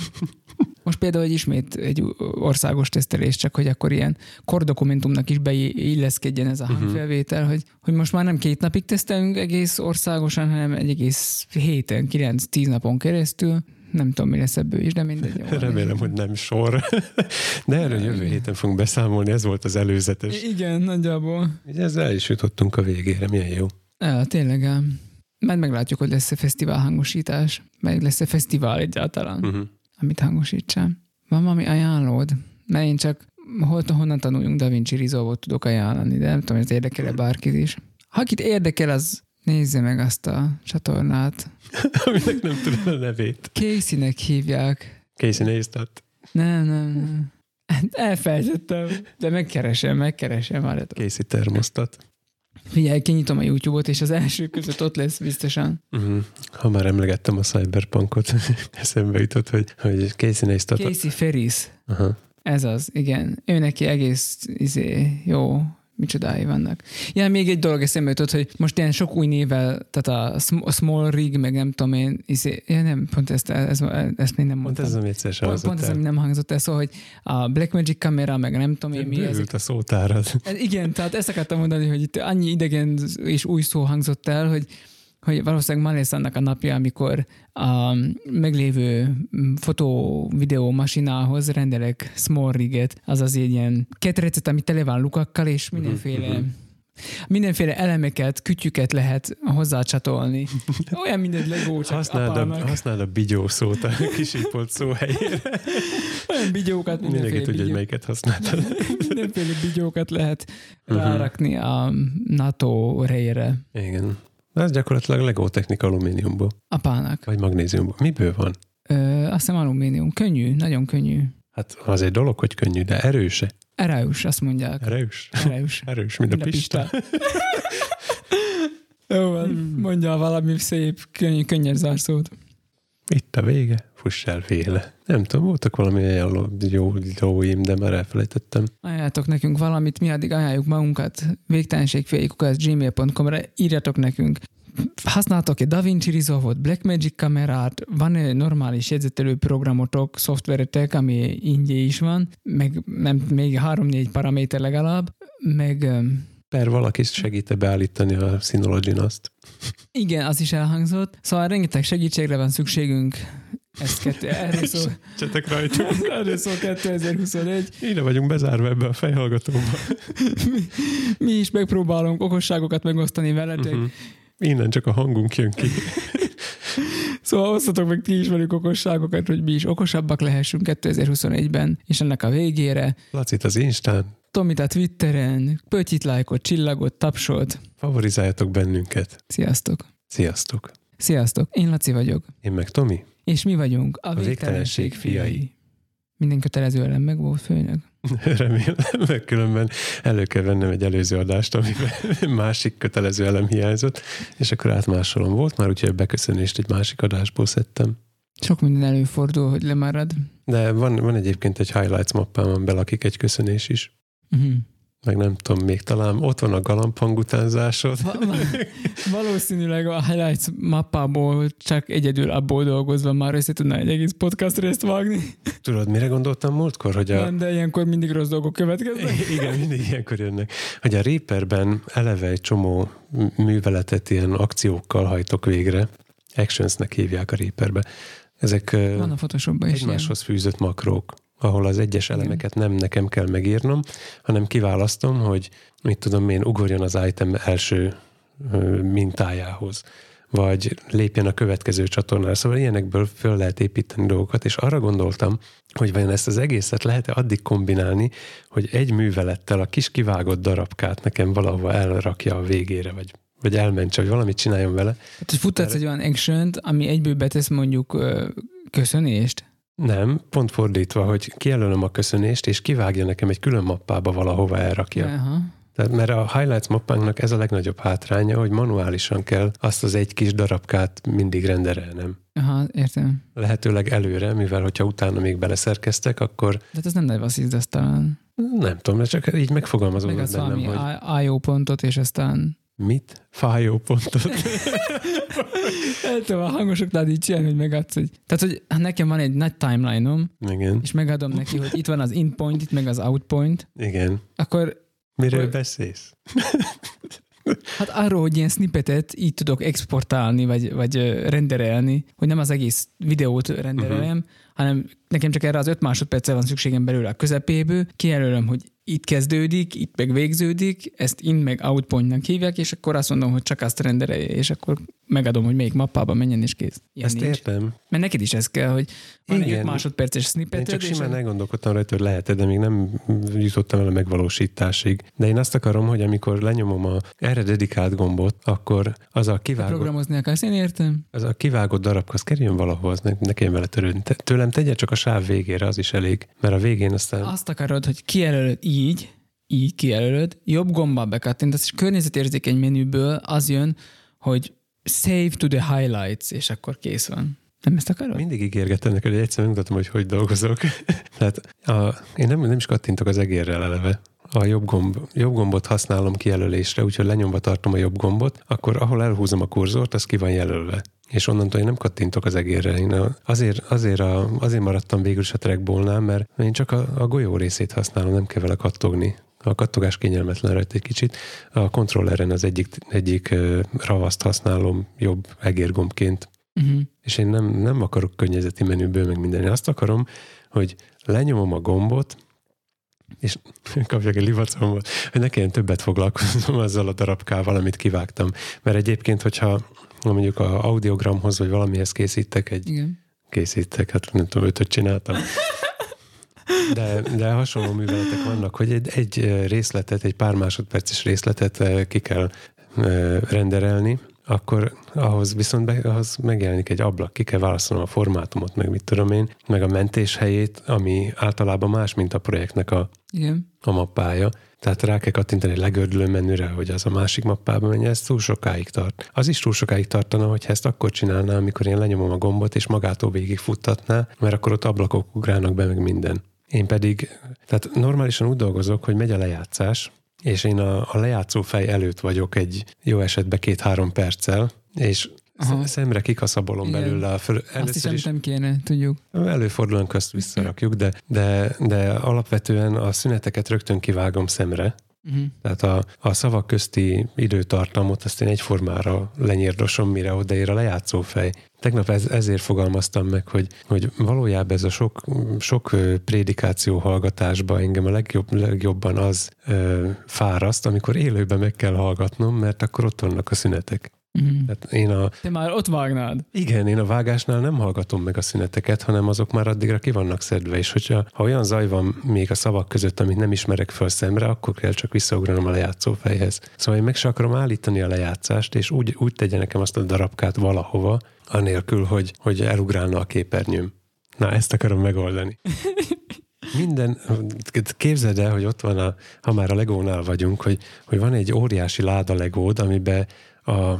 Most például, hogy ismét egy országos tesztelés, csak hogy akkor ilyen kordokumentumnak is beilleszkedjen ez a Mhm. hangfelvétel, hogy, hogy most már nem két napig tesztelünk egész országosan, hanem egy egész héten, 9-10 napon keresztül. Nem tudom, mi lesz ebből is, de mindegy. jó. Remélem, hogy nem sor. (laughs) De erről jövő héten fogunk beszámolni, ez volt az előzetes. Igen, nagyjából. Ugye ezzel el is jutottunk a végére, milyen jó. Ja, tényleg. ám. Majd meglátjuk, hogy lesz-e fesztivál hangosítás, meg lesz-e fesztivál egyáltalán, Uh-huh. amit hangosítsam. Van valami ajánlód? Mert én csak hol, honnan tanuljunk Da Vinci Resolve-ot tudok ajánlani, de nem tudom, hogy ez érdekel-e bárkit is. Ha akit érdekel, az nézze meg azt a csatornát. (laughs) Aminek nem tudom a nevét. Casey-nek hívják. Casey Neistat. Nem, nem, nem. Elfelejtettem, de megkeresem, megkeresem. Várjatok. Casey termosztat. Figyelj, kinyitom a YouTube-ot, és az első között ott lesz biztosan. Uh-huh. Ha már emlegettem a Cyberpunkot, (laughs) eszembe jutott, hogy, hogy Casey Neistat. Casey Ferris. Aha. Ez az, igen. Ő neki egész izé, jó, micsodái vannak. Ja, még egy dolog eszembe jutott, hogy most ilyen sok új névvel, tehát a Sm- a Small Rig, meg nem tudom én, izé, ja, nem, pont ezt, ezt, ezt még nem Pont mondtam. ez, ami egyszer sem pont, pont ez, ami nem hangzott el, szóval, hogy a Blackmagic kamera, meg nem tudom én mi, Bővült a szótárad. ez, igen, tehát ezt akartam mondani, hogy itt annyi idegen és új szó hangzott el, hogy hogy valószínűleg ma lesz annak a napja, amikor a meglévő fotó-videó masinához rendelek small riget, azaz egy ilyen ketrecet, ami tele van lukakkal, és mindenféle Mhm, mhm. Mindenféle elemeket, kütyüket lehet hozzácsatolni. (laughs) Olyan, mint egy legó, csak Használd a, használd a bigyó szót a (laughs) kisípolt szó helyére. Olyan bigyókat, Mindenki mindenféle tudja, hogy melyiket használtad. (laughs) mindenféle bigyókat lehet Mhm. rárakni a NATO rejére Igen. Ez gyakorlatilag Lego technika alumíniumból, apának. vagy magnéziumból. Miből van? Ö, azt hiszem alumínium. Könnyű, nagyon könnyű. Hát az egy dolog, hogy könnyű, de erőse. Erős, azt mondják. Erős. Erős. (laughs) Erős, mint a Mind pista. (laughs) Jó van, mondja valami szép, könnyű, könnyed zárszót. Itt a vége, fuss el véle. Nem tudom, voltak valami olyan jó lóim, de már elfelejtettem. Ajánljátok nekünk valamit, mi addig ajánljuk magunkat végtelenségfélyikukat gmail.com-ra, írjatok nekünk. Használtok-e DaVinci Resolve-ot, Blackmagic kamerát, van-e normális jegyzetelő programotok, szoftveretek, ami ingyen is van, meg nem, még három-négy paraméter legalább, meg Per valaki segít beállítani a Synology-n azt. igen, az is elhangzott. Szóval rengeteg segítségre van szükségünk. Ez kettő, (laughs) (laughs) erről szól, Csetek rajtunk. erről szól 2021. Ide vagyunk bezárva ebbe a fejhallgatóba. Mi is megpróbálunk okosságokat megosztani veletek. Uh-huh. Innen csak a hangunk jön ki. (laughs) Szóval osztatok meg ti is velük okosságokat, hogy mi is okosabbak lehessünk 2021-ben, és ennek a végére Lacit az Instán, Tomit a Twitteren, pötyit, lájkot, csillagot, tapsot. favorizáljatok bennünket. Sziasztok! Sziasztok! Sziasztok! Én Laci vagyok, Én meg Tomi. és mi vagyunk a, A végtelenség végtelenség fiai. fiai. Minden kötelező ellen meg volt főnök. (laughs) Remélem, mert különben elő kell vennem egy előző adást, amiben (laughs) másik kötelező elem hiányzott, és akkor átmásolom. Volt már, úgyhogy beköszönést egy másik adásból szedtem. Sok minden előfordul, hogy lemarad. De van, van egyébként egy highlights mappám, amiben belakik egy köszönés is. Uh-huh. Meg nem tudom, még talán ott van a galampang utánzásod. Va- va- valószínűleg a highlights mappából csak egyedül abból dolgozva már össze tudna egy egész podcast részt vágni. Tudod, mire gondoltam múltkor, hogy a... Nem, de ilyenkor mindig rossz dolgok következnek. (laughs) Igen, mindig ilyenkor jönnek. Hogy a Reaperben eleve egy csomó műveletet ilyen akciókkal hajtok végre. Actionsnek hívják a Reaperbe. Ezek Van a Photoshopban is ilyen. egymáshoz fűzött makrók, ahol az egyes elemeket nem nekem kell megírnom, hanem kiválasztom, hogy mit tudom én, ugorjon az item első mintájához vagy lépjen a következő csatornára. Szóval ilyenekből föl lehet építeni dolgokat, és arra gondoltam, hogy vajon ezt az egészet lehet-e addig kombinálni, hogy egy művelettel a kis kivágott darabkát nekem valahova elrakja a végére, vagy, vagy elmentse, vagy valamit csináljon vele. Tehát, futtatsz egy olyan action ami egyből betesz mondjuk köszönést. Nem, pont fordítva, hogy kijelölöm a köszönést, és kivágja nekem egy külön mappába valahova elrakja. Aha. Tehát, mert a highlights mappánknak ez a legnagyobb hátránya, hogy manuálisan kell azt az egy kis darabkát mindig renderelnem. Aha, értem. Lehetőleg előre, mivel hogyha utána még beleszerkeztek, akkor De ez nem nagy vasszíz, azt talán. nem tudom, csak így megfogalmazódott Meg az bennem, valami hogy IO pontot, és aztán mit? Fájó pontot. el tudom a hangosoknál így csinálni, hogy megadsz egy... Tehát, hogy nekem van egy nagy timeline-om, igen, és megadom neki, hogy itt van az in point, itt meg az out point, igen. akkor Miről Hogy- beszélsz? hát arról, hogy ilyen snippetet így tudok exportálni, vagy, vagy renderelni, hogy nem az egész videót renderelem, uh-huh. Hanem nekem csak erre az öt másodperce van szükségem belőle a közepéből, kijelölöm, hogy itt kezdődik, itt meg végződik, ezt in meg out pointnak hívják, és akkor azt mondom, hogy csak azt renderelje, és akkor megadom, hogy melyik mappába menjen, és kész. Ilyen Ezt nincs. értem. Mert neked is ez kell, hogy van egy Igen. öt másodperces Én snippeted, csak és simán elgondolkodtam rajta, hogy lehet de még nem jutottam el a megvalósításig. De én azt akarom, hogy amikor lenyomom a erre dedikált gombot, akkor az a kivágott, programozni akarsz, én értem. az a kivágott darab, az kerüljön valahol, ne, ne kelljen vele törődni. Te- Tőlem tegye csak a sáv végére, az is elég. Mert a végén aztán... Azt akarod, hogy kijelölöd így, így kijelölöd, jobb gombbal bekattintasz, és környezetérzékeny menüből az jön, hogy save to the highlights, és akkor kész van. Nem ezt akarod? Mindig ígérgettem neked, hogy egyszer megmutatom, hogy hogy dolgozok. (laughs) Tehát a, én nem, nem is kattintok az egérrel eleve. A jobb, gomb, jobb gombot használom kijelölésre, úgyhogy lenyomva tartom a jobb gombot, akkor ahol elhúzom a kurzort, az ki van jelölve. És onnantól én nem kattintok az egérre. Én azért, azért, a, azért maradtam végül is a trackballnál, mert én csak a, a golyó részét használom, nem kell vele kattogni. A kattogás kényelmetlen rajta egy kicsit. A kontrolleren az egyik, egyik ravaszt használom jobb egérgombként, Uh-huh. és én nem, nem akarok környezeti menüből meg minden. Én azt akarom, hogy lenyomom a gombot, és (laughs) kapjak egy livacomot, hogy ne kelljen többet foglalkoznom azzal a darabkával, amit kivágtam. Mert egyébként, hogyha mondjuk a audiogramhoz, vagy valamihez készítek egy Igen. készítek, hát nem tudom, ötöt csináltam. De, de hasonló műveletek vannak, hogy egy, egy részletet, egy pár másodperces részletet ki kell renderelni, akkor ahhoz viszont be, ahhoz megjelenik egy ablak, ki kell válaszolnom a formátumot, meg mit tudom én, meg a mentés helyét, ami általában más, mint a projektnek a, Igen. a mappája. Tehát rá kell kattintani legördülő menüre, hogy az a másik mappába menjen, ez túl sokáig tart. Az is túl sokáig tartana, hogyha ezt akkor csinálnám, amikor én lenyomom a gombot, és magától végig futtatná, mert akkor ott ablakok ugrálnak be, meg minden. Én pedig, tehát normálisan úgy dolgozok, hogy megy a lejátszás, és én a, a lejátszó fej előtt vagyok egy jó esetben két-három perccel, és Aha. szemre kikaszabolom Igen. belőle a föl, Azt is, nem kéne, tudjuk. előfordulóan közt visszarakjuk, de, de, de alapvetően a szüneteket rögtön kivágom szemre, Uh-huh. tehát a, a szavak közti időtartamot azt én egyformára lenyírdosom, mire odaér a lejátszófej. Tegnap ez, ezért fogalmaztam meg, hogy, hogy valójában ez a sok, sok prédikáció hallgatásba engem a legjobb, legjobban az ö, fáraszt, amikor élőben meg kell hallgatnom, mert akkor ott vannak a szünetek. Uh-huh. Tehát én a, Te már ott vágnád. igen, én a vágásnál nem hallgatom meg a szüneteket, hanem azok már addigra ki vannak szedve, és hogyha ha olyan zaj van még a szavak között, amit nem ismerek föl szemre, akkor kell csak visszaugranom a lejátszófejhez. Szóval én meg se akarom állítani a lejátszást, és úgy, úgy tegye nekem azt a darabkát valahova, anélkül, hogy, hogy elugrálna a képernyőm. Na, ezt akarom megoldani. (laughs) Minden, képzeld el, hogy ott van, a, ha már a legónál vagyunk, hogy, hogy van egy óriási láda legód, amiben a,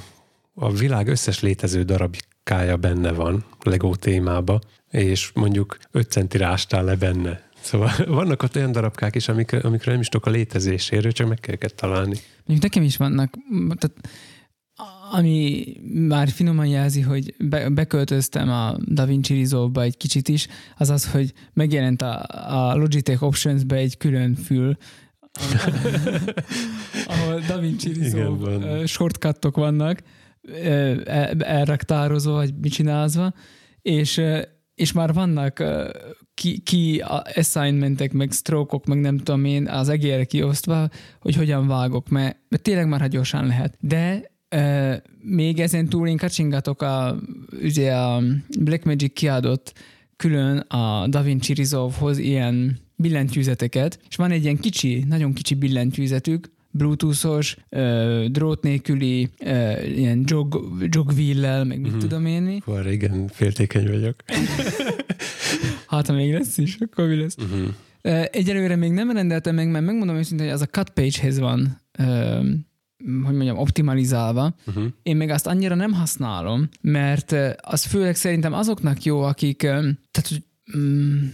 a világ összes létező darabkája benne van Lego témába, és mondjuk 5 centi rástál le benne. Szóval (laughs) vannak ott olyan darabkák is, amik, amikről nem is tudok a létezéséről, csak meg kell őket találni. Mondjuk nekem is vannak, tehát ami már finoman jelzi, hogy be, beköltöztem a DaVinci Resolve-ba egy kicsit is, az az, hogy megjelent a, a Logitech Options-be egy külön fül, ahol (laughs) DaVinci Resolve shortcutok vannak, elraktározva, vagy mit csinálva, és, és már vannak ki, ki assignmentek, meg stroke meg nem tudom én, az egérre kiosztva, hogy hogyan vágok, mert, mert tényleg már ha gyorsan lehet. De még ezen túl én kacsingatok a, ugye a Blackmagic kiadott külön a DaVinci Resolve-hoz ilyen billentyűzeteket, és van egy ilyen kicsi, nagyon kicsi billentyűzetük, bluetoothos, uh, drót nélküli, uh, ilyen jog, jogwheel-lel, meg mit Mhm. tudom én. Hú, igen, féltékeny vagyok. (laughs) Hát, ha még lesz is, akkor mi lesz? Uh, egyelőre még nem rendeltem meg, mert megmondom őszintén, hogy az a cut page-hez van uh, hogy mondjam, optimalizálva. Uh-huh. Én még azt annyira nem használom, mert ö, az főleg szerintem azoknak jó, akik ö, tehát, hogy, mm,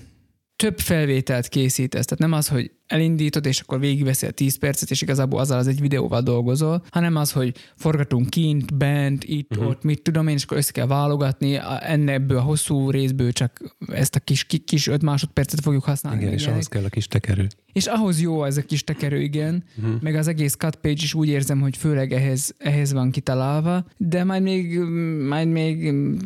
több felvételt készítesz. Tehát nem az, hogy elindítod, és akkor végigveszel 10 percet, és igazából azzal az egy videóval dolgozol, hanem az, hogy forgatunk kint, bent, itt, uh-huh. ott, mit tudom én, és akkor össze kell válogatni, a- enne ebből a hosszú részből csak ezt a kis, ki- kis 5 másodpercet fogjuk használni. Igen, és ahhoz kell a kis tekerő. És ahhoz jó ez a kis tekerő, igen, Uh-huh. meg az egész cut page is úgy érzem, hogy főleg ehhez, ehhez van kitalálva, de majd még, majd még mm,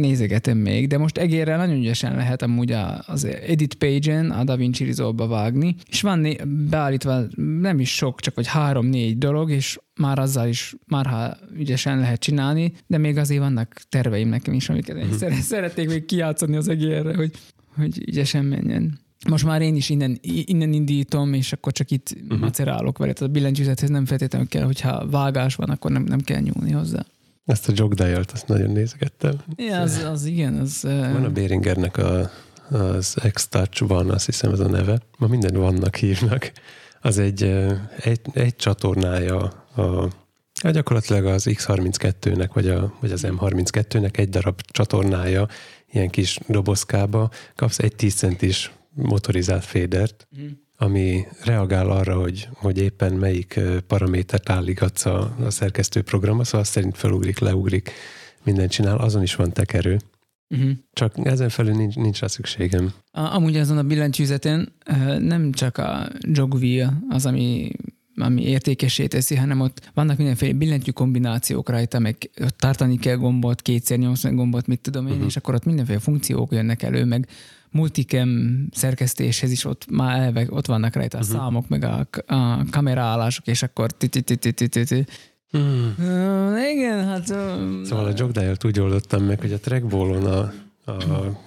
nézegetem még, de most egérrel nagyon ügyesen lehet amúgy az edit page-en a DaVinci Resolve-ba vágni, és van né- beállítva nem is sok, csak vagy három-négy dolog, és már azzal is már ha ügyesen lehet csinálni, de még azért vannak terveim nekem is, amiket szeret, (laughs) szeretnék még kijátszani az egérre, hogy, hogy ügyesen menjen. Most már én is innen, innen indítom, és akkor csak itt uh-huh. macerálok vele. Tehát a billentyűzethez nem feltétlenül kell, hogyha vágás van, akkor nem, nem kell nyúlni hozzá. Ezt a jog dial-t, azt nagyon nézgettem. Ja, az, az igen, az... Van a Béringernek a, az X-Touch van, azt hiszem ez a neve. Ma minden vannak hívnak. Az egy, egy, egy csatornája a, a gyakorlatilag az X32-nek, vagy, a, vagy az M32-nek egy darab csatornája, ilyen kis dobozkába, kapsz egy 10 centis motorizált fédert, ami reagál arra, hogy, hogy éppen melyik paramétert állígatsz a, a szerkesztő programba, szóval azt szerint felugrik, leugrik, mindent csinál, azon is van tekerő. Uh-huh. Csak ezen felül nincs, nincs rá szükségem. A, amúgy azon a billentyűzeten uh, nem csak a jogwheel az, ami ami értékesé teszi, hanem ott vannak mindenféle billentyű kombinációk rajta, meg ott tartani kell gombot, kétszer nyomsz gombot, mit tudom én, uh-huh. és akkor ott mindenféle funkciók jönnek elő, meg multicam szerkesztéshez is ott már elve, ott vannak rajta a uh-huh. számok, meg a, a kameraállások, és akkor ti ti ti ti ti ti Hmm. Uh, igen, hát... Uh, szóval a jogdial úgy oldottam meg, hogy a trackballon a, a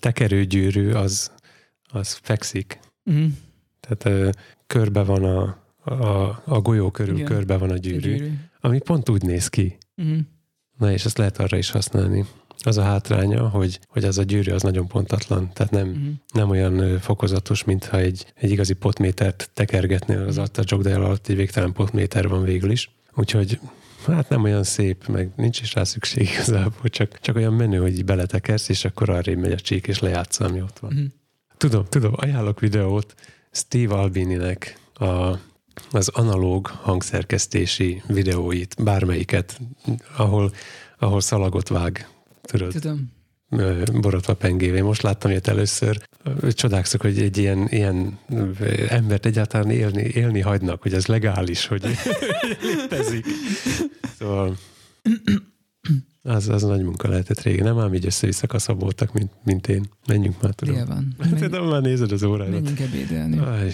tekerőgyűrű az, az fekszik. Uh-huh. Tehát uh, körbe van a, a, a golyó körül, igen. körbe van a gyűrű, a gyűrű, ami pont úgy néz ki. Uh-huh. Na és ezt lehet arra is használni. Az a hátránya, hogy, hogy az a gyűrű az nagyon pontatlan, tehát nem, uh-huh. nem olyan fokozatos, mintha egy, egy igazi potmétert tekergetnél az alatt, a jogdial alatt egy végtelen potméter van végül is. Úgyhogy hát nem olyan szép, meg nincs is rá szükség igazából, csak, csak olyan menő, hogy beletekersz, és akkor arra megy a csík, és lejátsza, ami ott van. Uh-huh. Tudom, tudom, ajánlok videót Steve Albininek a, az analóg hangszerkesztési videóit, bármelyiket, ahol, ahol szalagot vág, tudod. Tudom borotva pengévé. Most láttam ilyet először. Csodálkozok, hogy egy ilyen, ilyen embert egyáltalán élni, élni hagynak, hogy ez legális, hogy (laughs) létezik. Szóval az, az nagy munka lehetett régen. Nem ám így össze-vissza kaszaboltak, mint, mint én. Menjünk már, tudom. van. (laughs) Tudom, már nézed az órára. Menjünk ebédelni. Ah,